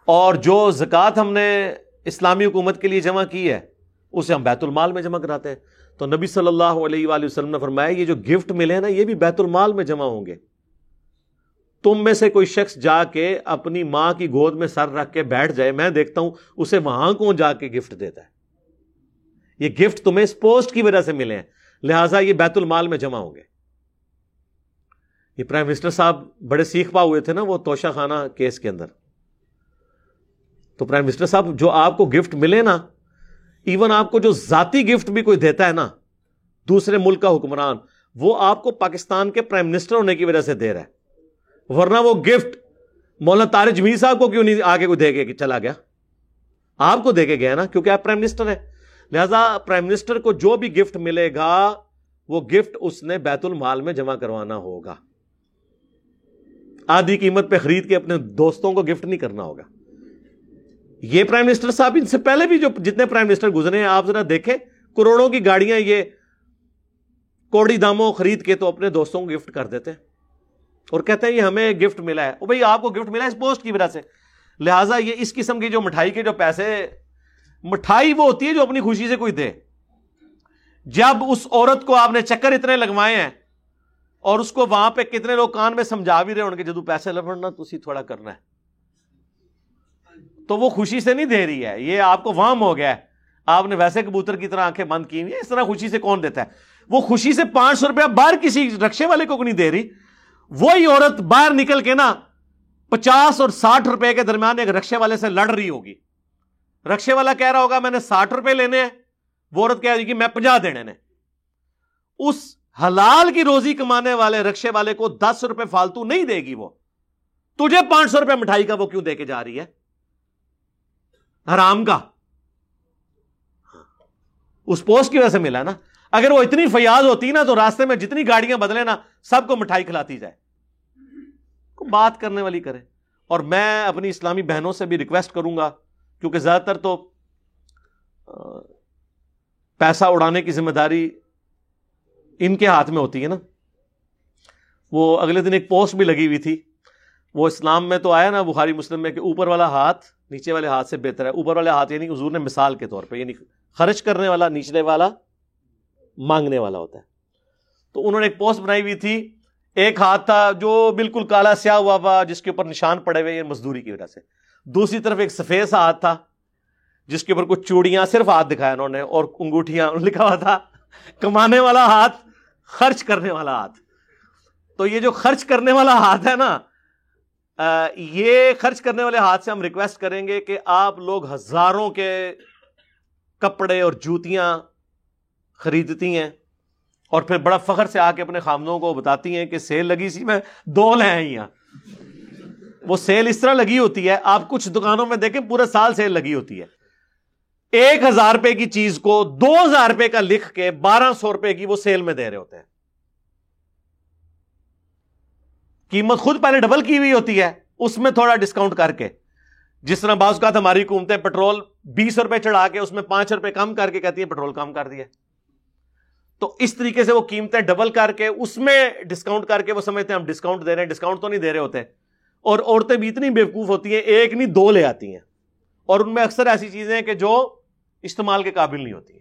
اور جو زکوٰۃ ہم نے اسلامی حکومت کے لیے جمع کی ہے، اسے ہم بیت المال میں جمع کراتے ہیں۔ تو نبی صلی اللہ علیہ وآلہ وسلم نے فرمایا، یہ جو گفٹ ملے ہیں نا، یہ بھی بیت المال میں جمع ہوں گے۔ تم میں سے کوئی شخص جا کے اپنی ماں کی گود میں سر رکھ کے بیٹھ جائے، میں دیکھتا ہوں اسے وہاں کون جا کے گفٹ دیتا ہے؟ یہ گفٹ تمہیں اس پوسٹ کی وجہ سے ملے ہیں، لہٰذا یہ بیت المال میں جمع ہوں گے۔ یہ پرائم منسٹر صاحب بڑے سیکھ پا ہوئے تھے نا وہ توشہ خانہ کیس کے اندر۔ تو پرائم منسٹر صاحب، جو آپ کو گفٹ ملے نا ایون آپ کو جو ذاتی گفٹ بھی کوئی دیتا ہے نا، دوسرے ملک کا حکمران، وہ آپ کو پاکستان کے پرائم منسٹر ہونے کی وجہ سے دے رہا ہے۔ ورنہ وہ گفٹ مولانا تارج جمیر صاحب کو کیوں نہیں آگے کو دے کے چلا گیا؟ آپ کو دے کے گیا نا، کیونکہ آپ پرائم منسٹر ہیں۔ لہذا پرائم منسٹر کو جو بھی گفٹ ملے گا، وہ گفٹ اس نے بیت المال میں جمع کروانا ہوگا۔ آدھی قیمت پہ خرید کے اپنے دوستوں کو گفٹ نہیں کرنا ہوگا۔ یہ پرائم منسٹر صاحب ان سے پہلے بھی جو جتنے پرائم منسٹر گزرے ہیں، آپ ذرا دیکھیں، کروڑوں کی گاڑیاں یہ کوڑی داموں خرید کے تو اپنے دوستوں کو گفٹ کر دیتے ہیں۔ اور کہتے ہیں یہ ہمیں گفٹ ملا ہے۔ بھائی، آپ کو گفٹ ملا ہے اس پوسٹ کی وجہ سے۔ لہٰذا یہ اس قسم کی جو مٹھائی کے جو پیسے، مٹھائی وہ ہوتی ہے جو اپنی خوشی سے کوئی دے۔ جب اس عورت کو آپ نے چکر اتنے لگوائے ہیں اور اس کو وہاں پہ کتنے لوگ کان میں سمجھا بھی رہے ان کے جدو پیسے لبڑنا تو اسی تھوڑا کرنا ہے۔ تو وہ خوشی سے نہیں دے رہی ہے، یہ آپ کو وام ہو گیا ہے۔ آپ نے ویسے کبوتر کی طرح آنکھیں بند کی اس طرح خوشی سے کون دیتا ہے؟ وہ خوشی سے پانچ سو روپیہ باہر کسی رکشے والے کو نہیں دے رہی۔ وہی عورت باہر نکل کے نا پچاس اور ساٹھ روپے کے درمیان ایک رکشے والے سے لڑ رہی ہوگی۔ رکشے والا کہہ رہا ہوگا، میں نے ساٹھ روپے لینے ہیں۔ وہ عورت کہہ رہی کہ میں پنجا دینے نے۔ اس حلال کی روزی کمانے والے رکشے والے کو دس روپے فالتو نہیں دے گی وہ۔ تجھے پانچ سو روپے مٹھائی کا وہ کیوں دے کے جا رہی ہے؟ حرام کا۔ اس پوسٹ کی وجہ سے ملا نا۔ اگر وہ اتنی فیاض ہوتی نا تو راستے میں جتنی گاڑیاں بدلے نا، سب کو مٹھائی کھلاتی جائے۔ بات کرنے والی کرے۔ اور میں اپنی اسلامی بہنوں سے بھی ریکویسٹ کروں گا، کیونکہ زیادہ تر تو پیسہ اڑانے کی ذمہ داری ان کے ہاتھ میں ہوتی ہے نا۔ وہ اگلے دن ایک پوسٹ بھی لگی ہوئی تھی۔ وہ اسلام میں تو آیا نا، بخاری مسلم میں کہ اوپر والا ہاتھ نیچے والے ہاتھ سے بہتر ہے۔ اوپر والے ہاتھ یعنی حضور نے مثال کے طور پہ یعنی خرچ کرنے والا، نیچلے والا، مانگنے والا ہوتا ہے۔ تو انہوں نے ایک پوسٹ بنائی ہوئی تھی ایک ہاتھ تھا جو بالکل کالا سیاہ ہوا ہوا، جس کے اوپر نشان پڑے ہوئے مزدوری کی وجہ سے۔ دوسری طرف ایک سفید سا ہاتھ تھا، جس کے اوپر کچھ چوڑیاں صرف ہاتھ دکھایا انہوں نے اور انگوٹھیاں لکھا ہوا تھا، کمانے والا ہاتھ، خرچ کرنے والا ہاتھ۔ تو یہ جو خرچ کرنے والا ہاتھ ہے نا یہ خرچ کرنے والے ہاتھ سے ہم ریکویسٹ کریں گے کہ آپ لوگ ہزاروں کے کپڑے اور جوتیاں خریدتی ہیں۔ اور پھر بڑا فخر سے آ کے اپنے خامدوں کو بتاتی ہیں کہ سیل لگی سی، میں دو لے آئی ہیں وہ سیل اس طرح لگی ہوتی ہے، آپ کچھ دکانوں میں دیکھیں، پورے سال سیل لگی ہوتی ہے۔ ایک ہزار روپے کی چیز کو دو ہزار روپے کا لکھ کے بارہ سو روپے کی وہ سیل میں دے رہے ہوتے ہیں۔ قیمت خود پہلے ڈبل کی ہوئی ہوتی ہے، اس میں تھوڑا ڈسکاؤنٹ کر کے۔ جس طرح بعض کا ہماری حکومتیں پیٹرول بیس روپے چڑھا کے اس میں پانچ روپے کم کر کے کہتی ہیں پیٹرول کم کر دیا تو اس طریقے سے وہ قیمتیں ڈبل کر کے اس میں ڈسکاؤنٹ کر کے وہ سمجھتے ہیں ہم ڈسکاؤنٹ دے رہے ہیں، ڈسکاؤنٹ تو نہیں دے رہے ہوتے۔ اور عورتیں بھی اتنی بیوقوف ہوتی ہیں، ایک نہیں، دو لے آتی ہیں۔ اور ان میں اکثر ایسی چیزیں ہیں کہ جو استعمال کے قابل نہیں ہوتی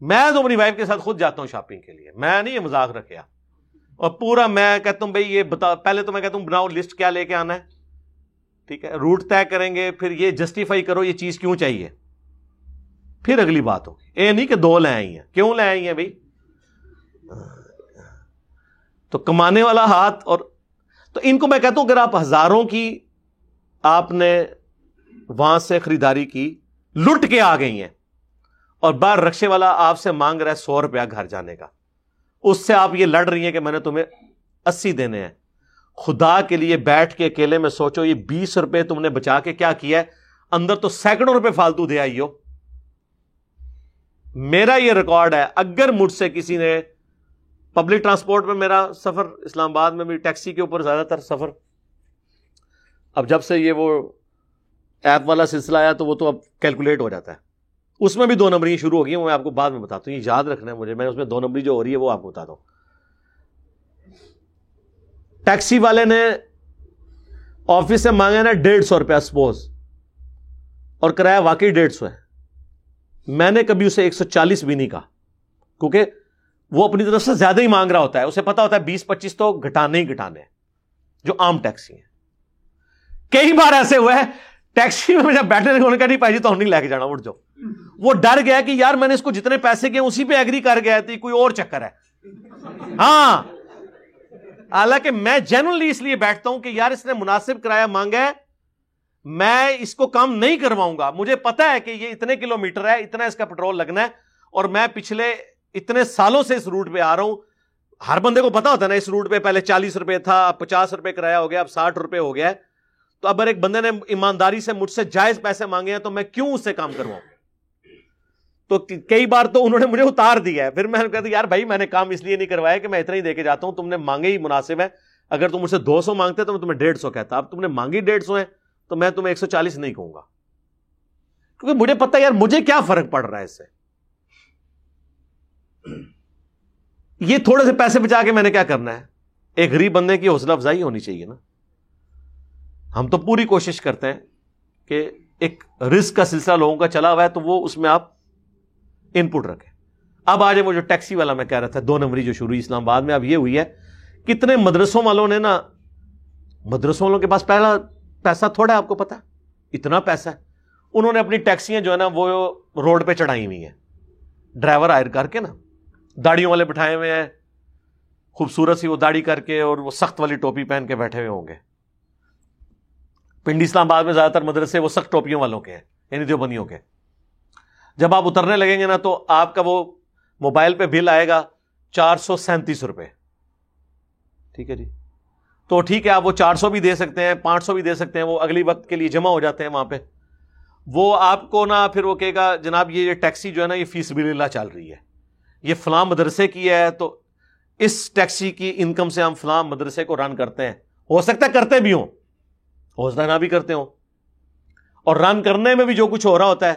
میں تو اپنی وائف کے ساتھ خود جاتا ہوں شاپنگ کے لیے۔ میں نہیں، یہ مذاق رکھا اور پورا میں کہتا ہوں، بھائی، یہ بتا، پہلے تو میں کہتا ہوں، بناؤ لسٹ کیا لے کے آنا ہے۔ ٹھیک ہے روٹ طے کریں گے، پھر یہ جسٹیفائی کرو یہ چیز کیوں چاہیے۔ پھر اگلی بات ہوگی۔ یہ نہیں کہ دو لے آئی ہیں۔ کیوں لے آئی ہیں بھائی؟ تو کمانے والا ہاتھ اور تو ان کو میں کہتا ہوں اگر آپ ہزاروں کی آپ نے وہاں سے خریداری کی، لٹ کے آ گئی ہیں اور بار رکشے والا آپ سے مانگ رہا ہے سو روپیہ گھر جانے کا۔ اس سے آپ یہ لڑ رہی ہیں کہ میں نے تمہیں اسی دینے ہیں۔ خدا کے لیے بیٹھ کے اکیلے میں سوچو، یہ بیس روپے تم نے بچا کے کیا کیا ہے؟ اندر تو سینکڑوں روپے فالتو دے آئی ہو۔ میرا یہ ریکارڈ ہے، اگر مجھ سے کسی نے پبلک ٹرانسپورٹ میں میرا سفر، اسلام آباد میں بھی ٹیکسی کے اوپر زیادہ تر سفر۔ اب جب سے یہ وہ ایپ والا سلسلہ آیا تو وہ تو اب کیلکولیٹ ہو جاتا ہے۔ اس میں بھی دو نمبری شروع ہو گئی میں آپ کو بعد میں بتاتا ہوں۔ یہ یاد رکھنا ہے مجھے، میں اس میں دو نمبری جو ہو رہی ہے وہ آپ کو بتاتا ہوں ٹیکسی والے نے آفس سے مانگا نا ڈیڑھ سو روپیہ، سپوز۔ اور کرایہ واقعی ڈیڑھ سو ہے۔ میں نے کبھی اسے ایک سو چالیس بھی نہیں کہا، کیونکہ وہ اپنی طرف سے زیادہ ہی مانگ رہا ہوتا ہے۔ اسے پتا ہوتا ہے بیس پچیس تو گھٹانے ہی گھٹانے جو عام ٹیکسی ہیں۔ کئی بار ایسے ہوئے ٹیکسی میں جب بیٹھنے لگے کا نہیں پائی جی، تو ہم نہیں لے کے جانا، اٹھ جاؤ۔ وہ ڈر گیا کہ یار، میں نے اس کو جتنے پیسے کیے، اسی پہ ایگری کر گیا تھی، کوئی اور چکر ہے۔ ہاں۔ حالانکہ میں جنرلی اس لیے بیٹھتا ہوں کہ یار، اس نے مناسب کرایہ مانگا ہے، میں اس کو کم نہیں کرواؤں گا۔ مجھے پتا ہے کہ یہ اتنے کلو میٹر ہے، اتنا اس کا پیٹرول لگنا ہے، اور میں پچھلے اتنے سالوں سے اس روٹ پہ آ رہا ہوں۔ ہر بندے کو پتا ہوتا ہے نا، اس روٹ پہ پہلے چالیس روپے تھا پچاس روپے کرایہ ہو گیا، اب ساٹھ روپے ہو گیا تو اب ایک بندے نے ایمانداری سے مجھ سے جائز پیسے مانگے ہیں تو میں کیوں اس سے کام کرواؤں؟ تو کئی بار تو انہوں نے مجھے اتار دیا ہے۔ پھر میں نے کہا یار بھائی، میں نے کام اس لیے نہیں کروایا کہ میں اتنا ہی دے کے جاتا ہوں، تم نے مانگے ہی مناسب ہے اگر تم مجھ سے دو سو مانگتے تو میں تمہیں ڈیڑھ سو کہتا۔ اب تم نے مانگی ڈیڑھ سو ہے تو میں تمہیں ایک سو چالیس نہیں کہوں گا۔ کیونکہ مجھے پتا یار، مجھے کیا فرق پڑ رہا ہے اس سے؟ یہ تھوڑے سے پیسے بچا کے میں نے کیا کرنا ہے؟ ایک غریب بندے کی حوصلہ افزائی ہونی چاہیے نا۔ ہم تو پوری کوشش کرتے ہیں کہ ایک رسک کا سلسلہ لوگوں کا چلا ہوا ہے تو وہ اس میں آپ ان پٹ رکھیں۔ اب آج وہ جو ٹیکسی والا میں کہہ رہا تھا، دو نمبری جو شروع اسلام آباد میں اب یہ ہوئی ہے، کتنے مدرسوں والوں نے نا، مدرسوں والوں کے پاس پہلا پیسہ تھوڑا ہے، آپ کو پتا اتنا پیسہ ہے۔ انہوں نے اپنی ٹیکسیاں جو ہے نا، وہ روڈ پہ چڑھائی ہوئی ہیں۔ ڈرائیور آئر کر کے نا داڑیوں والے بٹھائے ہوئے ہیں۔ خوبصورت سی وہ داڑھی کر کے اور وہ سخت والی ٹوپی پہن کے بیٹھے ہوئے ہوں گے۔ پنڈی اسلام آباد میں زیادہ تر مدرسے وہ سخت ٹوپیوں والوں کے ہیں یعنی دیوبندیوں کے۔ جب آپ اترنے لگیں گے نا تو آپ کا وہ موبائل پہ بل آئے گا چار سو سینتیس روپے۔ ٹھیک ہے جی۔ تو ٹھیک ہے، آپ وہ چار سو بھی دے سکتے ہیں، پانچ سو بھی دے سکتے ہیں، وہ اگلی وقت کے لیے جمع ہو جاتے ہیں وہاں پہ۔ وہ آپ کو نا پھر وہ کہے گا، جناب یہ ٹیکسی جو ہے نا، یہ فیس بل اللہ چل رہی ہے۔ یہ فلاں مدرسے کی ہے، تو اس ٹیکسی کی انکم سے ہم فلاں مدرسے کو رن کرتے ہیں۔ ہو سکتا ہے کرتے بھی ہوں۔ ہو سکتا ہے نہ بھی کرتے ہوں۔ اور رن کرنے میں بھی جو کچھ ہو رہا ہوتا ہے،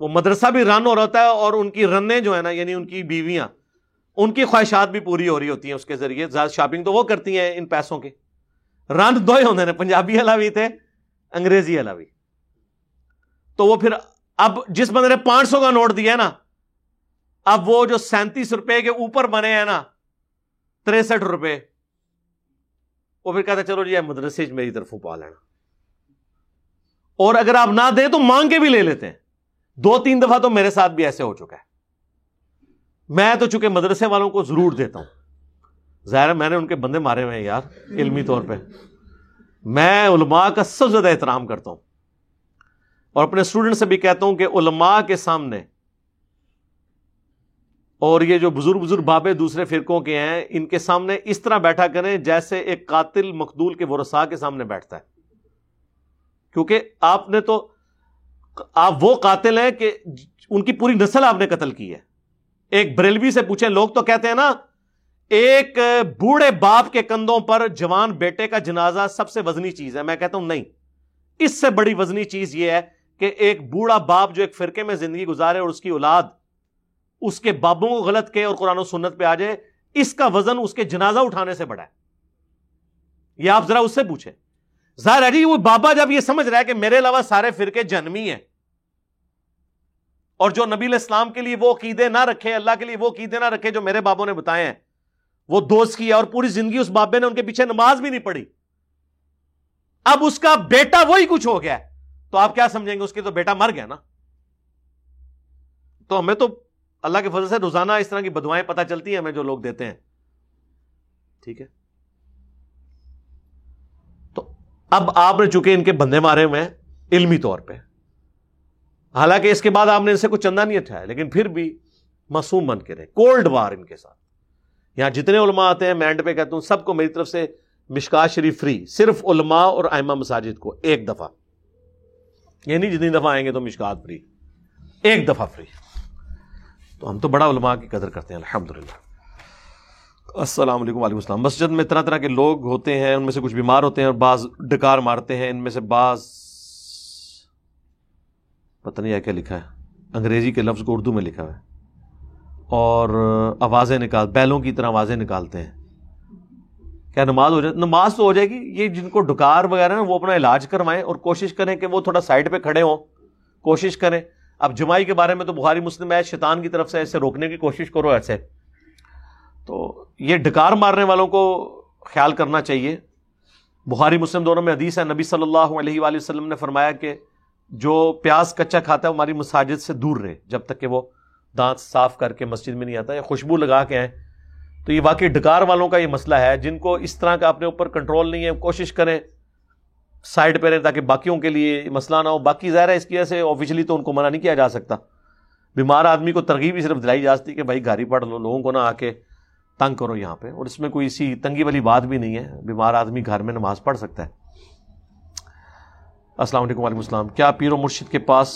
وہ مدرسہ بھی رن ہو رہا ہوتا ہے اور ان کی رنیں جو ہے نا یعنی ان کی بیویاں، ان کی خواہشات بھی پوری ہو رہی ہوتی ہیں اس کے ذریعے۔ زیادہ شاپنگ تو وہ کرتی ہیں ان پیسوں کے۔ رن دو ہی ہوتے ہیں پنجابی علاوی تھے، انگریزی علاوی تو وہ پھر اب جس بندے نے پانچ سو کا نوٹ دیا ہے نا اب وہ جو سینتیس روپے کے اوپر بنے ہیں نا، تریسٹھ روپے، وہ پھر کہتے چلو جی مدرسے میری طرف پا لینا۔ اور اگر آپ نہ دیں تو مانگ کے بھی لے لیتے ہیں۔ دو تین دفعہ تو میرے ساتھ بھی ایسے ہو چکا ہے۔ میں تو چونکہ مدرسے والوں کو ضرور دیتا ہوں۔ ظاہر ہے، میں نے ان کے بندے مارے ہوئے ہیں یار، علمی طور پہ۔ میں علماء کا سب سے زیادہ احترام کرتا ہوں۔ اور اپنے اسٹوڈنٹ سے بھی کہتا ہوں کہ علماء کے سامنے اور یہ جو بزرگ بزرگ بابے دوسرے فرقوں کے ہیں، ان کے سامنے اس طرح بیٹھا کریں جیسے ایک قاتل مقدول کے ورسا کے سامنے بیٹھتا ہے۔ کیونکہ آپ نے تو، آپ وہ قاتل ہیں کہ ان کی پوری نسل آپ نے قتل کی ہے۔ ایک بریلوی سے پوچھیں، لوگ تو کہتے ہیں نا، ایک بوڑھے باپ کے کندھوں پر جوان بیٹے کا جنازہ سب سے وزنی چیز ہے۔ میں کہتا ہوں نہیں، اس سے بڑی وزنی چیز یہ ہے کہ ایک بوڑھا باپ جو ایک فرقے میں زندگی گزارے اور اس کی اولاد اس کے بابوں کو غلط کے اور قرآن و سنت پہ آ جائے، اس کا وزن اس کے جنازہ اٹھانے سے بڑا ہے۔ یہ آپ ذرا اس سے پوچھیں۔ ظاہر ہے جی وہ بابا جب یہ سمجھ رہا ہے کہ میرے علاوہ سارے فرقے جنمی ہیں، اور جو نبی الاسلام کے لیے وہ عقیدے نہ رکھے، اللہ کے لیے وہ عقیدے نہ رکھے جو میرے بابوں نے بتائے ہیں، وہ دوست کیا اور پوری زندگی اس بابے نے ان کے پیچھے نماز بھی نہیں پڑھی۔ اب اس کا بیٹا وہی کچھ ہو گیا تو آپ کیا سمجھیں گے؟ اس کے تو بیٹا مر گیا نا۔ تو ہمیں تو اللہ کے فضل سے روزانہ اس طرح کی بدوائیں پتہ چلتی ہیں ہمیں جو لوگ دیتے ہیں۔ ٹھیک ہے۔ تو اب آپ نے چونکہ ان کے بندے مارے ہوئے ہیں علمی طور پہ، حالانکہ اس کے بعد آپ نے ان سے کچھ چندہ نہیں اٹھایا، لیکن پھر بھی معصوم بن کے رہے، کولڈ وار ان کے ساتھ۔ یہاں جتنے علماء آتے ہیں، میں اینڈ پہ کہتا ہوں، سب کو میری طرف سے مشکا شریف فری، صرف علماء اور آئمہ مساجد کو ایک دفعہ۔ یہ نہیں جتنی دفعہ آئیں گے تو مشکات فری، ایک دفعہ فری۔ تو ہم تو بڑا علماء کی قدر کرتے ہیں الحمد للہ السلام علیکم، وعلیکم السلام۔ مسجد میں طرح طرح کے لوگ ہوتے ہیں، ان میں سے کچھ بیمار ہوتے ہیں اور بعض ڈکار مارتے ہیں، ان میں سے بعض پتہ نہیں کیا لکھا ہے۔ انگریزی کے لفظ کو اردو میں لکھا ہے۔ اور آوازیں نکال، بیلوں کی طرح آوازیں نکالتے ہیں۔ کیا نماز ہو جائے؟ نماز تو ہو جائے گی، یہ جن کو ڈکار وغیرہ نا وہ اپنا علاج کروائیں اور کوشش کریں کہ وہ تھوڑا سائڈ پہ کھڑے ہوں۔ کوشش کریں۔ اب جمائی کے بارے میں تو بخاری مسلم ہے، شیطان کی طرف سے ایسے روکنے کی کوشش کرو ایسے۔ تو یہ ڈکار مارنے والوں کو خیال کرنا چاہیے۔ بخاری مسلم دونوں میں حدیث ہے، نبی صلی اللہ علیہ وآلہ وسلم نے فرمایا کہ جو پیاز کچا کھاتا ہے وہ ہماری مساجد سے دور رہے، جب تک کہ وہ دانت صاف کر کے مسجد میں نہیں آتا یا خوشبو لگا کے آئیں۔ تو یہ واقعی ڈکار والوں کا یہ مسئلہ ہے، جن کو اس طرح کا اپنے اوپر کنٹرول نہیں ہے، کوشش کریں۔ سائڈ پہ رہیں تاکہ باقیوں کے لیے مسئلہ نہ ہو۔ باقی ظاہر ہے اس کی وجہ سے آفیشلی تو ان کو منع نہیں کیا جا سکتا۔ بیمار آدمی کو ترغیب ہی صرف دلائی جا سکتی کہ بھائی گھر ہی پڑھ لو، لوگوں کو نہ آ کے تنگ کرو یہاں پہ۔ اور اس میں کوئی اسی تنگی والی بات بھی نہیں ہے۔ بیمار آدمی گھر میں نماز پڑھ سکتا ہے۔ السلام علیکم، وعلیکم السلام۔ کیا پیر و مرشد کے پاس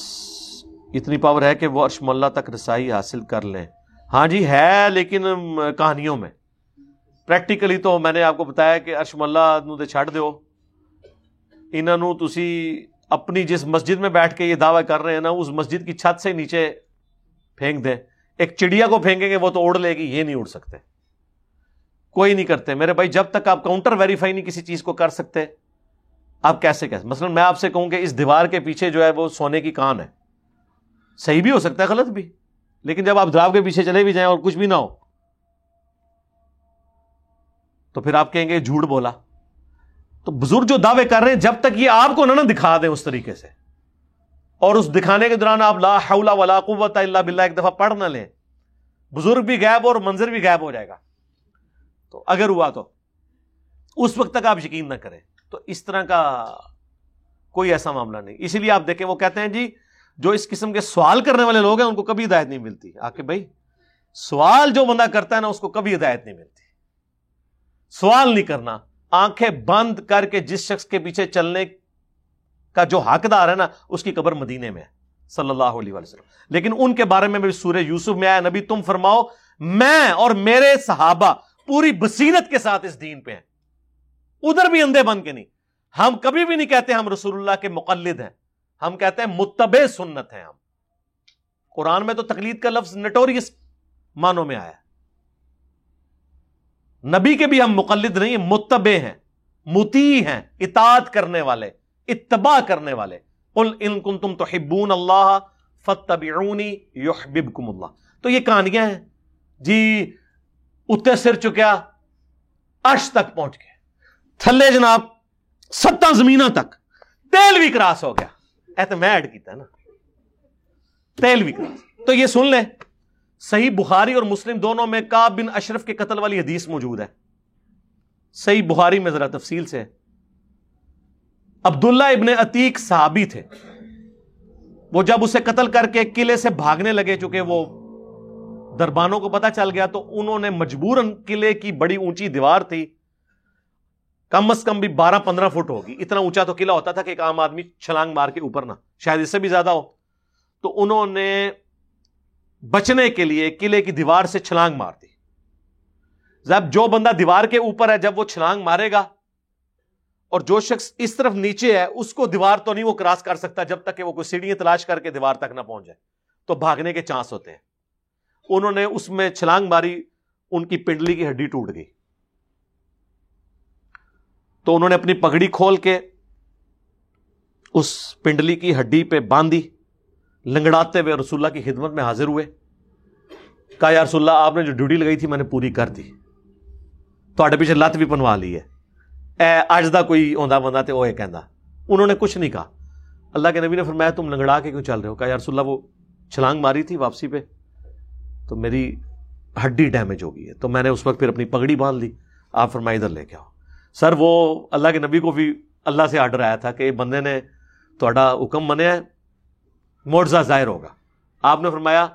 اتنی پاور ہے کہ وہ ارشم اللہ تک رسائی حاصل کر لیں؟ ہاں جی ہے لیکن کہانیوں میں۔ پریکٹیکلی تو میں نے آپ کو بتایا کہ ارشم اللہ نو دے چھڑ دو انہوں تسی اپنی جس مسجد میں بیٹھ کے یہ دعویٰ کر رہے ہیں نا، اس مسجد کی چھت سے نیچے پھینک دیں۔ ایک چڑیا کو پھینکیں گے، وہ تو اڑ لے گی، یہ نہیں اڑ سکتے۔ کوئی نہیں کرتے۔ میرے بھائی، جب تک آپ کاؤنٹر ویریفائی نہیں کسی چیز کو کر سکتے، آپ کیسے کیسے؟ مثلا میں آپ سے کہوں کہ اس دیوار کے پیچھے جو ہے وہ سونے کی کان ہے۔ صحیح بھی ہو سکتا ہے، غلط بھی۔ لیکن جب آپ دراو کے پیچھے چلے بھی جائیں اور کچھ بھی نہ ہو، تو پھر آپ کہیں گے جھوٹ بولا تو بزرگ جو دعوے کر رہے ہیں، جب تک یہ آپ کو نہ دکھا دیں اس طریقے سے۔ اور اس دکھانے کے دوران آپ لا حول ولا قوت الا باللہ ایک دفعہ پڑھ نہ لیں۔ بزرگ بھی غائب اور منظر بھی غائب ہو جائے گا۔ تو اگر ہوا تو اس وقت تک آپ یقین نہ کریں۔ تو اس طرح کا کوئی ایسا معاملہ نہیں۔ اسی لیے آپ دیکھیں، وہ کہتے ہیں جی جو اس قسم کے سوال کرنے والے لوگ ہیں، ان کو کبھی ہدایت نہیں ملتی۔ آ کے بھائی، سوال جو بندہ کرتا ہے نا، اس کو کبھی ہدایت نہیں ملتی۔ سوال نہیں کرنا۔ آنکھیں بند کر کے جس شخص کے پیچھے چلنے کا جو حقدار ہے نا، اس کی قبر مدینے میں ہے، صلی اللہ علیہ وسلم۔ لیکن ان کے بارے میں بھی سورہ یوسف میں آیا، نبی تم فرماؤ، میں اور میرے صحابہ پوری بصیرت کے ساتھ اس دین پہ ہیں۔ ادھر بھی اندھے بن کے نہیں۔ ہم کبھی بھی نہیں کہتے ہم رسول اللہ کے مقلد ہیں۔ ہم کہتے ہیں متبع سنت ہیں ہم۔ قرآن میں تو تقلید کا لفظ نٹوریس مانوں میں آیا۔ نبی کے بھی ہم مقلد نہیں ہیں، متبع ہیں متی ہیں، اطاعت کرنے والے، اتباع کرنے والے۔ قل ان کنتم تحبون اللہ فتبعونی یحببکم اللہ۔ تو یہ کہانیاں ہیں۔ جی اتنے سر چکیا اش تک پہنچ گئے۔ تھلے جناب، ستاں زمینہ تک۔ تیل بھی کراس ہو گیا۔ اے تو میں ایڈ کیتا ہے نا۔ تیل بھی کراس۔ تو یہ سن لیں۔ صحیح بخاری اور مسلم دونوں میں کاب بن اشرف کے قتل والی حدیث موجود ہے۔ صحیح بخاری میں ذرا تفصیل سے۔ عبداللہ ابن عتیق صحابی تھے۔ وہ جب اسے قتل کر کے قلعے سے بھاگنے لگے، چونکہ وہ دربانوں کو پتا چل گیا، تو انہوں نے مجبور قلعے کی بڑی اونچی دیوار تھی۔ کم از کم بھی بارہ، پندرہ فٹ ہوگی۔ اتنا اونچا تو قلعہ ہوتا تھا کہ ایک عام آدمی چھلانگ مار کے اوپر نہ، شاید اس سے بھی زیادہ ہو۔ تو انہوں نے بچنے کے لیے قلعے کی دیوار سے چھلانگ مار دی۔ جب جو بندہ دیوار کے اوپر ہے، جب وہ چھلانگ مارے گا اور جو شخص اس طرف نیچے ہے، اس کو دیوار تو نہیں وہ کراس کر سکتا جب تک کہ وہ کوئی سیڑھیاں تلاش کر کے دیوار تک نہ پہنچ جائے۔ تو بھاگنے کے چانس ہوتے ہیں۔ انہوں نے اس میں چھلانگ ماری، ان کی پنڈلی کی ہڈی ٹوٹ گئی۔ تو انہوں نے اپنی پگڑی کھول کے اس پنڈلی کی ہڈی پہ باندھی۔ لنگڑاتے ہوئے رسول اللہ کی خدمت میں حاضر ہوئے۔ کہا، یا رسول اللہ، آپ نے جو ڈیوٹی لگائی تھی، میں نے پوری کر دی۔ تو پیچھے لت بھی پنوا لی ہے۔ اے اج دا کوئی آدھا بندہ تو وہ یہ کہہ انہوں نے کچھ نہیں کہا۔ اللہ کے نبی نے فرمایا، تم لنگڑا کے کیوں چل رہے ہو؟ کہا، یا رسول اللہ، وہ چھلانگ ماری تھی واپسی پہ، تو میری ہڈی ڈیمیج ہو گئی ہے۔ تو میں نے اس وقت پھر اپنی پگڑی باندھ لی۔ آپ فرمائی ادھر لے کے آؤ۔ سر، وہ اللہ کے نبی کو بھی اللہ سے آرڈر آیا تھا کہ بندے نے تھوڑا حکم منیا ہے۔ موڑزہ ظاہر ہوگا۔ آپ نے فرمایا،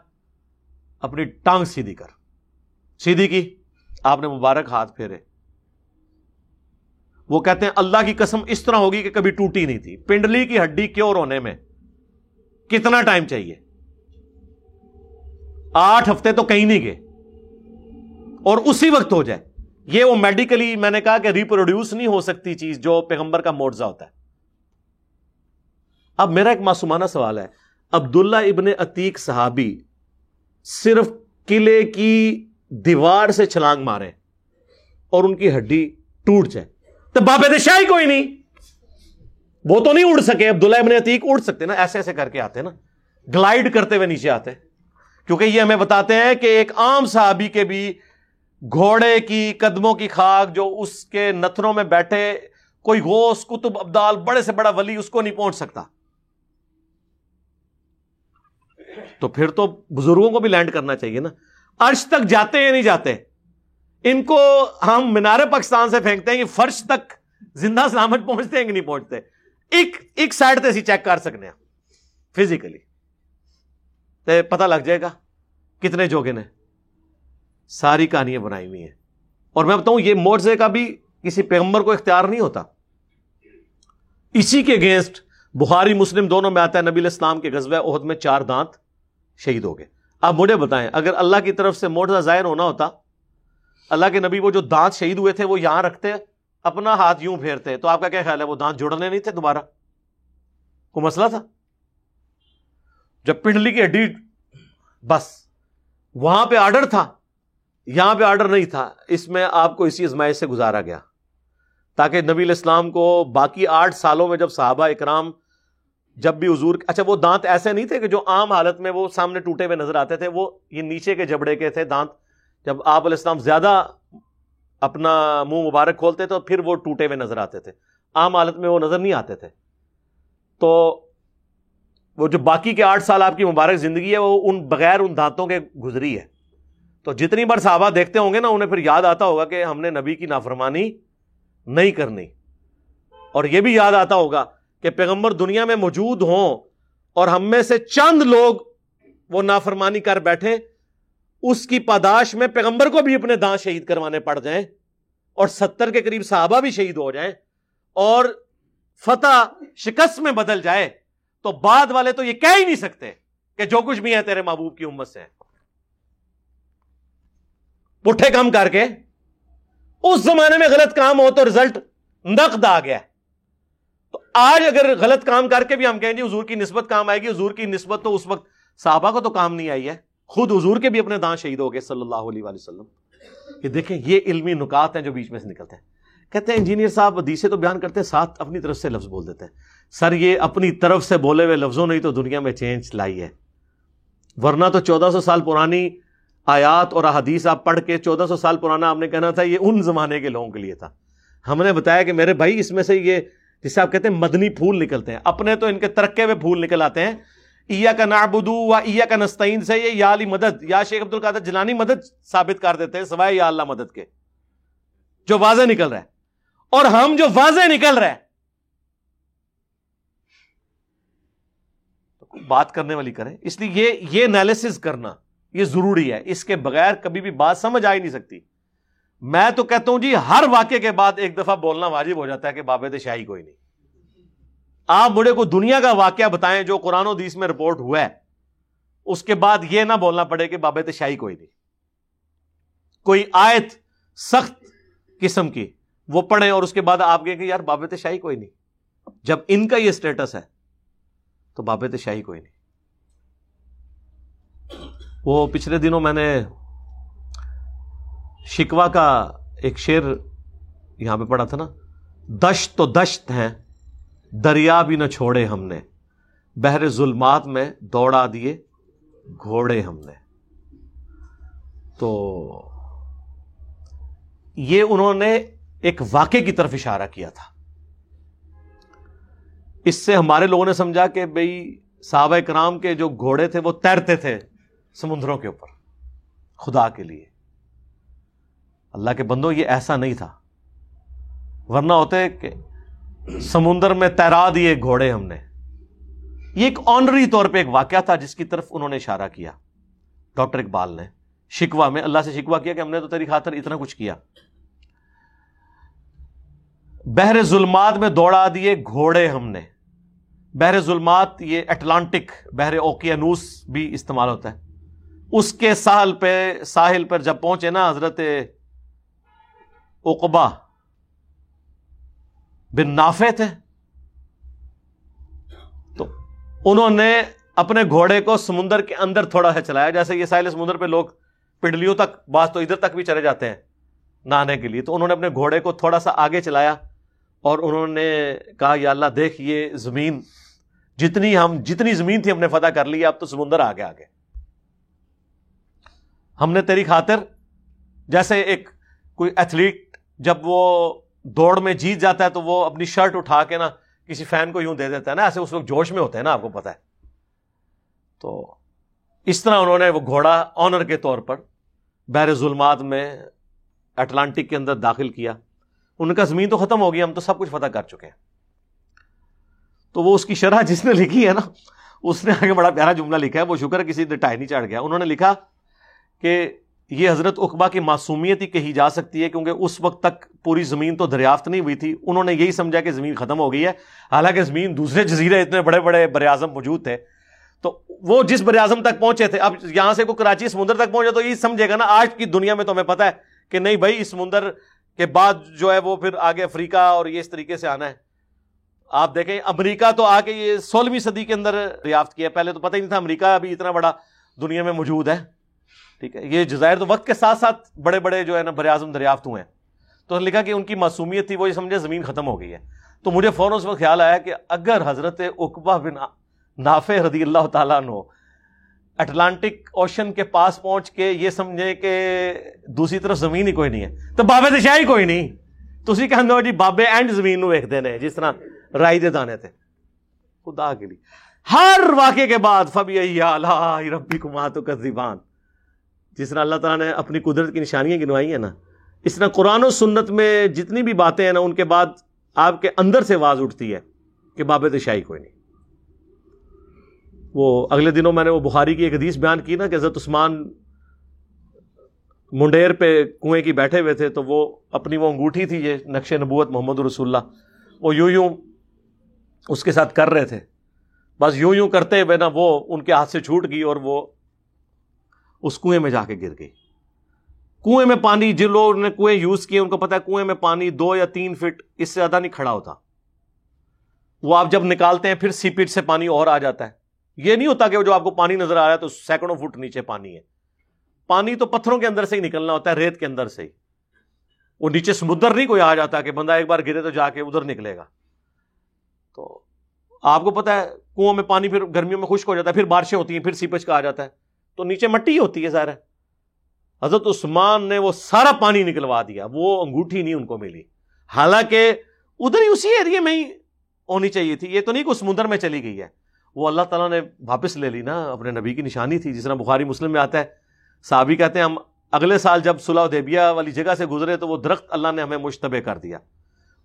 اپنی ٹانگ سیدھی کر۔ سیدھی کی؟ آپ نے مبارک ہاتھ پھیرے۔ وہ کہتے ہیں، اللہ کی قسم اس طرح ہوگی کہ کبھی ٹوٹی نہیں تھی۔ پنڈلی کی ہڈی کیوں رونے میں؟ کتنا ٹائم چاہیے؟ آٹھ ہفتے تو کہیں نہیں گئے۔ اور اسی وقت ہو جائے۔ یہ وہ میڈیکلی میں نے کہا کہ ریپروڈیوس نہیں ہو سکتی چیز جو پیغمبر کا موڑزہ ہوتا ہے۔ اب میرا ایک معصومانہ سوال ہے۔ عبداللہ ابن عتیق صحابی صرف قلعے کی دیوار سے چھلانگ مارے اور ان کی ہڈی ٹوٹ جائے۔ تو بابے شاہی کوئی نہیں۔ وہ تو نہیں اڑ سکے، عبداللہ ابن عتیق اڑ سکتے نا، ایسے ایسے کر کے آتے نا۔ گلائڈ کرتے ہوئے نیچے آتے۔ کیونکہ یہ ہمیں بتاتے ہیں کہ ایک عام صحابی کے بھی گھوڑے کی، قدموں کی خاک جو اس کے نتروں میں بیٹھے، کوئی غوث کتب ابدال، بڑے سے بڑا ولی اس کو نہیں پہنچ سکتا۔ تو پھر تو بزرگوں کو بھی لینڈ کرنا چاہیے نا۔ عرش تک جاتے یا نہیں جاتے؟ ان کو ہم مینار پاکستان سے پھینکتے ہیں کہ فرش تک زندہ سلامت پہنچتے ہیں کہ نہیں پہنچتے۔ ایک ایک سائڈ سے چیک کر سکتے ہیں فزیکلی تو پتہ لگ جائے گا کتنے جوگے نے۔ ساری کہانیاں بنائی ہوئی ہیں۔ اور میں بتاؤں، یہ موڑے کا بھی کسی پیغمبر کو اختیار نہیں ہوتا۔ اسی کے اگینسٹ بخاری مسلم دونوں میں آتا ہے، نبی الاسلام کے غزوہ عہد میں چار دانت۔ شہید ہو گئے۔ آپ مجھے بتائیں، اگر اللہ کی طرف سے موڑا ظاہر ہونا ہوتا، اللہ کے نبی وہ جو دانت شہید ہوئے تھے، وہ یہاں رکھتے، اپنا ہاتھ یوں پھیرتے، تو آپ کا کیا خیال ہے؟ وہ دانت جوڑنے نہیں تھے دوبارہ؟ کوئی مسئلہ تھا؟ جب پنڈلی کی ہڈی، بس، وہاں پہ آرڈر تھا، یہاں پہ آرڈر نہیں تھا، اس میں آپ کو اسی ازمائش سے گزارا گیا، تاکہ نبی الاسلام کو باقی آٹھ سالوں میں جب صحابہ اکرام جب بھی حضور اچھا وہ دانت ایسے نہیں تھے کہ جو عام حالت میں وہ سامنے ٹوٹے ہوئے نظر آتے تھے، وہ یہ نیچے کے جبڑے کے تھے دانت۔ جب آپ علیہ السلام زیادہ اپنا منہ مبارک کھولتے تو پھر وہ ٹوٹے ہوئے نظر آتے تھے۔ عام حالت میں وہ نظر نہیں آتے تھے۔ تو وہ جو باقی کے آٹھ سال آپ کی مبارک زندگی ہے، وہ ان بغیر ان دانتوں کے گزری ہے۔ تو جتنی بار صحابہ دیکھتے ہوں گے نا، انہیں پھر یاد آتا ہوگا کہ ہم نے نبی کی نافرمانی نہیں کرنی۔ اور یہ بھی یاد آتا ہوگا کہ پیغمبر دنیا میں موجود ہوں اور ہم میں سے چند لوگ وہ نافرمانی کر بیٹھے اس کی پاداش میں پیغمبر کو بھی اپنے دانت شہید کروانے پڑ جائیں اور ستر کے قریب صحابہ بھی شہید ہو جائیں اور فتح شکست میں بدل جائے تو بعد والے تو یہ کہہ ہی نہیں سکتے کہ جو کچھ بھی ہے تیرے محبوب کی امت سے پٹھے کام کر کے۔ اس زمانے میں غلط کام ہو تو رزلٹ نقد آ گیا۔ تو آج اگر غلط کام کر کے بھی ہم کہیں گے حضور کی نسبت کام آئے گی، حضور کی نسبت تو اس وقت صحابہ کو تو کام نہیں آئی ہے، خود حضور کے بھی اپنے دان شہید ہو گئے صلی اللہ علیہ وسلم۔ کہ دیکھیں، یہ علمی نکات ہیں جو بیچ میں سے نکلتے ہیں۔ کہتے ہیں، انجینئر صاحب حدیثیں تو بیان کرتے ہیں، ساتھ اپنی طرف سے لفظ بول دیتے ہیں۔ سر، یہ اپنی طرف سے بولے ہوئے لفظوں نے تو دنیا میں چینج لائی ہے۔ ورنہ تو چودہ سو سال پرانی آیات اور احادیث آپ پڑھ کے چودہ سو سال پرانا آپ نے کہنا تھا، یہ ان زمانے کے لوگوں کے لیے تھا۔ ہم نے بتایا کہ میرے بھائی، اس میں سے یہ جسے آپ کہتے ہیں مدنی پھول نکلتے ہیں۔ اپنے تو ان کے ترقے ہوئے پھول نکل آتے ہیں۔ ایا کا نابدو و ایا کا نستعین سے یہ یا علی مدد، یا شیخ عبد القادر جلانی مدد ثابت کر دیتے ہیں، سوائے یا اللہ مدد کے۔ جو واضح نکل رہا ہے۔ اور ہم جو واضح نکل رہے بات کرنے والی کریں۔ اس لیے یہ یہ انالیس کرنا یہ ضروری ہے۔ اس کے بغیر کبھی بھی بات سمجھ آ ہی نہیں سکتی۔ میں تو کہتا ہوں جی ہر واقعے کے بعد ایک دفعہ بولنا واجب ہو جاتا ہے کہ بابے شاہی کوئی نہیں۔ آپ مجھے کو دنیا کا واقعہ بتائیں جو قرآن و دیس میں رپورٹ ہوا ہے، اس کے بعد یہ نہ بولنا پڑے کہ بابے شاہی کوئی نہیں۔ کوئی آیت سخت قسم کی، وہ پڑھیں اور اس کے بعد آپ کہیں کہ یار بابت شاہی کوئی نہیں۔ جب ان کا یہ اسٹیٹس ہے، تو بابت شاہی کوئی نہیں۔ وہ پچھلے دنوں میں نے شکوا کا ایک شیر یہاں پہ پڑھا تھا نا، دشت تو دشت ہیں، دریا بھی نہ چھوڑے ہم نے، بحر ظلمات میں دوڑا دیے گھوڑے ہم نے۔ تو یہ انہوں نے ایک واقعے کی طرف اشارہ کیا تھا۔ اس سے ہمارے لوگوں نے سمجھا کہ بھئی صحابہ کرام کے جو گھوڑے تھے وہ تیرتے تھے سمندروں کے اوپر، خدا کے لیے۔ اللہ کے بندوں، یہ ایسا نہیں تھا۔ ورنہ ہوتے کہ سمندر میں تیرا دیے گھوڑے ہم نے۔ یہ ایک آنری طور پہ ایک واقعہ تھا جس کی طرف انہوں نے اشارہ کیا۔ ڈاکٹر اقبال نے شکوا میں، اللہ سے شکوا کیا کہ ہم نے تو تیری خاطر اتنا کچھ کیا۔ بحر ظلمات میں دوڑا دیے گھوڑے ہم نے۔ بحر ظلمات، یہ اٹلانٹک بحر اوکیانوس بھی استعمال ہوتا ہے۔ اس کے ساحل پہ، ساحل پر جب پہنچے نا حضرت اقبا بن نافے تھے۔ تو انہوں نے اپنے گھوڑے کو سمندر کے اندر تھوڑا سا چلایا، جیسے یہ ساحل سمندر پہ لوگ پنڈلیوں تک، بعض تو ادھر تک بھی چلے جاتے ہیں نہانے کے لیے۔ تو انہوں نے اپنے گھوڑے کو تھوڑا سا آگے چلایا اور انہوں نے کہا، یا اللہ دیکھ، یہ زمین جتنی ہم، جتنی زمین تھی ہم نے فتح کر لی، اب تو سمندر آگے آگے۔ ہم نے تیری خاطر، جیسے ایک کوئی ایتھلیٹ جب وہ دوڑ میں جیت جاتا ہے تو وہ اپنی شرٹ اٹھا کے نا کسی فین کو یوں دے دیتا ہے نا، ایسے اس وقت جوش میں ہوتے ہیں نا، آپ کو پتا ہے۔ تو اس طرح انہوں نے وہ گھوڑا آنر کے طور پر بحر ظلمات میں اٹلانٹک کے اندر داخل کیا۔ ان کا زمین تو ختم ہو گیا، ہم تو سب کچھ فتح کر چکے ہیں۔ تو وہ اس کی شرح جس نے لکھی ہے نا، اس نے آگے بڑا پیارا جملہ لکھا ہے، وہ شکر ہے، کسی ٹائی نہیں چڑھ گیا۔ انہوں نے لکھا کہ یہ حضرت اقبا کی معصومیت ہی کہی جا سکتی ہے کیونکہ اس وقت تک پوری زمین تو دریافت نہیں ہوئی تھی۔ انہوں نے یہی سمجھا کہ زمین ختم ہو گئی ہے۔ حالانکہ زمین دوسرے جزیرے اتنے بڑے بڑے بر اعظم موجود تھے۔ تو وہ جس بر اعظم تک پہنچے تھے، اب یہاں سے کوئی کراچی سمندر تک پہنچے تو یہ سمجھے گا نا، آج کی دنیا میں تو ہمیں پتا ہے کہ نہیں بھائی، اس سمندر کے بعد جو ہے وہ پھر آگے افریقہ اور یہ اس طریقے سے آنا ہے۔ آپ دیکھیں، امریکہ تو آ کے یہ سولہویں صدی کے اندر دریافت کیا پہلے تو پتہ ہی نہیں تھا امریکہ ابھی اتنا بڑا دنیا میں موجود ہے۔ ٹھیک ہے، یہ جزائر تو وقت کے ساتھ ساتھ بڑے بڑے جو ہے نا بر اعظم دریافت ہوئے ہیں۔ تو لکھا کہ ان کی معصومیت تھی، وہ یہ سمجھے زمین ختم ہو گئی ہے۔ تو مجھے فوراً اس وقت خیال آیا کہ اگر حضرت اقبا بن نافع رضی اللہ تعالیٰ عنہ اٹلانٹک اوشن کے پاس پہنچ کے یہ سمجھے کہ دوسری طرف زمین ہی کوئی نہیں ہے، تو بابے دشا ہی کوئی نہیں۔ تو اسی کہ جی بابے اینڈ زمین ایک دن ہے جس طرح رائی دے دانے تھے۔ خدا کے لیے۔ ہر واقعے کے بعد فبی ربی کما تو زبان جس طرح اللہ تعالیٰ نے اپنی قدرت کی نشانیاں گنوائی ہیں نا، اس طرح قرآن و سنت میں جتنی بھی باتیں ہیں نا، ان کے بعد آپ کے اندر سے آواز اٹھتی ہے کہ باب دشاہی کوئی نہیں۔ وہ اگلے دنوں میں نے وہ بخاری کی ایک حدیث بیان کی نا کہ حضرت عثمان منڈیر پہ کنویں کی بیٹھے ہوئے تھے، تو وہ اپنی وہ انگوٹھی تھی، یہ نقش نبوت محمد رسول اللہ، وہ یوں یوں اس کے ساتھ کر رہے تھے۔ بس یوں یوں کرتے ہوئے نا وہ ان کے ہاتھ سے چھوٹ گئی اور وہ اس کنویں میں جا کے گر گئی۔ کنویں میں پانی، جن لوگوں نے کنویں یوز کیے ان کو پتا ہے کنویں میں پانی دو یا تین فٹ اس سے زیادہ نہیں کھڑا ہوتا۔ وہ آپ جب نکالتے ہیں، پھر سی پیٹ سے پانی اور آ جاتا ہے۔ یہ نہیں ہوتا کہ جو آپ کو پانی نظر آ رہا ہے تو سینکڑوں فٹ نیچے پانی ہے۔ پانی تو پتھروں کے اندر سے ہی نکلنا ہوتا ہے، ریت کے اندر سے ہی۔ وہ نیچے سمندر نہیں کوئی آ جاتا کہ بندہ ایک بار گرے تو جا کے ادھر نکلے گا۔ تو آپ کو پتا ہے کنواں میں پانی پھر گرمیوں میں خشک ہو جاتا ہے، پھر بارشیں ہوتی ہیں، پھر سیپج کا آ جاتا ہے۔ تو نیچے مٹی ہی ہوتی ہے ظاہر ہے۔ حضرت عثمان نے وہ سارا پانی نکلوا دیا، وہ انگوٹھی نہیں ان کو ملی۔ حالانکہ ادھر ہی اسی ایریے میں ہی ہونی چاہیے تھی، یہ تو نہیں کہ سمندر میں چلی گئی ہے۔ وہ اللہ تعالیٰ نے واپس لے لی نا، اپنے نبی کی نشانی تھی۔ جس طرح بخاری مسلم میں آتا ہے، صحابی کہتے ہیں، ہم اگلے سال جب صلاح دیبیا والی جگہ سے گزرے تو وہ درخت اللہ نے ہمیں مشتبہ کر دیا۔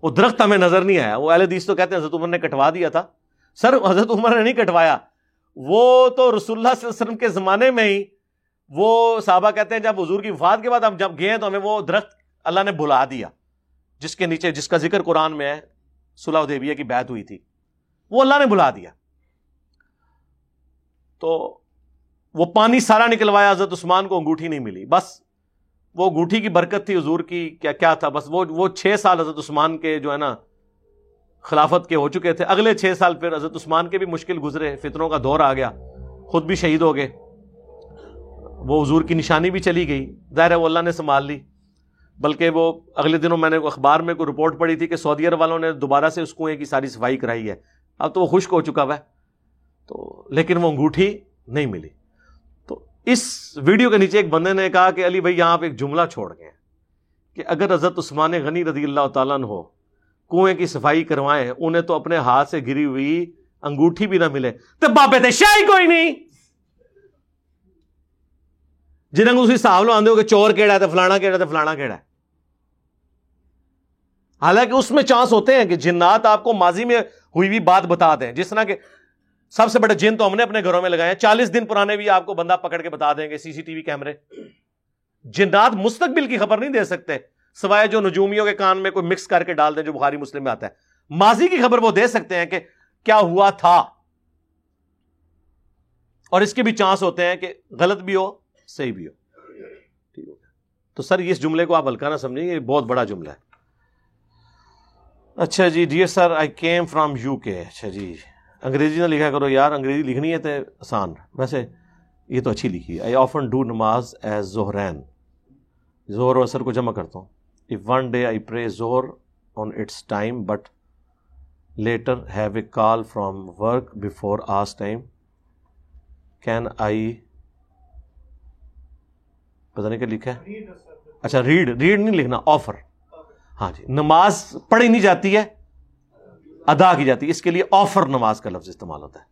وہ درخت ہمیں نظر نہیں آیا، وہ اہل حدیث تو کہتے ہیں، حضرت عمر نے کٹوا دیا تھا۔ سر، حضرت عمر نے نہیں کٹوایا۔ وہ تو رسول اللہ صلی اللہ علیہ وسلم کے زمانے میں ہی وہ صحابہ کہتے ہیں جب حضور کی وفات کے بعد ہم جب گئے تو ہمیں وہ درخت اللہ نے بلا دیا، جس کے نیچے، جس کا ذکر قرآن میں ہے، صلاح دیبیا کی بیعت ہوئی تھی، وہ اللہ نے بلا دیا۔ تو وہ پانی سارا نکلوایا، حضرت عثمان کو انگوٹھی نہیں ملی، بس وہ انگوٹھی کی برکت تھی حضور کی، کیا کیا تھا، بس وہ وہ چھ سال حضرت عثمان کے جو ہے نا خلافت کے ہو چکے تھے۔ اگلے چھ سال پھر حضرت عثمان کے بھی مشکل گزرے، فطروں کا دور آ گیا۔ خود بھی شہید ہو گئے۔ وہ حضور کی نشانی بھی چلی گئی۔ ظاہر ہے وہ اللہ نے سنبھال لی۔ بلکہ وہ اگلے دنوں میں نے اخبار میں کوئی رپورٹ پڑی تھی کہ سعودی عرب والوں نے دوبارہ سے اس کنویں کی ساری صفائی کرائی ہے۔ اب تو وہ خشک ہو چکا ہوا ہے۔ تو لیکن وہ انگوٹھی نہیں ملی۔ تو اس ویڈیو کے نیچے ایک بندے نے کہا کہ علی بھائی یہاں پہ ایک جملہ چھوڑ گئے کہ اگر حضرت عثمان غنی رضی اللہ تعالیٰ ہو کنویں کی صفائی کروائے انہیں تو اپنے ہاتھ سے گری ہوئی انگوٹھی بھی نہ ملے۔ تو باپے تھے شاہی کوئی نہیں۔ جنہیں اسی صاحب لو آدھے ہو کہ چور کیڑا ہے تو فلانا کیڑا تو فلانا کیڑا ہے۔ حالانکہ اس میں چانس ہوتے ہیں کہ جنات آپ کو ماضی میں ہوئی ہوئی بات بتا دیں۔ جس طرح کہ سب سے بڑے جن تو ہم نے اپنے گھروں میں لگائے ہیں۔ چالیس دن پرانے بھی آپ کو بندہ پکڑ کے بتا دیں گے، سی سی ٹی وی کیمرے۔ جنات مستقبل کی خبر نہیں دے سکتے۔ سوائے جو نجومیوں کے کان میں کوئی مکس کر کے ڈال دیں جو بخاری مسلم میں آتا ہے۔ ماضی کی خبر وہ دے سکتے ہیں کہ کیا ہوا تھا۔ اور اس کے بھی چانس ہوتے ہیں کہ غلط بھی ہو، صحیح بھی ہو۔ ٹھیک ہو تو سر اس جملے کو آپ ہلکا نہ سمجھیں، یہ بہت بڑا جملہ ہے۔ اچھا جی dear sir I came from U K اچھا جی انگریزی نہ لکھا کرو یار، انگریزی لکھنی ہے تو آسان۔ ویسے یہ تو اچھی لکھی آئی آفن ڈو نماز ایز زہرین زہر و اثر کو جمع کرتا ہوں۔ If one day I pray زہر on its time but later have a call from work before as time can I پتا نہیں کیا لکھا ہے؟ اچھا ریڈ ریڈ نہیں لکھنا آفر ہاں جی نماز پڑھی نہیں جاتی ہے ادا کی جاتی ہے اس کے لیے آفر نماز کا لفظ استعمال ہوتا ہے۔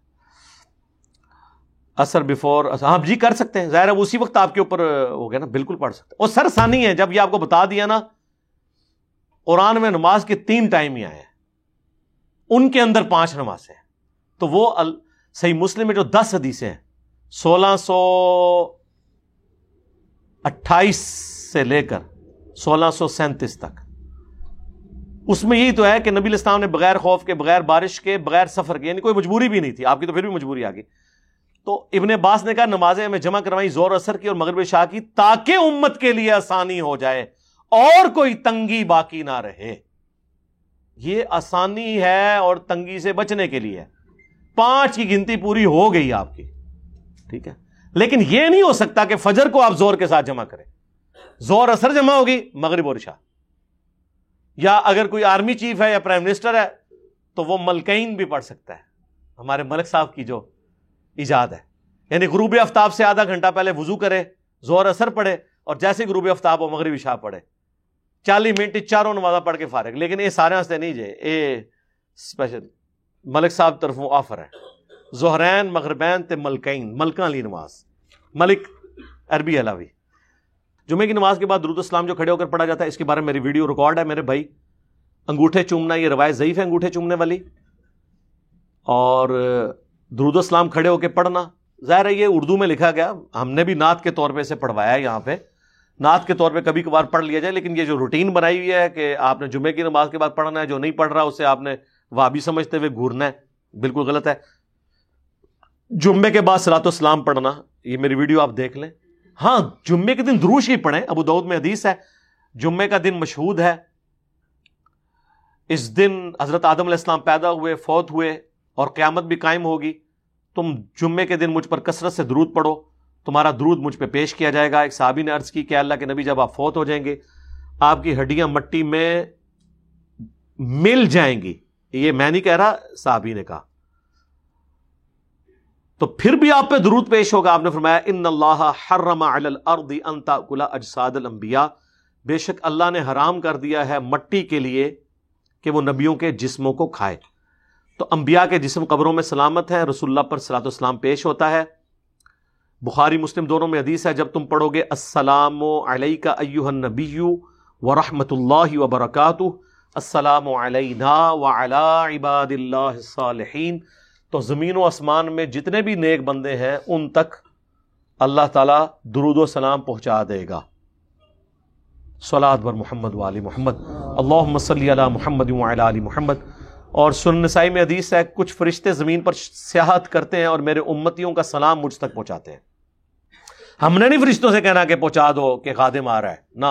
اثر بفور ہاں جی کر سکتے ہیں۔ ظاہر ہے اسی وقت آپ کے اوپر ہو گیا نا بالکل پڑھ سکتے اور سر ثانی ہے جب یہ آپ کو بتا دیا نا قرآن میں نماز کے تین ٹائم ہی آئے ہیں۔ ان کے اندر پانچ نماز ہیں۔ تو وہ صحیح مسلم میں جو دس حدیثیں ہیں، سولہ سو اٹھائیس سے لے کر سولہ سو سینتیس تک۔ اس میں یہی تو ہے کہ نبی اسلام نے بغیر خوف کے، بغیر بارش کے، بغیر سفر کے یعنی کوئی مجبوری بھی نہیں تھی۔ آپ کی تو پھر بھی مجبوری آ گئی تو ابن عباس نے کہا، نمازیں ہمیں جمع کروائی زور اثر کی اور مغرب شاہ کی تاکہ امت کے لیے آسانی ہو جائے۔ اور کوئی تنگی باقی نہ رہے۔ یہ آسانی ہے اور تنگی سے بچنے کے لیے۔ پانچ کی گنتی پوری ہو گئی آپ کی۔ ٹھیک ہے۔ لیکن یہ نہیں ہو سکتا کہ فجر کو آپ زور کے ساتھ جمع کریں۔ زور اثر جمع ہوگی مغرب اور شاہ یا اگر کوئی آرمی چیف ہے یا پرائم منسٹر ہے تو وہ ملکین بھی پڑھ سکتا ہے۔ ہمارے ملک صاحب کی جو ایجاد ہے۔ یعنی غروب آفتاب سے آدھا گھنٹہ پہلے وضو کرے، زور اثر پڑے اور جیسے غروب آفتاب ہو مغربی شاہ پڑھے۔ چالیس منٹ چاروں نمازہ پڑھ کے فارغ۔ لیکن یہ سارے ہنستے نہیں جے اے اسپیشل ملک صاحب طرف آفر ہے۔ زہرین، مغربین تے ملکین ملکہ لی نماز ملک عربی علاوی۔ جمعے کی نماز کے بعد درود اسلام جو کھڑے ہو کر پڑھا جاتا ہے، اس کے بارے میں میری ویڈیو ریکارڈ ہے میرے بھائی۔ انگوٹھے چومنا، یہ روایت ضعیف ہے انگوٹھے چومنے والی۔ اور درود اسلام کھڑے ہو کے پڑھنا۔ ظاہر ہے یہ اردو میں لکھا گیا، ہم نے بھی نعت کے طور پہ اسے پڑھوایا ہے یہاں پہ۔ نعت کے طور پہ کبھی کبھار پڑھ لیا جائے، لیکن یہ جو روٹین بنائی ہوئی ہے کہ آپ نے جمعے کی نماز کے بعد پڑھنا ہے، جو نہیں پڑھ رہا، اسے آپ نے وہ بھی سمجھتے ہوئے گورنا ہے۔ بالکل غلط ہے۔ جمعے کے بعد سلاۃ اسلام پڑھنا، یہ میری ویڈیو آپ دیکھ لیں۔ ہاں جمعے کے دن دروش ہی پڑھیں، ابو دعود میں حدیث ہے۔ جمعے کا دن مشہود ہے۔ اس دن حضرت آدم علیہ السلام پیدا ہوئے، فوت ہوئے اور قیامت بھی قائم ہوگی۔ تم جمعے کے دن مجھ پر کثرت سے درود پڑھو۔ تمہارا درود مجھ پہ پیش کیا جائے گا۔ ایک صحابی نے عرض کی کہ اللہ کے نبی، جب آپ فوت ہو جائیں گے، آپ کی ہڈیاں مٹی میں مل جائیں گی۔ یہ میں نہیں کہہ رہا، صحابی نے کہا۔ تو پھر بھی آپ پہ درود پیش ہوگا۔ آپ نے فرمایا، ان اللہ حرم علی الارض ان تاکل اجساد الانبیاء۔ بے شک اللہ نے حرام کر دیا ہے مٹی کے لیے کہ وہ نبیوں کے جسموں کو کھائے۔ تو انبیاء کے جسم قبروں میں سلامت ہے رسول اللہ پر صلاۃ اسلام پیش ہوتا ہے۔ بخاری مسلم دونوں میں حدیث ہے، جب تم پڑھو گے السلام علیہ کا ایوہ النبی و اللہ وبرکاتہ، السلام علینا وعلا عباد اللہ الصالحین۔ تو زمین و آسمان میں جتنے بھی نیک بندے ہیں، ان تک اللہ تعالیٰ درود و سلام پہنچا دے گا۔ سلاد بر محمد والی محمد۔ اللہ صلی علی محمد علی محمد۔ اور سن نسائی میں حدیث ہے، کچھ فرشتے زمین پر سیاحت کرتے ہیں اور میرے امتیوں کا سلام مجھ تک پہنچاتے ہیں۔ ہم نے نہیں فرشتوں سے کہنا کہ پہنچا دو کہ خادم آ رہا ہے۔ نہ۔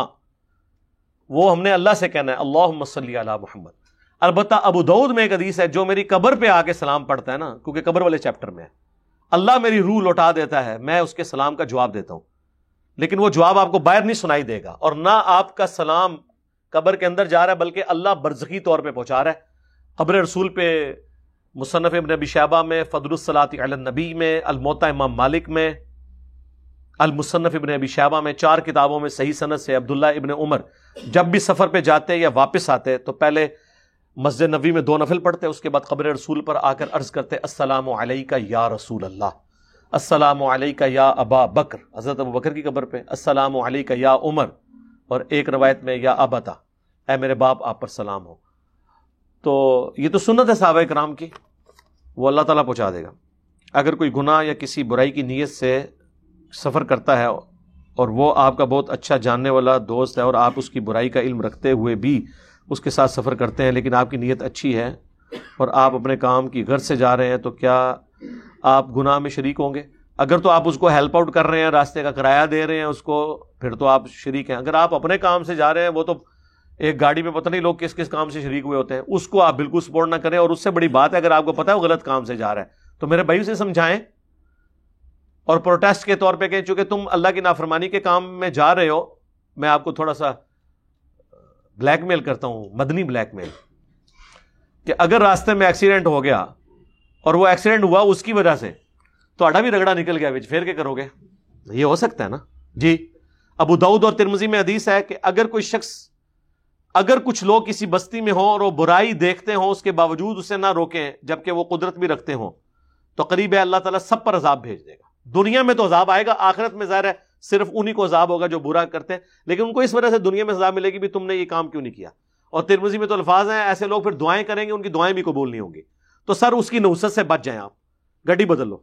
وہ ہم نے اللہ سے کہنا ہے اللہ صلی علی محمد۔ البتہ ابو دعود میں ایک حدیث ہے، جو میری قبر پہ آ کے سلام پڑھتا ہے نا، کیونکہ قبر والے چیپٹر میں ہے۔ اللہ میری روح لوٹا دیتا ہے، میں اس کے سلام کا جواب دیتا ہوں۔ لیکن وہ جواب آپ کو باہر نہیں سنائی دے گا۔ اور نہ آپ کا سلام قبر کے اندر جا رہا ہے، بلکہ اللہ برزخی طور پہ پہنچا رہا ہے۔ قبر رسول پہ، مصنف ابن نبی شہبہ میں، فضل الصلاط النبی میں الموتا امام مالک میں۔ المصنف ابن ابی شہبہ میں چار کتابوں میں صحیح صنعت سے عبداللہ ابن عمر جب بھی سفر پہ جاتے یا واپس آتے تو پہلے مسجد نبی میں دو نفل پڑھتے، اس کے بعد قبر رسول پر آ کر عرض کرتے، السلام علیکہ یا رسول اللہ، السلام علیکہ یا ابا بکر، حضرت ابو بکر کی قبر پہ، السلام علیکہ یا عمر، اور ایک روایت میں یا ابتا، اے میرے باپ، آپ پر سلام ہو۔ تو یہ تو سنت ہے صحابہ کرام کی، وہ اللہ تعالیٰ پہنچا دے گا۔ اگر کوئی گناہ یا کسی برائی کی نیت سے سفر کرتا ہے اور وہ آپ کا بہت اچھا جاننے والا دوست ہے اور آپ اس کی برائی کا علم رکھتے ہوئے بھی اس کے ساتھ سفر کرتے ہیں، لیکن آپ کی نیت اچھی ہے اور آپ اپنے کام کی گھر سے جا رہے ہیں تو کیا آپ گناہ میں شریک ہوں گے؟ اگر تو آپ اس کو ہیلپ آؤٹ کر رہے ہیں، راستے کا کرایہ دے رہے ہیں اس کو، پھر تو آپ شریک ہیں۔ اگر آپ اپنے کام سے جا رہے ہیں، وہ تو ایک گاڑی میں پتہ نہیں لوگ کس کس کام سے شریک ہوئے ہوتے ہیں۔ اس کو آپ بالکل سپورٹ نہ کریں اور اس سے بڑی بات ہے، اگر آپ کو پتا ہے وہ غلط کام سے جا رہا ہے۔ تو میرے بھائی سے سمجھائیں۔ اور پروٹیسٹ کے طور پہ کہیں چونکہ تم اللہ کی نافرمانی کے کام میں جا رہے ہو، میں آپ کو تھوڑا سا بلیک میل کرتا ہوں، مدنی بلیک میل، کہ اگر راستے میں ایکسیڈنٹ ہو گیا اور وہ ایکسیڈنٹ ہوا اس کی وجہ سے، تو اڈا بھی رگڑا نکل گیا پھر کے کرو گے؟ یہ ہو سکتا ہے نا؟ جی ابو دعود اور ترمزی میں حدیث ہے کہ اگر کوئی شخص، اگر کچھ لوگ کسی بستی میں ہوں اور وہ برائی دیکھتے ہوں، اس کے باوجود اسے نہ روکیں، جبکہ وہ قدرت بھی رکھتے ہوں، تو قریب ہے اللہ تعالیٰ سب پر عذاب بھیج دے گا۔ دنیا میں تو عذاب آئے گا، آخرت میں ظاہر ہے صرف انہی کو عذاب ہوگا جو برا کرتے ہیں۔ لیکن ان کو اس وجہ سے دنیا میں عذاب ملے گی، بھی تم نے یہ کام کیوں نہیں کیا؟ اور ترمزی میں تو الفاظ ہیں، ایسے لوگ پھر دعائیں کریں گے، ان کی دعائیں بھی قبول نہیں ہوں گی۔ تو سر، اس کی نوست سے بچ جائیں آپ۔ گڈی بدل لو۔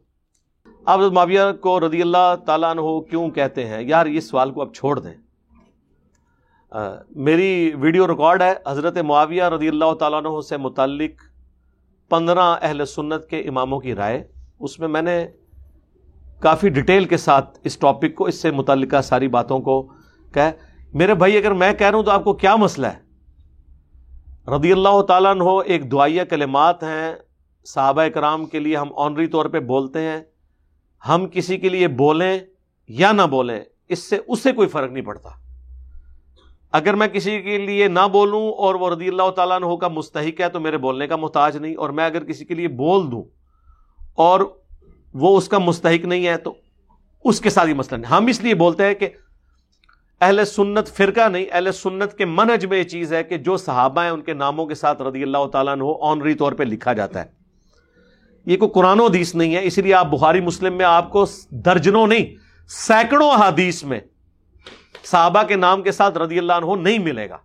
آپ معاویہ کو رضی اللہ تعالیٰ عنہ کیوں کہتے ہیں؟ یار اس سوال کو اب چھوڑ دیں۔ میری ویڈیو ریکارڈ ہے، حضرت معاویہ رضی اللہ تعالیٰ عنہ سے متعلق پندرہ اہل سنت کے اماموں کی رائے۔ اس میں میں نے کافی ڈیٹیل کے ساتھ اس ٹاپک کو، اس سے متعلقہ ساری باتوں کو کہ میرے بھائی، اگر میں کہہ رہا ہوں تو آپ کو کیا مسئلہ ہے؟ رضی اللہ تعالیٰ عنہ ایک دعائیہ کلمات ہیں۔ صحابہ کرام کے لیے ہم آنری طور پہ بولتے ہیں۔ ہم کسی کے لیے بولیں یا نہ بولیں، اس سے اس سے کوئی فرق نہیں پڑتا۔ اگر میں کسی کے لیے نہ بولوں اور وہ رضی اللہ تعالیٰ عنہ کا مستحق ہے تو میرے بولنے کا محتاج نہیں۔ اور میں اگر کسی کے لیے بول دوں اور وہ اس کا مستحق نہیں ہے تو اس کے ساتھ ہی مسئلہ نہیں۔ ہم اس لیے بولتے ہیں کہ اہل سنت فرقہ نہیں، اہل سنت کے منج میں یہ چیز ہے کہ جو صحابہ ہیں ان کے ناموں کے ساتھ رضی اللہ تعالیٰ عنہ آنری طور پہ لکھا جاتا ہے۔ یہ کوئی قرآن و حدیث نہیں ہے، اسی لیے آپ بخاری مسلم میں آپ کو درجنوں نہیں، سینکڑوں حدیث میں صحابہ کے نام کے ساتھ رضی اللہ عنہ نہیں ملے گا۔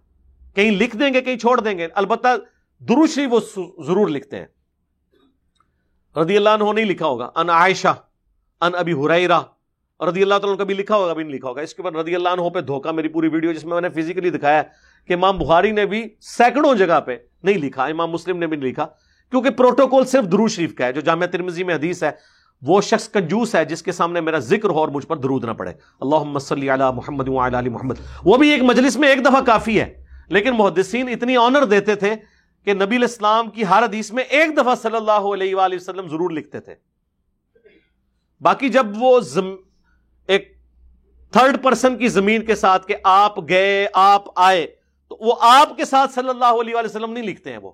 کہیں لکھ دیں گے، کہیں چھوڑ دیں گے۔ البتہ دروشی وہ ضرور لکھتے ہیں۔ رضی اللہ عنہ نہیں لکھا ہوگا۔ ان عائشہ، ان ابھی ہریرا رضی اللہ تعالیٰ کبھی لکھا ہوگا، ابھی نہیں لکھا ہوگا۔ اس کے بعد رضی اللہ عنہ پہ دھوکا میری پوری ویڈیو جس میں میں نے فزیکلی دکھایا کہ امام بخاری نے بھی سینکڑوں جگہ پہ نہیں لکھا، امام مسلم نے بھی نہیں لکھا، کیونکہ پروٹوکول صرف درو شریف کا ہے، جو جامعہ ترمزی میں حدیث ہے، وہ شخص کنجوس ہے جس کے سامنے میرا ذکر ہو اور مجھ پر درود نہ پڑے۔ اللہ صلی علی محمد علی محمد۔ وہ بھی ایک مجلس میں ایک دفعہ کافی ہے، لیکن محدثین اتنی آنر دیتے تھے کہ نبی الاسلام کی ہر حدیث میں ایک دفعہ صلی اللہ علیہ وآلہ وسلم ضرور لکھتے تھے۔ باقی جب وہ زم، ایک تھرڈ پرسن کی زمین کے ساتھ کہ آپ گئے، آپ آئے، تو وہ آپ کے ساتھ صلی اللہ علیہ وآلہ وسلم نہیں لکھتے ہیں وہ۔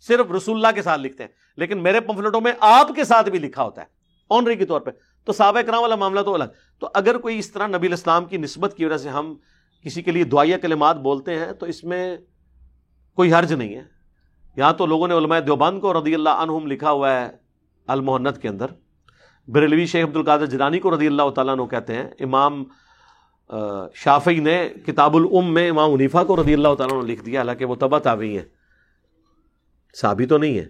صرف رسول اللہ کے ساتھ لکھتے ہیں۔ لیکن میرے پمفلٹوں میں آپ کے ساتھ بھی لکھا ہوتا ہے آنری کے طور پہ۔ تو صحابہ کرام والا معاملہ تو الگ۔ تو اگر کوئی اس طرح نبی الاسلام کی نسبت کی وجہ سے ہم کسی کے لیے دعائیہ کلمات بولتے ہیں، تو اس میں کوئی حرج نہیں ہے۔ یہاں تو لوگوں نے علماء دیوبند کو رضی اللہ عنہم لکھا ہوا ہے المحنت کے اندر۔ بریلوی شیخ عبد القادر جرانی کو رضی اللہ تعالیٰ عنہ کہتے ہیں۔ امام شافی نے کتاب العم میں امام عنیفا کو رضی اللہ تعالیٰ نے لکھ دیا، حالانکہ وہ تبا تابعی ہیں۔ صحابی تو نہیں ہے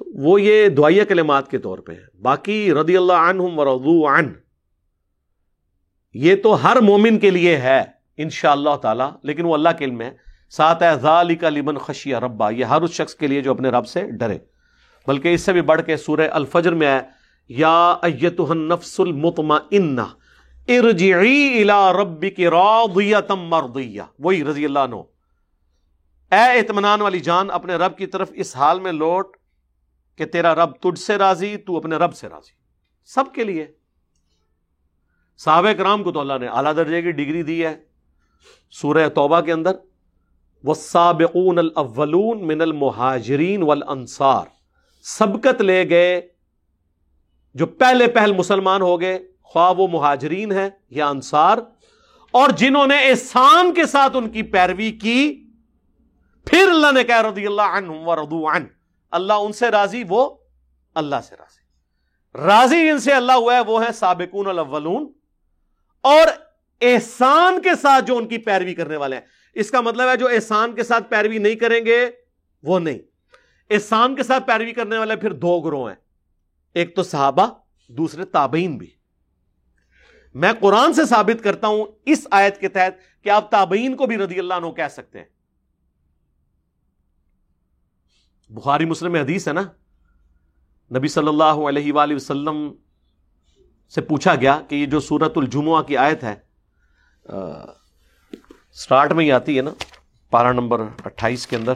تو وہ یہ دعائیہ کلمات کے طور پہ ہے باقی رضی اللہ عنہم ورضو عن، یہ تو ہر مومن کے لیے ہے ان شاء اللہ تعالیٰ، لیکن وہ اللہ کے علم ہے ساتھ ہے ذالی کا لمن خشیہ ربا، یہ ہر اس شخص کے لیے جو اپنے رب سے ڈرے۔ بلکہ اس سے بھی بڑھ کے سورہ الفجر میں ہے، یا ایتہ النفس المطمئنہ، ارجعی الى ربک راضیتا مرضیہ۔ وہی رضی اللہ عنہ۔ اے اطمینان والی جان، اپنے رب کی طرف اس حال میں لوٹ کہ تیرا رب تجھ سے راضی، تو اپنے رب سے راضی۔ سب کے لیے۔ صحابہ کرام کو تو اللہ نے اعلیٰ درجے کی ڈگری دی ہے سورہ توبہ کے اندر۔ والسابقون الاولون من المہاجرین والانصار۔ سبقت لے گئے جو پہلے پہل مسلمان ہو گئے، خواہ وہ مہاجرین ہیں یا انصار، اور جنہوں نے احسان کے ساتھ ان کی پیروی کی، پھر اللہ نے کہا رضی اللہ عنہم ورضو عن۔ اللہ ان سے راضی، وہ اللہ سے راضی۔ راضی ان سے اللہ ہوا ہے، وہ ہے سابقون الاولون۔ اور احسان کے ساتھ جو ان کی پیروی کرنے والے ہیں۔ اس کا مطلب ہے جو احسان کے ساتھ پیروی نہیں کریں گے، وہ نہیں۔ احسان کے ساتھ پیروی کرنے والے پھر دو گروہ ہیں۔ ایک تو صحابہ، دوسرے تابعین بھی۔ میں قرآن سے ثابت کرتا ہوں اس آیت کے تحت کہ آپ تابعین کو بھی رضی اللہ عنہ کہہ سکتے ہیں۔ بخاری مسلم حدیث ہے نا۔ نبی صلی اللہ علیہ وآلہ وسلم سے پوچھا گیا کہ یہ جو سورت الجمعہ کی آیت ہے سٹارٹ میں ہی آتی ہے نا پارا نمبر اٹھائیس کے اندر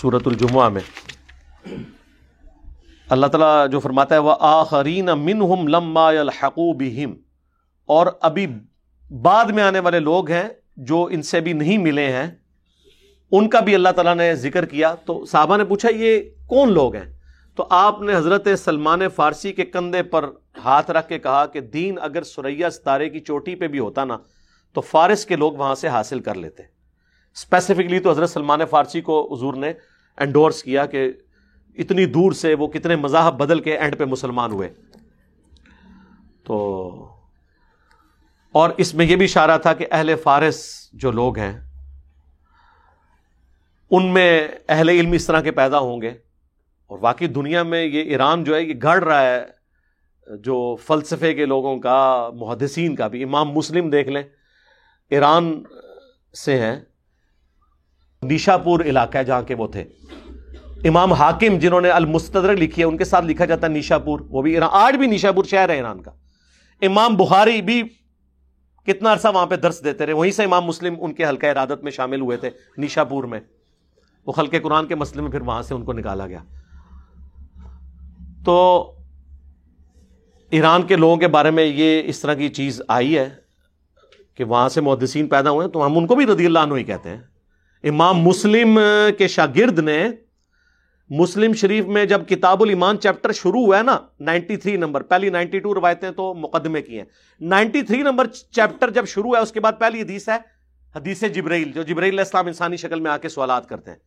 سورت الجمعہ میں۔ اللہ تعالیٰ جو فرماتا ہے وہ آخرین من ہم لما بہم اور ابھی بعد میں آنے والے لوگ ہیں جو ان سے بھی نہیں ملے ہیں، ان کا بھی اللہ تعالیٰ نے ذکر کیا۔ تو صحابہ نے پوچھا، یہ کون لوگ ہیں؟ تو آپ نے حضرت سلمان فارسی کے کندھے پر ہاتھ رکھ کے کہا کہ دین اگر سریا ستارے کی چوٹی پہ بھی ہوتا نا تو فارس کے لوگ وہاں سے حاصل کر لیتے۔ اسپیسیفکلی تو حضرت سلمان فارسی کو حضور نے انڈورس کیا کہ اتنی دور سے وہ کتنے مذاہب بدل کے اینڈ پہ مسلمان ہوئے۔ تو اور اس میں یہ بھی اشارہ تھا کہ اہل فارس جو لوگ ہیں، ان میں اہل علم اس طرح کے پیدا ہوں گے۔ اور واقعی دنیا میں یہ ایران جو ہے، یہ گڑ رہا ہے، جو فلسفے کے لوگوں کا، محدثین کا بھی، امام مسلم دیکھ لیں۔ ایران سے ہیں نیشا پور علاقہ ہے جہاں کے وہ تھے۔ امام حاکم جنہوں نے المستدرک لکھی ہے، ان کے ساتھ لکھا جاتا ہے نیشا پور وہ بھی ایران۔ آج بھی نیشا پور شہر ہے ایران کا۔ امام بخاری بھی کتنا عرصہ وہاں پہ درس دیتے رہے، وہیں سے امام مسلم ان کے حلقہ ارادت میں شامل ہوئے تھے نیشا پور میں۔ وہ خلق قرآن کے مسئلے میں پھر وہاں سے ان کو نکالا گیا۔ تو ایران کے لوگوں کے بارے میں یہ اس طرح کی چیز آئی ہے۔ کہ وہاں سے محدثین پیدا ہوئے ہیں، تو ہم ان کو بھی رضی اللہ عنہ ہی کہتے ہیں۔ امام مسلم کے شاگرد نے مسلم شریف میں جب کتاب الایمان چیپٹر شروع ہوا ہے نا، نائنٹی تھری نمبر، پہلی نائنٹی ٹو روایتیں تو مقدمے کی ہیں۔ نائنٹی تھری نمبر چیپٹر جب شروع ہے، اس کے بعد پہلی حدیث ہے، حدیث جبرائیل، جو جبرائیل اسلام انسانی شکل میں آ کے سوالات کرتے ہیں۔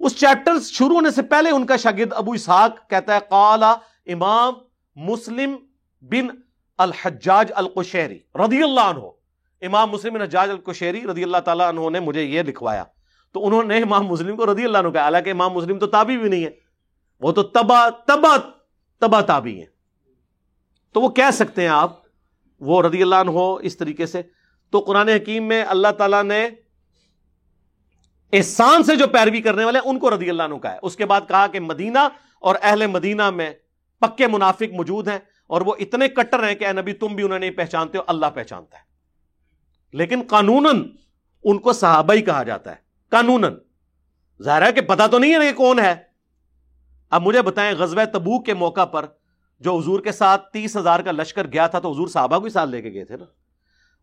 اس چیپٹر شروع ہونے سے پہلے ان کا شاگرد ابو اسحاق کہتا ہے قالا امام مسلم بن الحجاج القشیری رضی اللہ عنہ۔ امام مسلم بن حجاج القشیری رضی اللہ تعالیٰ عنہ نے مجھے یہ لکھوایا۔ تو انہوں نے امام مسلم کو رضی اللہ عنہ کہا، حالانکہ امام مسلم تو تابی بھی نہیں ہے۔ وہ تو تبا تبا تبا تابی ہیں۔ تو وہ کہہ سکتے ہیں آپ، وہ رضی اللہ عنہ اس طریقے سے۔ تو قرآن حکیم میں اللہ تعالیٰ نے احسان سے جو پیروی کرنے والے ان کو رضی اللہ عنہ کا ہے۔ اس کے بعد کہا کہ مدینہ اور اہل مدینہ میں پکے منافق موجود ہیں اور وہ اتنے کٹر ہیں کہ اے نبی تم بھی انہیں نہیں پہچانتے ہو اللہ پہچانتا ہے۔ لیکن قانون ان کو صحابہ ہی کہا جاتا ہے قانون ظاہر ہے کہ پتا تو نہیں ہے کہ کون ہے۔ اب مجھے بتائیں غزوہ تبوک کے موقع پر جو حضور کے ساتھ تیس ہزار کا لشکر گیا تھا تو حضور صحابہ کو ہی ساتھ لے کے گئے تھے نا۔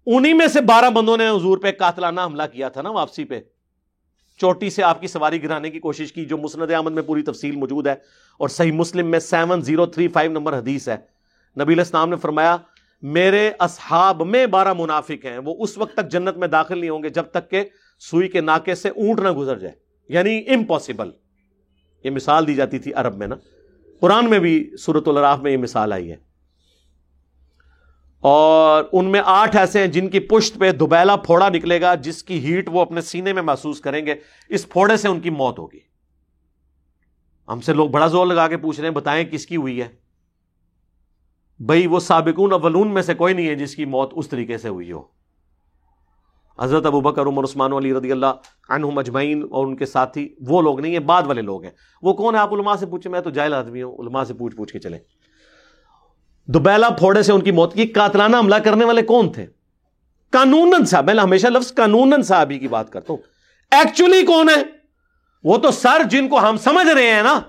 انہی میں سے بارہ بندوں نے حضور پہ قاتلانہ حملہ کیا تھا نا واپسی پہ۔ چوٹی سے آپ کی سواری گرانے کی کوشش کی، جو مسند احمد میں پوری تفصیل موجود ہے اور صحیح مسلم میں seven zero three five number حدیث ہے۔ نبی الاسلام نے فرمایا میرے اصحاب میں بارہ منافق ہیں، وہ اس وقت تک جنت میں داخل نہیں ہوں گے جب تک کہ سوئی کے ناکے سے اونٹ نہ گزر جائے۔ یعنی امپاسبل یہ مثال دی جاتی تھی عرب میں نا۔ قرآن میں بھی صورت الراف میں یہ مثال آئی ہے۔ اور ان میں آٹھ ایسے ہیں جن کی پشت پہ دوبیلا پھوڑا نکلے گا، جس کی ہیٹ وہ اپنے سینے میں محسوس کریں گے۔ اس پھوڑے سے ان کی موت ہوگی۔ ہم سے لوگ بڑا زور لگا کے پوچھ رہے ہیں، بتائیں کس کی ہوئی ہے؟ بھائی وہ سابقون اولون میں سے کوئی نہیں ہے جس کی موت اس طریقے سے ہوئی ہو۔ حضرت ابو بکر، عمر، عثمان، علی رضی اللہ عنہ مجمعین اور ان کے ساتھی، وہ لوگ نہیں ہیں، بعد والے لوگ ہیں۔ وہ کون ہے؟ آپ علماء سے پوچھیں، میں تو جائل آدمی ہوں، علماء سے پوچھ پوچھ کے چلیں۔ دوبیلا پھوڑے سے ان کی موت کی قاتلانہ حملہ کرنے والے کون تھے؟ قانون صاحب، میں ہمیشہ لفظ قانون صاحب کی بات کرتا ہوں۔ ایکچولی کون ہے وہ تو سر جن کو ہم سمجھ رہے ہیں نا،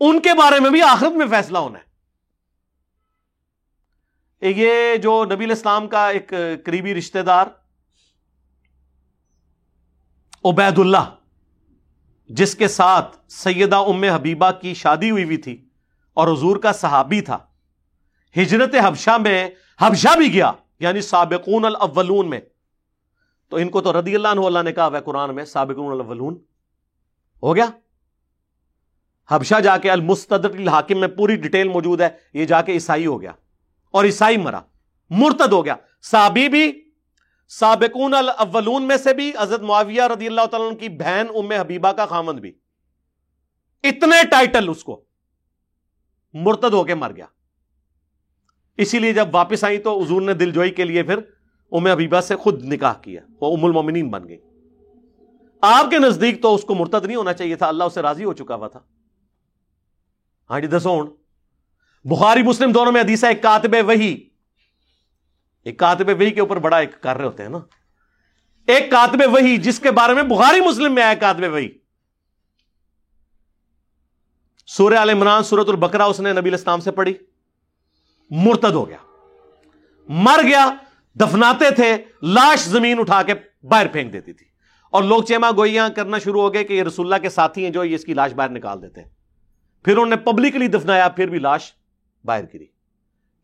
ان کے بارے میں بھی آخرت میں فیصلہ ہونا ہے۔ یہ جو نبی الاسلام کا ایک قریبی رشتہ دار عبید اللہ جس کے ساتھ سیدہ ام حبیبہ کی شادی ہوئی ہوئی تھی اور حضور کا صحابی تھا، ہجرت حبشہ میں، حبشہ بھی گیا یعنی سابقون الاولون میں۔ تو ان کو تو رضی اللہ عنہ، اللہ نے کہا ہے قرآن میں، سابقون الاولون، ہو گیا؟ حبشہ جا کے المستدر الحاکم میں پوری ڈیٹیل موجود ہے، یہ جا کے عیسائی ہو گیا۔ اور عیسائی مرا، مرتد ہو گیا۔ سابی بھی، سابقون الاولون میں سے بھی حضرت معاویہ رضی اللہ تعالیٰ کی بہن ام حبیبہ کا خامند بھی۔ اتنے ٹائٹل اس کو، مرتد ہو کے مر گیا۔ اسی لیے جب واپس آئی تو حضور نے دل جوئی کے لیے پھر ام حبیبہ سے خود نکاح کیا، وہ ام المومنین بن گئی آپ کے نزدیک تو اس کو مرتد نہیں ہونا چاہیے تھا، اللہ اسے راضی ہو چکا ہوا تھا۔ ہاں جی دسو۔ بخاری مسلم دونوں میں حدیث ہے، ایک کاتب وہی۔ ایک کاتب وہی کے اوپر بڑا ایک کر رہے ہوتے ہیں نا۔ ایک کاتب وہی جس کے بارے میں بخاری مسلم میں آیا کاتب وہی۔ سورہ عال عمران سورت البکرا اس نے نبی اسلام سے پڑھی۔ مرتد ہو گیا۔ مر گیا، دفناتے تھے، لاش زمین اٹھا کے باہر پھینک دیتی تھی۔ اور لوگ چیما گوئیاں کرنا شروع ہو گئے کہ یہ رسول اللہ کے ساتھی ہیں جو یہ اس کی لاش باہر نکال دیتے ہیں۔ پھر انہوں نے پبلکلی دفنایا، پھر بھی لاش۔ باہر گری۔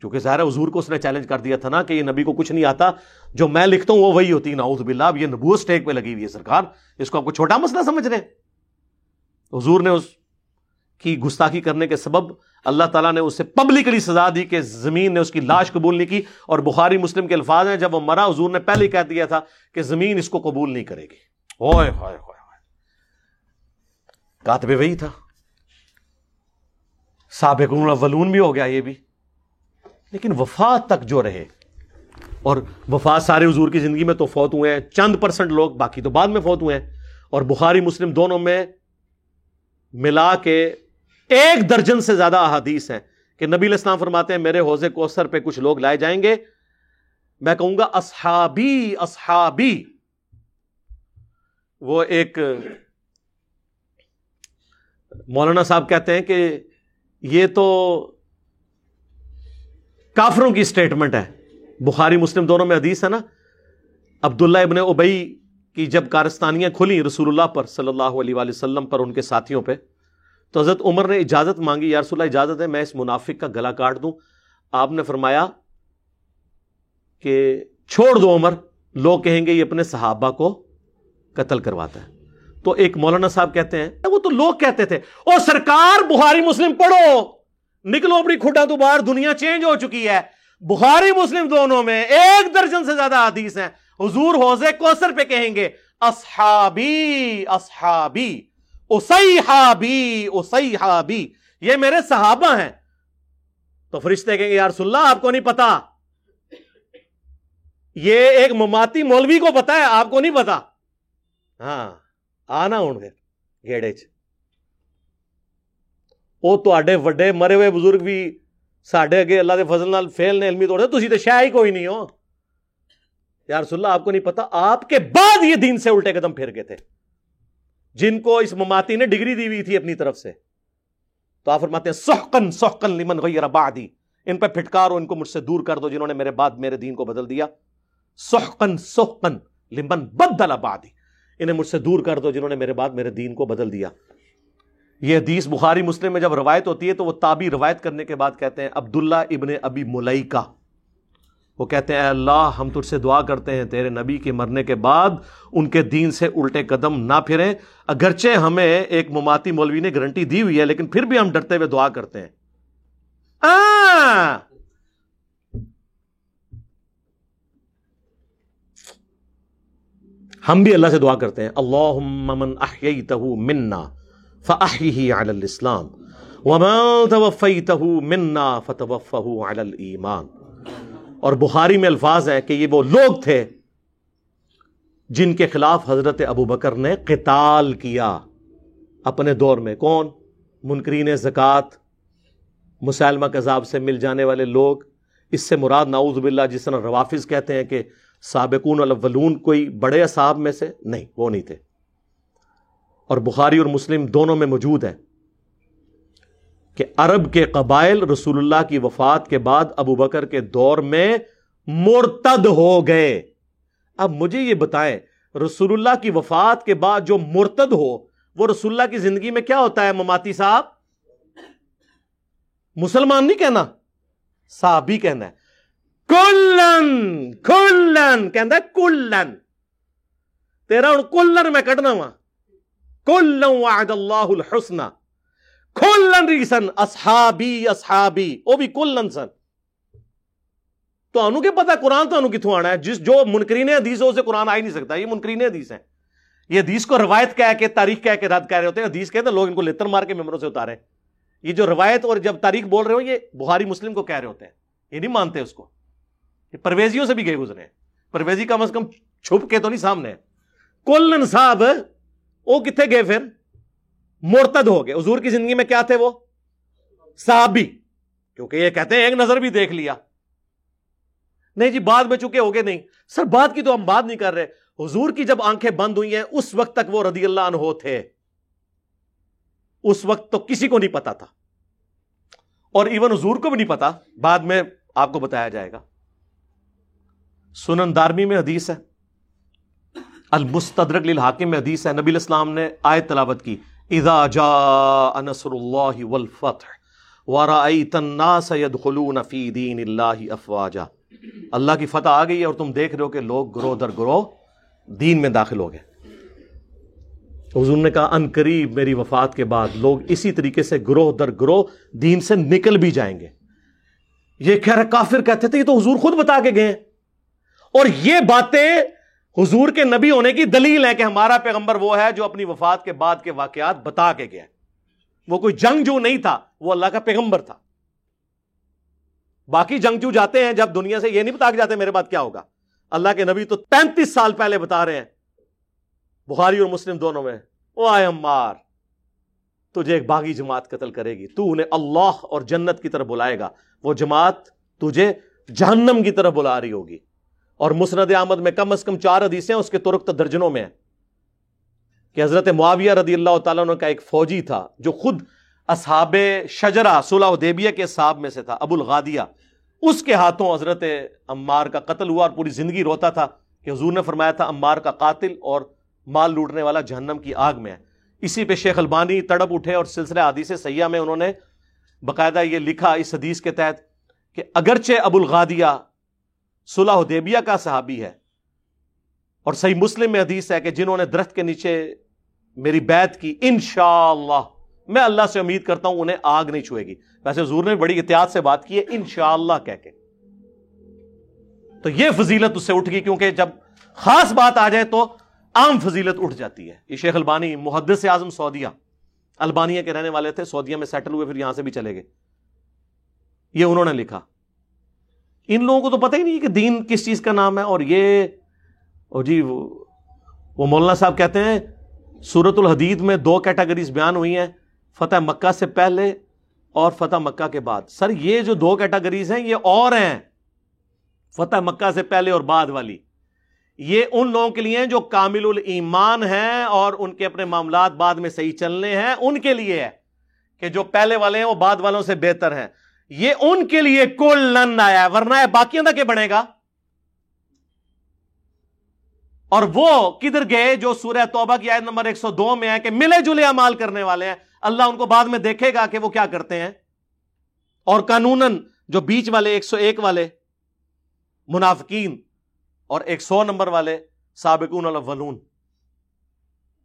کیونکہ ظاہر حضور کو اس نے چیلنج کر دیا تھا نا کہ یہ نبی کو کچھ نہیں آتا۔ جو میں لکھتا ہوں وہ وہی ہوتی۔ ناؤز باللہ، اب یہ نبوت سٹیک پہ لگی ہوئی ہے سرکار۔ اس کو آپ کو چھوٹا مسئلہ سمجھ رہے حضور نے اس کی گستاخی کرنے کے سبب اللہ تعالیٰ نے اسے پبلکلی سزا دی کہ زمین نے اس کی لاش قبول نہیں کی۔ اور بخاری مسلم کے الفاظ ہیں، جب وہ مرا، حضور نے پہلے کہہ دیا تھا کہ زمین اس کو قبول نہیں کرے گی۔ ہوئے ہوئے ہوئے۔ کاتب وہی تھا۔ سابق اولون بھی ہو گیا یہ بھی۔ لیکن وفات تک جو رہے، اور وفات سارے حضور کی زندگی میں تو فوت ہوئے ہیں، چند پرسنٹ لوگ باقی تو بعد میں فوت ہوئے ہیں۔ اور بخاری، مسلم دونوں میں ملا کے ایک درجن سے زیادہ احادیث ہیں کہ نبی الاسلام فرماتے ہیں، میرے حوضے کوثر پہ کچھ لوگ لائے جائیں گے۔ میں کہوں گا، اصحابی اصحابی۔ وہ ایک مولانا صاحب کہتے ہیں کہ یہ تو کافروں کی اسٹیٹمنٹ ہے۔ بخاری مسلم دونوں میں حدیث ہے نا۔ عبداللہ ابن ابئی کی جب کارستانیاں کھلی رسول اللہ پر صلی اللہ علیہ وآلہ وسلم پر ان کے ساتھیوں پہ، تو حضرت عمر نے اجازت مانگی، یا رسول اللہ، اجازت ہے، میں اس منافق کا گلا کاٹ دوں۔ آپ نے فرمایا کہ چھوڑ دو عمر۔ لوگ کہیں گے یہ اپنے صحابہ کو قتل کرواتا ہے۔ تو ایک مولانا صاحب کہتے ہیں، وہ تو لوگ کہتے تھے، او سرکار، بخاری مسلم پڑھو۔ نکلو اپنی کھڈا تو باہر، دنیا چینج ہو چکی ہے۔ بخاری مسلم دونوں میں ایک درجن سے زیادہ حدیث ہیں۔ حضور حوضے کوسر پہ کہیں گے، اصحابی اصحابی اسیحابی یہ میرے صحابہ ہیں۔ تو فرشتے کہیں گے یا رسول اللہ، آپ کو نہیں پتا۔ یہ ایک مماتی مولوی کو پتا ہے، آپ کو نہیں پتا۔ ہاں۔ آنا ہوں پھر گیڑے چ وہ تے وڈے مرے ہوئے بزرگ بھی سڈے اگے اللہ کے فضل نال فیل نے علمی توڑ تھی تو شاید ہی کوئی نہیں ہو یار رسول اللہ آپ کو نہیں پتا آپ کے بعد یہ دین سے الٹے قدم پھر گئے تھے جن کو اس مماتی نے ڈگری دی ہوئی تھی اپنی طرف سے تو آپ فرماتے ہیں سحقن سحقن لمن غیر بعدی ان پہ پھٹکارو ان کو مجھ سے دور کر دو جنہوں نے میرے بعد میرے دین کو بدل دیا سحقن سحقن لمن بدل بعدی انہیں مجھ سے دور کر دو جنہوں نے میرے بعد میرے دین کو بدل دیا۔ یہ حدیث بخاری مسلم میں جب روایت ہوتی ہے تو وہ تابی روایت کرنے کے بعد کہتے ہیں، عبداللہ ابن ابی ملائکہ وہ کہتے ہیں، اے اللہ، ہم تجھ سے دعا کرتے ہیں، تیرے نبی کے مرنے کے بعد ان کے دین سے الٹے قدم نہ پھریں۔ اگرچہ ہمیں ایک مماتی مولوی نے گارنٹی دی ہوئی ہے، لیکن پھر بھی ہم ڈرتے ہوئے دعا کرتے ہیں۔ ہم بھی اللہ سے دعا کرتے ہیں اللہ من منا علی الاسلام وما توفیته منا فتوفه علی الایمان. اور بخاری میں الفاظ ہے کہ یہ وہ لوگ تھے جن کے خلاف حضرت ابو بکر نے قتال کیا۔ اپنے دور میں کون؟ منکرین زکوٰۃ، مسلمہ کذاب سے مل جانے والے لوگ۔ اس سے مراد نعوذ باللہ جس طرح روافظ کہتے ہیں کہ سابقون الاولون کوئی بڑے اصحاب میں سے نہیں، وہ نہیں تھے۔ اور بخاری اور مسلم دونوں میں موجود ہے کہ عرب کے قبائل رسول اللہ کی وفات کے بعد ابو بکر کے دور میں مرتد ہو گئے۔ اب مجھے یہ بتائیں، رسول اللہ کی وفات کے بعد جو مرتد ہو، وہ رسول اللہ کی زندگی میں کیا ہوتا ہے، مماتی صاحب؟ مسلمان نہیں کہنا صاحب ہی کہنا ہے۔ کلن کلن کہنا کلن تیرا ہوں کلن میں کٹنا وا کلن وعد اللہ الحسن کلن ریسن اصحابی اصحابی وہ بھی کلن سن تو انو کے پتا قرآن تو انو کتوں آنا ہے جس جو منکرین حدیث ہو اسے قرآن آ ہی نہیں سکتا یہ منکرین حدیث ہیں یہ حدیث کو روایت کہہ کے تاریخ کہہ کے رد کہہ رہے ہوتے ہیں حدیث کہتے ہیں لوگ ان کو لتر مار کے ممبروں سے اتارے یہ جو روایت اور جب تاریخ بول رہے ہو یہ بخاری مسلم کو کہہ رہے ہوتے ہیں یہ نہیں مانتے اس کو یہ پرویزیوں سے بھی گئے گزرے پرویزی کم از کم چھپ کے تو نہیں سامنے کلن صاحب، وہ کتنے گئے پھر؟ مرتد ہو گئے۔ حضور کی زندگی میں کیا تھے وہ؟ صحابی۔ کیونکہ یہ کہتے ہیں ایک نظر بھی دیکھ لیا۔ نہیں جی بعد میں چکے ہو گئے نہیں۔ سر بات کی تو ہم بات نہیں کر رہے۔ حضور کی جب آنکھیں بند ہوئی ہیں، اس وقت تک وہ رضی اللہ عنہ تھے۔ اس وقت تو کسی کو نہیں پتا تھا۔ اور ایون حضور کو بھی نہیں پتا۔ بعد میں آپ کو بتایا جائے گا۔ سنن دارمی میں حدیث ہے۔ المستدرک للحاکم میں حدیث ہے۔ نبی الاسلام نے آیت تلاوت کی۔ اذا جاء نصر اللہ والفتح ورائیت الناس يدخلون فی دین اللہ افواجا اللہ کی فتح آ گئی ہے اور تم دیکھ رہے ہو کہ لوگ گروہ در گروہ دین میں داخل ہو گئے۔ حضور نے کہا، ان قریب میری وفات کے بعد لوگ اسی طریقے سے گروہ در گروہ دین سے نکل بھی جائیں گے۔ یہ کہہ رہے، کافر کہتے تھے، یہ تو حضور خود بتا کے گئے اور یہ باتیں حضور کے نبی ہونے کی دلیل ہے کہ ہمارا پیغمبر وہ ہے جو اپنی وفات کے بعد کے واقعات بتا کے گیا وہ کوئی جنگ جو نہیں تھا، وہ اللہ کا پیغمبر تھا۔ باقی جنگ جو جاتے ہیں، جب دنیا سے یہ نہیں بتا کے جاتے میرے بعد کیا ہوگا۔ اللہ کے نبی تو پینتیس سال پہلے بتا رہے ہیں۔ بخاری اور مسلم دونوں میں وہ آئے مار تجھے ایک باغی جماعت قتل کرے گی۔ تو انہیں اللہ اور جنت کی طرف بلائے گا۔ وہ جماعت تجھے جہنم کی طرف بلا رہی ہوگی۔ اور مسند احمد میں کم از کم چار حدیثیں اس کے ترک درجنوں میں ہیں کہ حضرت معاویہ رضی اللہ تعالیٰ عنہ کا ایک فوجی تھا جو خود اصحاب شجرا صلح دیبیہ کے صاحب میں سے تھا، ابو الغادیہ۔ اس کے ہاتھوں حضرت عمار کا قتل ہوا اور پوری زندگی روتا تھا کہ حضور نے فرمایا تھا، عمار کا قاتل اور مال لوٹنے والا جہنم کی آگ میں ہے۔ اسی پہ شیخ البانی تڑپ اٹھے اور سلسلہ حدیث سیاح میں انہوں نے باقاعدہ یہ لکھا اس حدیث کے تحت کہ اگرچہ ابو الغادیہ صلح حدیبیہ کا صحابی ہے۔ اور صحیح مسلم میں حدیث ہے کہ جنہوں نے درخت کے نیچے میری بیعت کی، انشاءاللہ، میں اللہ سے امید کرتا ہوں انہیں آگ نہیں چھوئے گی۔ ویسے حضور نے بڑی احتیاط سے بات کی ہے، انشاءاللہ کہہ کے۔ تو یہ فضیلت اس سے اٹھ گئی کیونکہ جب خاص بات آ جائے تو عام فضیلت اٹھ جاتی ہے۔ یہ شیخ البانی، محدث اعظم سعودیہ، البانیہ کے رہنے والے تھے، سعودیہ میں سیٹل ہوئے، پھر یہاں سے بھی چلے گئے۔ یہ انہوں نے لکھا۔ ان لوگوں کو تو پتہ ہی نہیں کہ دین کس چیز کا نام ہے اور یہ جی وہ مولانا صاحب کہتے ہیں سورت الحدید میں دو کیٹاگریز بیان ہوئی ہیں، فتح مکہ سے پہلے اور فتح مکہ کے بعد۔ سر، یہ جو دو کیٹاگریز ہیں، یہ اور ہیں، فتح مکہ سے پہلے اور بعد والی۔ یہ ان لوگوں کے لیے ہیں جو کامل الایمان ہیں اور ان کے اپنے معاملات بعد میں صحیح چلنے ہیں، ان کے لیے ہے کہ جو پہلے والے ہیں، وہ بعد والوں سے بہتر ہیں۔ یہ ان کے لیے کل لن آیا ہے، ورنہ ہے باقیوں تک بنے گا؟ اور وہ کدھر گئے جو سورہ توبہ کی آیت نمبر ایک سو دو میں ہے کہ ملے جلے امال کرنے والے ہیں۔ اللہ ان کو بعد میں دیکھے گا کہ وہ کیا کرتے ہیں۔ اور قانون جو بیچ والے ایک سو ایک والے، منافقین، اور ایک سو نمبر والے سابقون الاولون۔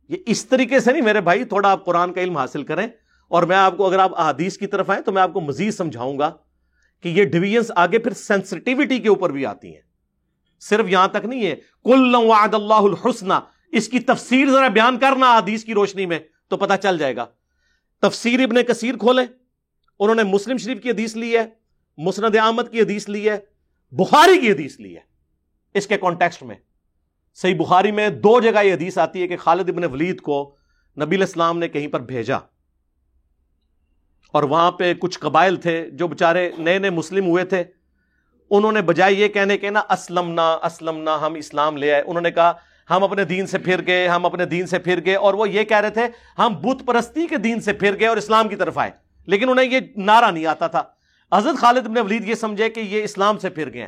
یہ اس طریقے سے نہیں، میرے بھائی، تھوڑا آپ قرآن کا علم حاصل کریں۔ اور میں آپ کو اگر آپ احادیث کی طرف آئیں تو میں آپ کو مزید سمجھاؤں گا کہ یہ ڈویژنس آگے پھر سینسٹیوٹی کے اوپر بھی آتی ہیں۔ صرف یہاں تک نہیں ہے۔ کل وعد اللہ الحسنہ اس کی تفسیر ذرا بیان کرنا حدیث کی روشنی میں تو پتہ چل جائے گا۔ تفسیر ابن کثیر کھولے انہوں نے مسلم شریف کی حدیث لی ہے، مسند احمد کی حدیث لی ہے، بخاری کی حدیث لی ہے۔ اس کے کانٹیکسٹ میں۔ صحیح بخاری میں دو جگہ یہ حدیث آتی ہے کہ خالد ابن ولید کو نبی الاسلام نے کہیں پر بھیجا۔ اور وہاں پہ کچھ قبائل تھے جو بےچارے نئے نئے مسلم ہوئے تھے۔ انہوں نے بجائے یہ کہنے کے نا اسلم نہ اسلم نہ ہم اسلام لے آئے۔ انہوں نے کہا، ہم اپنے دین سے پھر گئے، ہم اپنے دین سے پھر گئے۔ اور وہ یہ کہہ رہے تھے، ہم بت پرستی کے دین سے پھر گئے اور اسلام کی طرف آئے۔ لیکن انہیں یہ نعرہ نہیں آتا تھا۔ حضرت خالد ابن ولید یہ سمجھے کہ یہ اسلام سے پھر گئے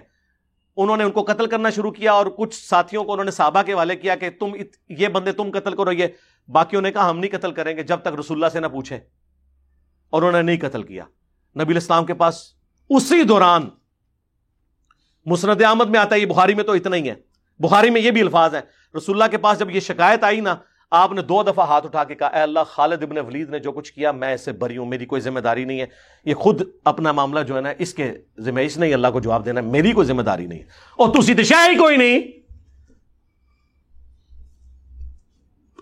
انہوں نے ان کو قتل کرنا شروع کیا اور کچھ ساتھیوں کو انہوں نے صحابہ کے والے کیا کہ تم یہ بندے تم قتل کرو، یہ باقیوں نے کہا ہم نہیں قتل کریں گے جب تک رسول اللہ سے نہ پوچھے۔ اور انہوں نے نہیں قتل کیا۔ نبی الاسلام کے پاس اسی دوران مسند احمد میں آتا ہے، یہ بخاری میں تو اتنا ہی ہے۔ بخاری میں یہ بھی الفاظ ہے رسول اللہ کے پاس جب یہ شکایت آئی نا، آپ نے دو دفعہ ہاتھ اٹھا کے کہا، اے اللہ، خالد ابن ولید نے جو کچھ کیا، میں اس سے بری ہوں، میری کوئی ذمہ داری نہیں ہے۔ یہ خود اپنا معاملہ جو ہے نا، اس کے ذمہ، اس نے اللہ کو جواب دینا میری کوئی ذمہ داری نہیں ہے۔ اور تسی دشا ہی کوئی نہیں۔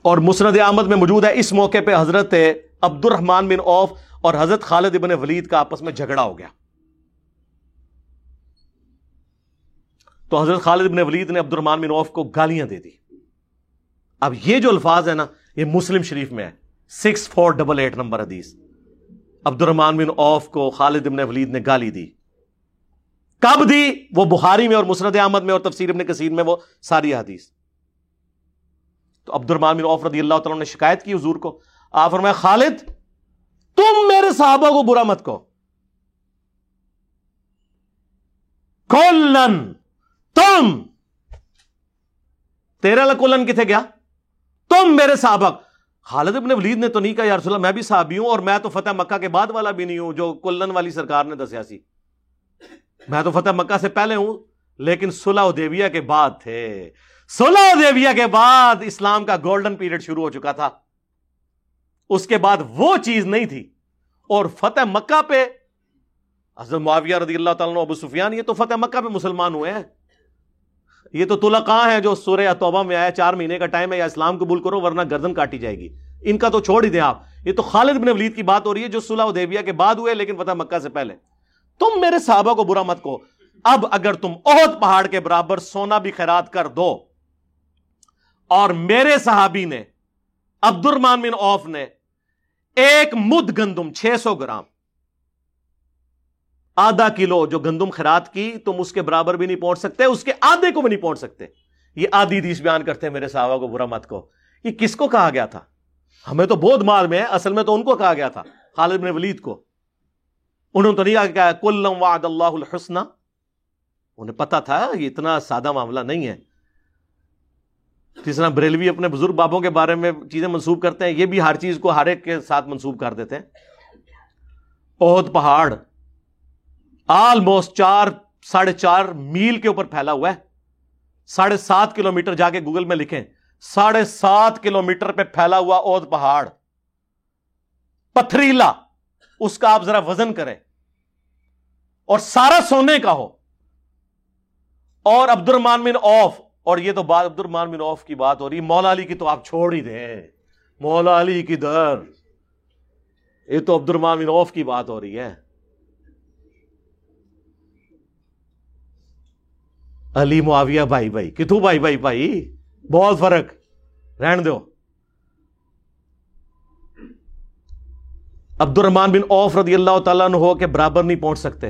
اور مسند احمد میں موجود ہے، اس موقع پہ حضرت عبد الرحمان بن اوف اور حضرت خالد ابن ولید کا آپس میں جھگڑا ہو گیا۔ تو حضرت خالد ابن ولید نے عبد الرحمان بن اوف کو گالیاں دے دی۔ اب یہ جو الفاظ ہے نا، یہ مسلم شریف میں ہے۔ Six four double eight number حدیث۔ عبد الرحمان بن اوف کو خالد ابن ولید نے گالی دی۔ کب دی؟ وہ بخاری میں اور مسرت احمد میں اور تفسیر ابن کثیر میں وہ ساری حدیث۔ تو عبد الرحمان بن اوف رضی اللہ تعالیٰ نے شکایت کی حضور کو۔ آپ فرمایا خالد تم میرے صحابہ کو برا مت کو کولن تم۔ تیرا لکولن کتنے گیا؟ تم میرے سابق خالد ابن ولید نے تو نہیں کہا یار میں بھی صحابی ہوں اور میں تو فتح مکہ کے بعد والا بھی نہیں ہوں، جو کلن والی سرکار نے دسیا سی۔ میں تو فتح مکہ سے پہلے ہوں، لیکن سلح دیویا کے بعد تھے۔ سلح دیویا کے بعد اسلام کا گولڈن پیریڈ شروع ہو چکا تھا۔ اس کے بعد وہ چیز نہیں تھی۔ اور فتح مکہ پہ حضرت معاویہ رضی اللہ تعالیٰ ابو سفیان، یہ تو فتح مکہ پہ مسلمان ہوئے ہیں۔ یہ تو تلقاں ہے جو سورہ توبہ میں آیا چار مہینے کا ٹائم ہے، یا اسلام قبول کرو ورنہ گردن کاٹی جائے گی۔ ان کا تو چھوڑ ہی دیں آپ۔ یہ تو خالد بن ولید کی بات ہو رہی ہے، جو صلح دیویا کے بعد ہوئے، لیکن فتح مکہ سے پہلے۔ تم میرے صحابہ کو برا مت کو اب اگر تم عہد پہاڑ کے برابر سونا بھی خیرات کر دو، اور میرے صحابی نے عبد الرمان بن اوف نے ایک مد گندم چھ سو گرام۔ آدھا کلو جو گندم خرات کی تم اس کے برابر بھی نہیں پہنچ سکتے، اس کے آدھے کو بھی نہیں پہنچ سکتے۔ یہ آدھی دیش بیان کرتے ہیں میرے صحابہ کو، برا مت کو یہ کس کو کہا گیا تھا؟ ہمیں تو بہت مال میں ہے، اصل میں تو ان کو کہا گیا تھا، خالد بن ولید کو۔ انہوں نے تو نہیں کہا کلم وعد اللہ الحسن انہیں پتا تھا، یہ اتنا سادہ معاملہ نہیں ہے۔ جس طرح بریلوی اپنے بزرگ بابوں کے بارے میں چیزیں منسوب کرتے ہیں، یہ بھی ہر چیز کو ہر ایک کے ساتھ منسوب کر دیتے ہیں۔ عہد پہاڑ آلموسٹ چار، ساڑھے چار میل کے اوپر پھیلا ہوا ہے۔ ساڑھے سات کلو میٹر جا کے گوگل میں لکھیں۔ ساڑھے سات کلو میٹر پہ پھیلا ہوا اود پہاڑ۔ پتھریلا، اس کا آپ ذرا وزن کریں۔ اور سارا سونے کا ہو۔ اور عبد الرمان بن اوف اور یہ تو بات عبد الرحمان بن عوف کی بات ہو رہی مولا علی کی تو آپ چھوڑ ہی دیں۔ مولا علی کی در۔ یہ تو عبد الرحمان بن عوف کی بات ہو رہی ہے۔ علی معاویہ بھائی بھائی۔ کتو بھائی بھائی بھائی؟ بہت فرق۔ رہن دو۔ عبد الرحمان بن عوف رضی اللہ تعالیٰ عنہ ہو کے برابر نہیں پہنچ سکتے۔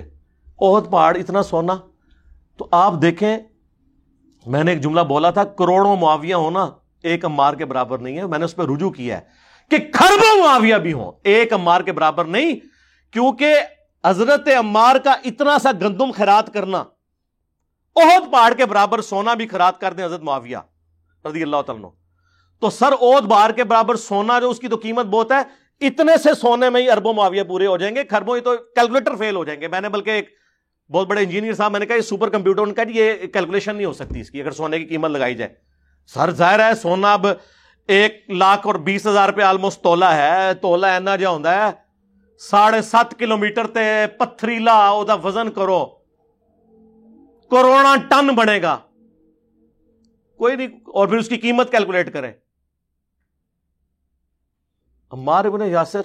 اوہد پہاڑ اتنا سونا۔ تو آپ دیکھیں میں نے ایک جملہ بولا تھا، کروڑوں معاویہ ہونا ایک امار کے برابر نہیں ہے۔ میں نے اس پہ رجوع کیا ہے کہ خربوں معاویہ بھی ہوں، ایک امار کے برابر نہیں، کیونکہ حضرت امار کا اتنا سا گندم خیرات کرنا بہت پہاڑ کے برابر سونا بھی خیرات کر دیں حضرت معاویہ رضی اللہ تعالیٰ تو سر اوت بار کے برابر سونا جو اس کی تو قیمت بہت ہے، اتنے سے سونے میں ہی اربوں معاویہ پورے ہو جائیں گے خربوں ہی تو کیلکولیٹر فیل ہو جائیں گے۔ میں نے بلکہ ایک بہت بڑے انجینئر صاحب، میں نے کہا یہ سپر کمپیوٹر، ان کا جی یہ کیلکولیشن نہیں ہو سکتی اس کی، اگر سونے کی قیمت لگائی جائے۔ سر، ظاہر ہے سونا اب ایک لاکھ اور بیس ہزار روپے آلموسٹ تولا ہے تولا اینا جا ہوتا ہے۔ ساڑھے سات کلو میٹر تے پتھریلا دا وزن کرو۔ کروڑا ٹن بنے گا۔ کوئی نہیں، اور پھر اس کی قیمت کیلکولیٹ کریں عمار ابن یاسر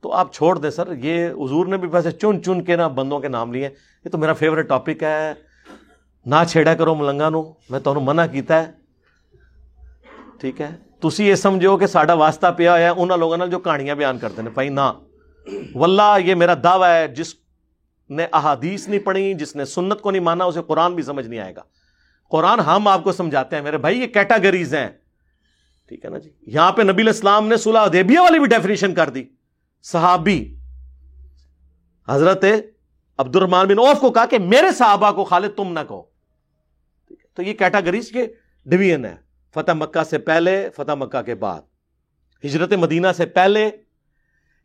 تو آپ چھوڑ دیں سر، یہ حضور نے بھی ویسے چن چن کے نا بندوں کے نام لیے یہ تو میرا فیوریٹ ٹاپک ہے۔ نہ چھیڑا کرو ملنگا نو، میں تو منع کیتا ہے۔ ٹھیک ہے؟ تسی یہ سمجھو کہ ساڈا واسطہ پیا ہوا ہے انہوں لوگوں نے جو کہانیاں بیان کرتے ہیں۔ بھائی، نہ۔ واللہ، یہ میرا دعویٰ ہے، جس نے احادیث نہیں پڑھی، جس نے سنت کو نہیں مانا، اسے قرآن بھی سمجھ نہیں آئے گا۔ قرآن ہم آپ کو سمجھاتے ہیں۔ میرے بھائی، یہ کیٹاگریز ہیں۔ ٹھیک ہے نا جی؟ یہاں پہ نبی الاسلام نے صلح دیبیا والی بھی ڈیفینیشن کر دی۔ صحابی۔ حضرت عبد الرحمان بن اوف کو کہا کہ میرے صحابہ کو خالد تم نہ کہو۔ تو یہ کیٹاگریز کے ڈویژن ہے فتح مکہ سے پہلے، فتح مکہ کے بعد۔ ہجرت مدینہ سے پہلے،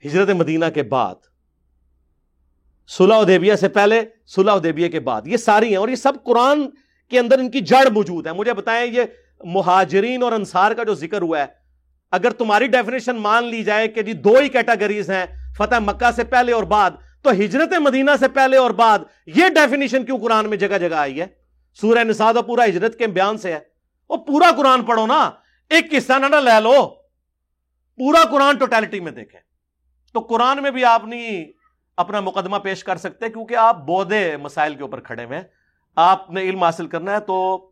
ہجرت مدینہ کے بعد۔ صلح دیبیا سے پہلے، صلح دیبیا کے بعد۔ یہ ساری ہیں اور یہ سب قرآن کے اندر ان کی جڑ موجود ہے مجھے بتائیں، یہ مہاجرین اور انصار کا جو ذکر ہوا ہے اگر تمہاری ڈیفینیشن مان لی جائے کہ جی دو ہی کیٹاگریز ہیں، فتح مکہ سے پہلے اور بعد، تو ہجرت مدینہ سے پہلے اور بعد یہ ڈیفینیشن کیوں قرآن میں جگہ جگہ آئی ہے؟ سورہ نساد پورا ہجرت کے بیان سے ہے۔ وہ پورا قرآن پڑھو نا، ایک قصہ نہ لے لو۔ پورا قرآن ٹوٹیلٹی میں دیکھیں۔ تو قرآن میں بھی آپ نہیں اپنا مقدمہ پیش کر سکتے کیونکہ آپ بودے مسائل کے اوپر کھڑے ہوئے آپ نے علم حاصل کرنا ہے تو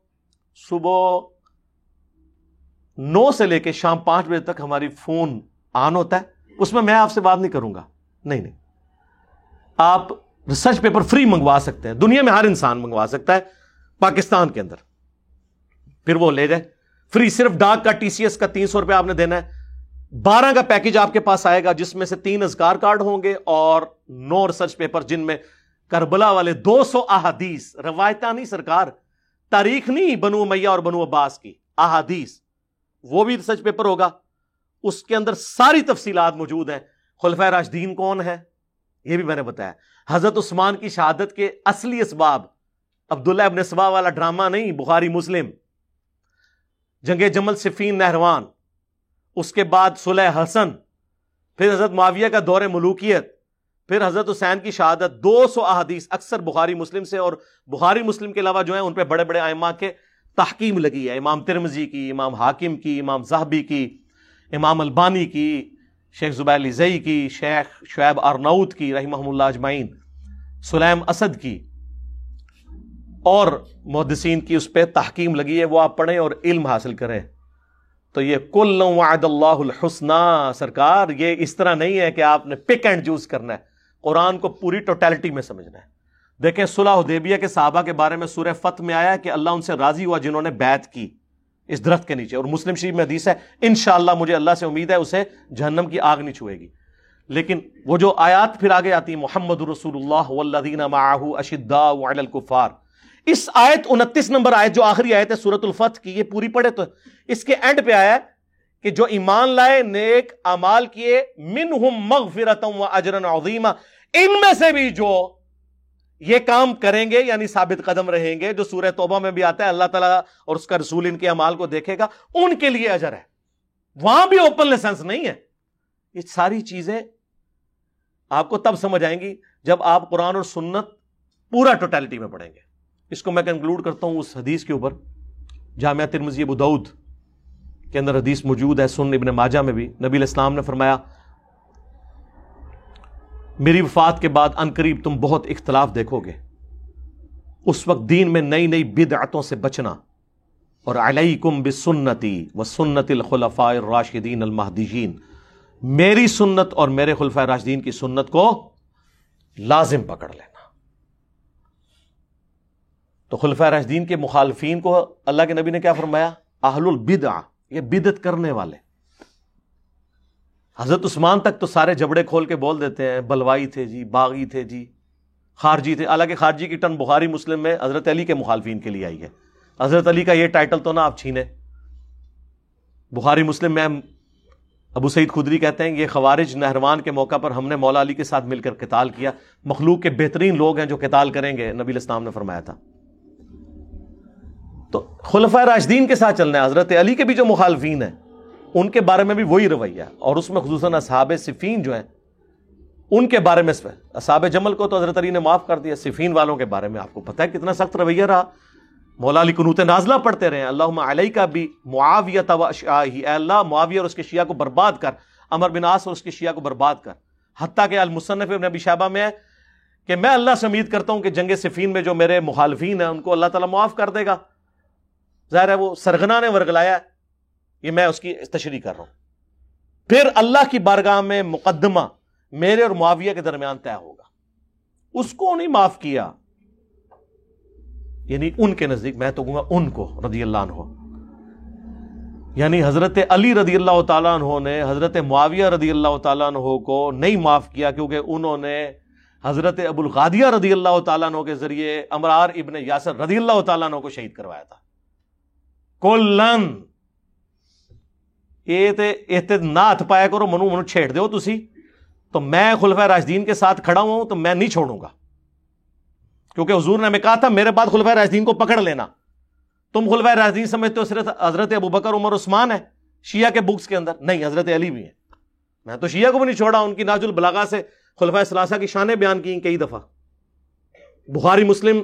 صبح نو سے لے کے شام پانچ بجے تک ہماری فون آن ہوتا ہے، اس میں میں آپ سے بات نہیں کروں گا۔ نہیں نہیں۔ آپ ریسرچ پیپر فری منگوا سکتے ہیں۔ دنیا میں ہر انسان منگوا سکتا ہے پاکستان کے اندر۔ پھر وہ لے جائے۔ فری صرف ڈاک کا ٹی سی ایس کا تین سو روپے آپ نے دینا ہے۔ بارہ کا پیکج آپ کے پاس آئے گا، جس میں سے تین ازکار کارڈ ہوں گے اور نو ریسرچ پیپر جن میں کربلا والے دو سو احادیث روایتہ نہیں سرکار، تاریخ نہیں، بنو میاں اور بنو عباس کی، احادیث۔ وہ بھی ریسرچ پیپر ہوگا۔ اس کے اندر ساری تفصیلات موجود ہیں۔ خلفۂ راشدین کون ہے یہ بھی میں نے بتایا۔ حضرت عثمان کی شہادت کے اصلی اسباب، عبداللہ ابن سبا والا ڈرامہ نہیں، بخاری مسلم۔ جنگ جمل صفین نہروان، اس کے بعد صلح حسن، پھر حضرت معاویہ کا دور ملوکیت، پھر حضرت حسین کی شہادت۔ دو سو احادیث اکثر بخاری مسلم سے اور بخاری مسلم کے علاوہ جو ہیں، ان پہ بڑے بڑے آئمہ کے تحکیم لگی ہے، امام ترمزی کی، امام حاکم کی، امام زہبی کی، امام البانی کی، شیخ زبیر زئی کی، شیخ شعیب ارنعود کی رحمہ اللہ اجمعین، سلیم اسد کی۔ اور محدثین کی اس پہ تحکیم لگی ہے، وہ آپ پڑھیں اور علم حاصل کریں۔ تو یہ کل وعد اللہ الحسنہ سرکار، یہ اس طرح نہیں ہے کہ آپ نے پک اینڈ چوز کرنا ہے۔ قرآن کو پوری ٹوٹیلٹی میں سمجھنا ہے۔ دیکھیں، صلح حدیبیہ کے صحابہ کے بارے میں سورہ فتح میں آیا کہ اللہ ان سے راضی ہوا جنہوں نے بیعت کی اس درخت کے نیچے۔ اور مسلم شریف میں حدیث ہے، انشاءاللہ مجھے اللہ سے امید ہے اسے جہنم کی آگ نہیں چھوئے گی۔ لیکن وہ جو آیات پھر آگے آتی محمد رسول اللہ والذین معاہو اشداء وعلی الکفار۔ اس آیت انتیس نمبر آیت، جو آخری آیت ہے سورت الفتح کی، یہ پوری پڑھے تو اس کے اینڈ پہ آیا ہے کہ جو ایمان لائے، نیک امال کیے، منہم مغفرتا و اجرا عظیما۔ ان میں سے بھی جو یہ کام کریں گے یعنی ثابت قدم رہیں گے، جو سورہ توبہ میں بھی آتا ہے، اللہ تعالیٰ اور اس کا رسول ان کے امال کو دیکھے گا، ان کے لیے اجر ہے۔ وہاں بھی اوپن لائسنس نہیں ہے۔ یہ ساری چیزیں آپ کو تب سمجھ آئیں گی جب آپ قرآن اور سنت پورا ٹوٹیلٹی میں پڑھیں گے۔ اس کو میں کنکلوڈ کرتا ہوں اس حدیث کے اوپر۔ جامعہ ترمزی ابو دعود کے اندر حدیث موجود ہے سن ابن ماجہ میں بھی۔ نبی الاسلام نے فرمایا میری وفات کے بعد ان قریب تم بہت اختلاف دیکھو گے۔ اس وقت دین میں نئی نئی بدعتوں سے بچنا۔ اور علیکم بسنتی و سنت الخلفاء الراشدین المہدیین۔ میری سنت اور میرے خلفۂ راشدین کی سنت کو لازم پکڑ لینا۔ تو خلفۂ راشدین کے مخالفین کو اللہ کے نبی نے کیا فرمایا؟ اہل البدع یہ بدت کرنے والے۔ حضرت عثمان تک تو سارے جبڑے کھول کے بول دیتے ہیں، بلوائی تھے جی باغی تھے جی خارجی تھے۔ حالانکہ خارجی کی ٹن بخاری مسلم میں حضرت علی کے مخالفین کے لیے آئی ہے۔ حضرت علی کا یہ ٹائٹل تو نہ آپ چھینے۔ بخاری مسلم میں ابو سعید خدری کہتے ہیں، یہ خوارج نہروان کے موقع پر ہم نے مولا علی کے ساتھ مل کر قتال کیا۔ مخلوق کے بہترین لوگ ہیں جو قتال کریں گے، نبی الاسلام نے فرمایا تھا۔ تو خلفۂ راشدین کے ساتھ چلنا ہے۔ حضرت علی کے بھی جو مخالفین ہیں ان کے بارے میں بھی وہی رویہ اور اس میں خصوصاً اصحاب صفین جو ہیں، ان کے بارے میں اصحاب جمل کو تو حضرت علی نے معاف کر دیا، صفین والوں کے بارے میں آپ کو پتہ ہے کتنا سخت رویہ رہا۔ مولا علی قنوت نازلہ پڑھتے رہے اللہ علیہ کا بھی معاویہ اے اللہ معاویہ اور اس کے شیعہ کو برباد کر۔ امر بن آس اور اس کے شیعہ کو برباد کر۔ حتیٰ کہ المصنف ابن ابی شعبہ میں ہے کہ میں اللہ سے امید کرتا ہوں کہ جنگ صفین میں جو میرے مخالفین ہیں، ان کو اللہ تعالیٰ معاف کر دے گا۔ ظاہر ہے وہ سرگنا نے ورگلایا ہے۔ یہ میں اس کی تشریح کر رہا ہوں۔ پھر اللہ کی بارگاہ میں مقدمہ میرے اور معاویہ کے درمیان طے ہوگا۔ اس کو نہیں معاف کیا۔ یعنی ان کے نزدیک میں تو کہوں گا ان کو رضی اللہ عنہ۔ یعنی حضرت علی رضی اللہ تعالیٰ عنہ نے حضرت معاویہ رضی اللہ تعالیٰ عنہ کو نہیں معاف کیا کیونکہ انہوں نے حضرت ابو الغادیہ رضی اللہ تعالیٰ عنہ کے ذریعے امرار ابن یاسر رضی اللہ تعالیٰ عنہ کو شہید کروایا تھا۔ کولن یہ نہ ہاتھ پایا کرو منو منو چھیڑ دو تسی تو میں خلفہ راجدین کے ساتھ کھڑا ہوں تو میں نہیں چھوڑوں گا کیونکہ حضور نے ہمیں کہا تھا میرے بعد خلفہ راجدین کو پکڑ لینا تم خلفہ راجدین سمجھتے ہو صرف حضرت ابو بکر عمر، عثمان ہے، شیعہ کے بکس کے اندر। نہیں، حضرت علی بھی ہے میں تو شیعہ کو بھی نہیں چھوڑا، ان کی ناج البلاغا سے خلفہ سلاسہ کی شانیں بیان کی کئی دفعہ۔ بخاری مسلم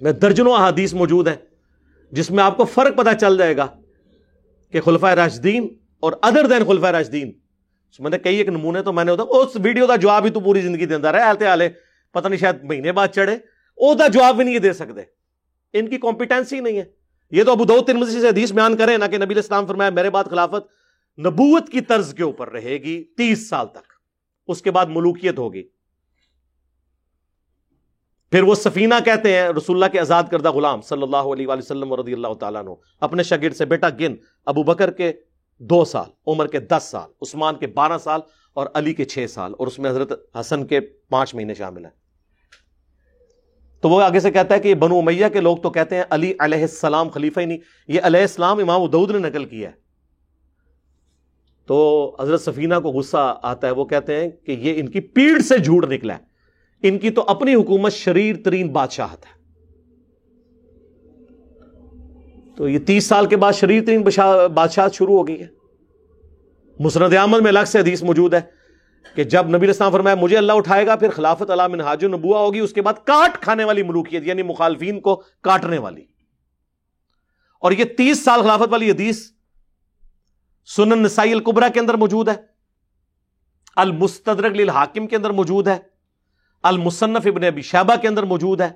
میں درجنوں احادیث موجود ہیں، جس میں آپ کو فرق پتہ چل جائے گا۔ کہ خلفۂ راجدین اور ادر دین خلفۂ راجدین میں نے کئی ایک نمونے تو میں نے اس ویڈیو کا جواب ہی تو پوری زندگی دے رہا آلتے آلے۔ پتہ نہیں شاید مہینے بعد چڑھے۔ وہ جواب بھی نہیں دے سکتے۔ ان کی کمپیٹنسی نہیں ہے۔ یہ تو ابو دو تین مزید سے حدیث بیان کریں، نہ کہ نبی اسلام فرمایا، میرے بعد خلافت نبوت کی طرز کے اوپر رہے گی تیس سال تک۔ اس کے بعد ملوکیت ہوگی۔ پھر وہ سفینہ کہتے ہیں، رسول اللہ کے آزاد کردہ غلام صلی اللہ علیہ وآلہ وسلم رضی اللہ تعالیٰ عنہ، اپنے شاگرد سے، بیٹا گن ابو بکر کے دو سال، عمر کے دس سال، عثمان کے بارہ سال اور علی کے چھ سال، اور اس میں حضرت حسن کے پانچ مہینے شامل ہیں۔ تو وہ آگے سے کہتا ہے کہ یہ بنو امیہ کے لوگ تو کہتے ہیں علی علیہ السلام خلیفہ ہی نہیں، یہ علیہ السلام امام ادود نے نقل کیا ہے۔ تو حضرت سفینہ کو غصہ آتا ہے، وہ کہتے ہیں کہ یہ ان کی پیڑ سے جھوٹ نکلا ہے۔ ان کی تو اپنی حکومت شریر ترین بادشاہت ہے تو یہ تیس سال کے بعد شریر ترین بادشاہت شروع ہو گئی ہے۔ مسرد عمل میں الگ سے حدیث موجود ہے کہ جب نبی اسلام فرمایا، مجھے اللہ اٹھائے گا، پھر خلافت علام منہاج نبوا ہوگی، اس کے بعد کاٹ کھانے والی ملوکیت یعنی مخالفین کو کاٹنے والی۔ اور یہ تیس سال خلافت والی حدیث سنن نسائی القبرا کے اندر موجود ہے۔ المستدرک للحاکم کے اندر موجود ہے۔ المصنف ابن ابی شہبہ کے اندر موجود ہے۔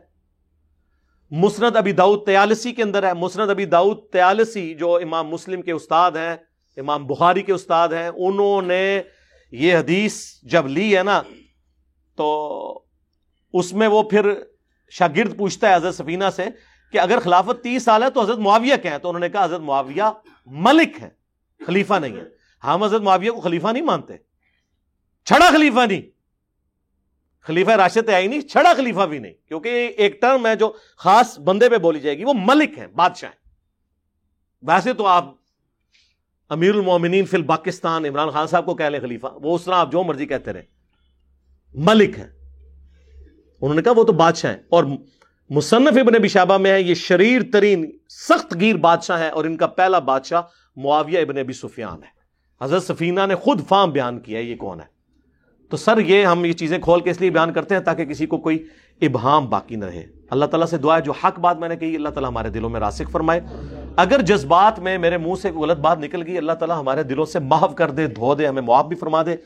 مسند ابی داؤد تیالسی کے اندر ہے۔ مسند ابی داؤد تیالسی جو امام مسلم کے استاد ہیں، امام بخاری کے استاد ہیں، انہوں نے یہ حدیث جب لی ہے نا، تو اس میں وہ پھر شاگرد پوچھتا ہے حضرت سفینہ سے کہ اگر خلافت تیس سال ہے تو حضرت معاویہ کیا ہے تو انہوں نے کہا حضرت معاویہ ملک ہے خلیفہ نہیں ہے ہم حضرت معاویہ کو خلیفہ نہیں مانتے۔ چھڑا خلیفہ نہیں۔ خلیفہ راشد آئی نہیں، چھڑا خلیفہ بھی نہیں۔ کیونکہ ایک ٹرم ہے جو خاص بندے پہ بولی جائے گی، وہ ملک ہیں، بادشاہ ہیں۔ ویسے تو آپ امیر المومنین فی پاکستان عمران خان صاحب کو کہہ لیں خلیفہ، وہ اس طرح آپ جو مرضی کہتے رہے ملک ہیں۔ انہوں نے کہا وہ تو بادشاہ ہیں۔ اور مصنف ابن بشابہ میں ہے، یہ شریر ترین سخت گیر بادشاہ ہے اور ان کا پہلا بادشاہ معاویہ ابن ابی سفیان ہے۔ حضرت سفینہ نے خود فام بیان کیا ہے، یہ کون ہے؟ تو سر یہ ہم یہ چیزیں کھول کے اس لیے بیان کرتے ہیں تاکہ کسی کو کوئی ابہام باقی نہ رہے۔ اللہ تعالیٰ سے دعا ہے، جو حق بات میں نے کہی، اللہ تعالیٰ ہمارے دلوں میں راسک فرمائے۔ اگر جذبات میں میرے منہ سے غلط بات نکل گئی، اللہ تعالیٰ ہمارے دلوں سے محو کر دے، دھو دے، ہمیں معاف بھی فرما دے۔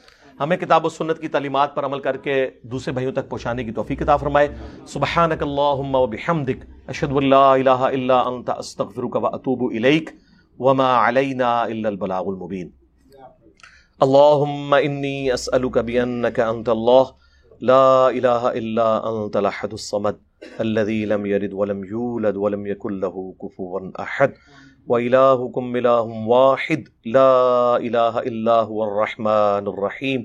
ہمیں کتاب و سنت کی تعلیمات پر عمل کر کے دوسرے بھائیوں تک پہنچانے کی توفیق کتاب فرمائے۔ سبحانک اللہم و بحمدک، اشہد اللہ الہ الا انت، استغفرک و اتوب الیک۔ وما علینا الا البلاغ المبین۔ اللهم إني أسألك بأنك أنت الله لا إله إلا أنت الأحد الصمد الذي لم يرد ولم يولد ولم يكن له كفوا أحد وإلهكم إله واحد. لا إله إلا هو الرحمن الرحيم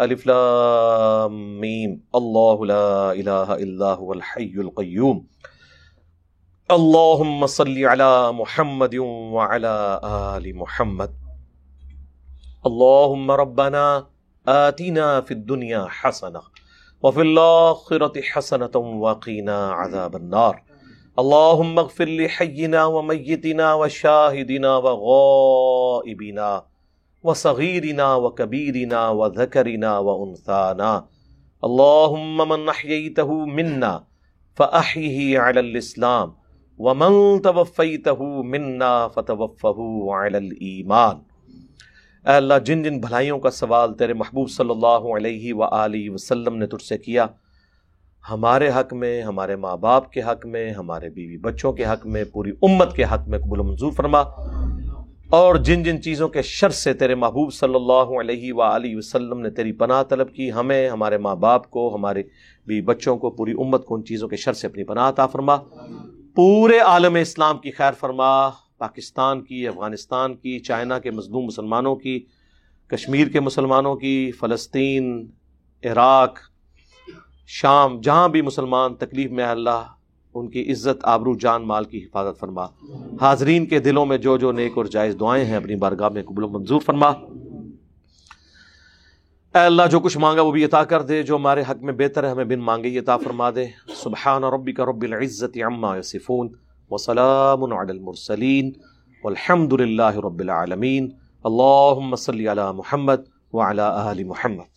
ألف لام ميم الله لا إله إلا هو الحي القيوم اللهم صل على محمد وعلى آل محمد. اللهم ربنا آتنا في الدنيا حسنة وفي الآخرة حسنة وقنا عذاب النار۔ اللهم اغفر لحينا وميتنا وشاهدنا وغائبنا وصغيرنا وكبيرنا وذكرنا وأنثانا اللهم من أحييته منا فأحيه على الإسلام ومن توفيته منا فتوفه على الإيمان اے اللہ، جن جن بھلائیوں کا سوال تیرے محبوب صلی اللہ علیہ و وسلم نے تجھ سے کیا، ہمارے حق میں، ہمارے ماں باپ کے حق میں، ہمارے بیوی بچوں کے حق میں، پوری امت کے حق میں قبول منظور فرما۔ اور جن جن چیزوں کے شر سے تیرے محبوب صلی اللہ علیہ و وسلم نے تیری پناہ طلب کی، ہمیں، ہمارے ماں باپ کو، ہمارے بیوی بچوں کو، پوری امت کو ان چیزوں کے شر سے اپنی پناہ عطا فرما۔ پورے عالم اسلام کی خیر فرما۔ پاکستان کی، افغانستان کی، چائنا کے مظلوم مسلمانوں کی، کشمیر کے مسلمانوں کی، فلسطین، عراق، شام، جہاں بھی مسلمان تکلیف میں اللہ ان کی عزت، آبرو، جان، مال کی حفاظت فرما۔ حاضرین کے دلوں میں جو جو نیک اور جائز دعائیں ہیں، اپنی بارگاہ میں قبول و منظور فرما۔ اے اللہ، جو کچھ مانگا وہ بھی عطا کر دے، جو ہمارے حق میں بہتر ہے، ہمیں بن مانگے عطا فرما دے۔ سبحان ربی کا رب العزت عما یصفون۔ وسلام على المرسلين والحمد لله رب العالمین. اللهم صل على محمد وعلى آل محمد.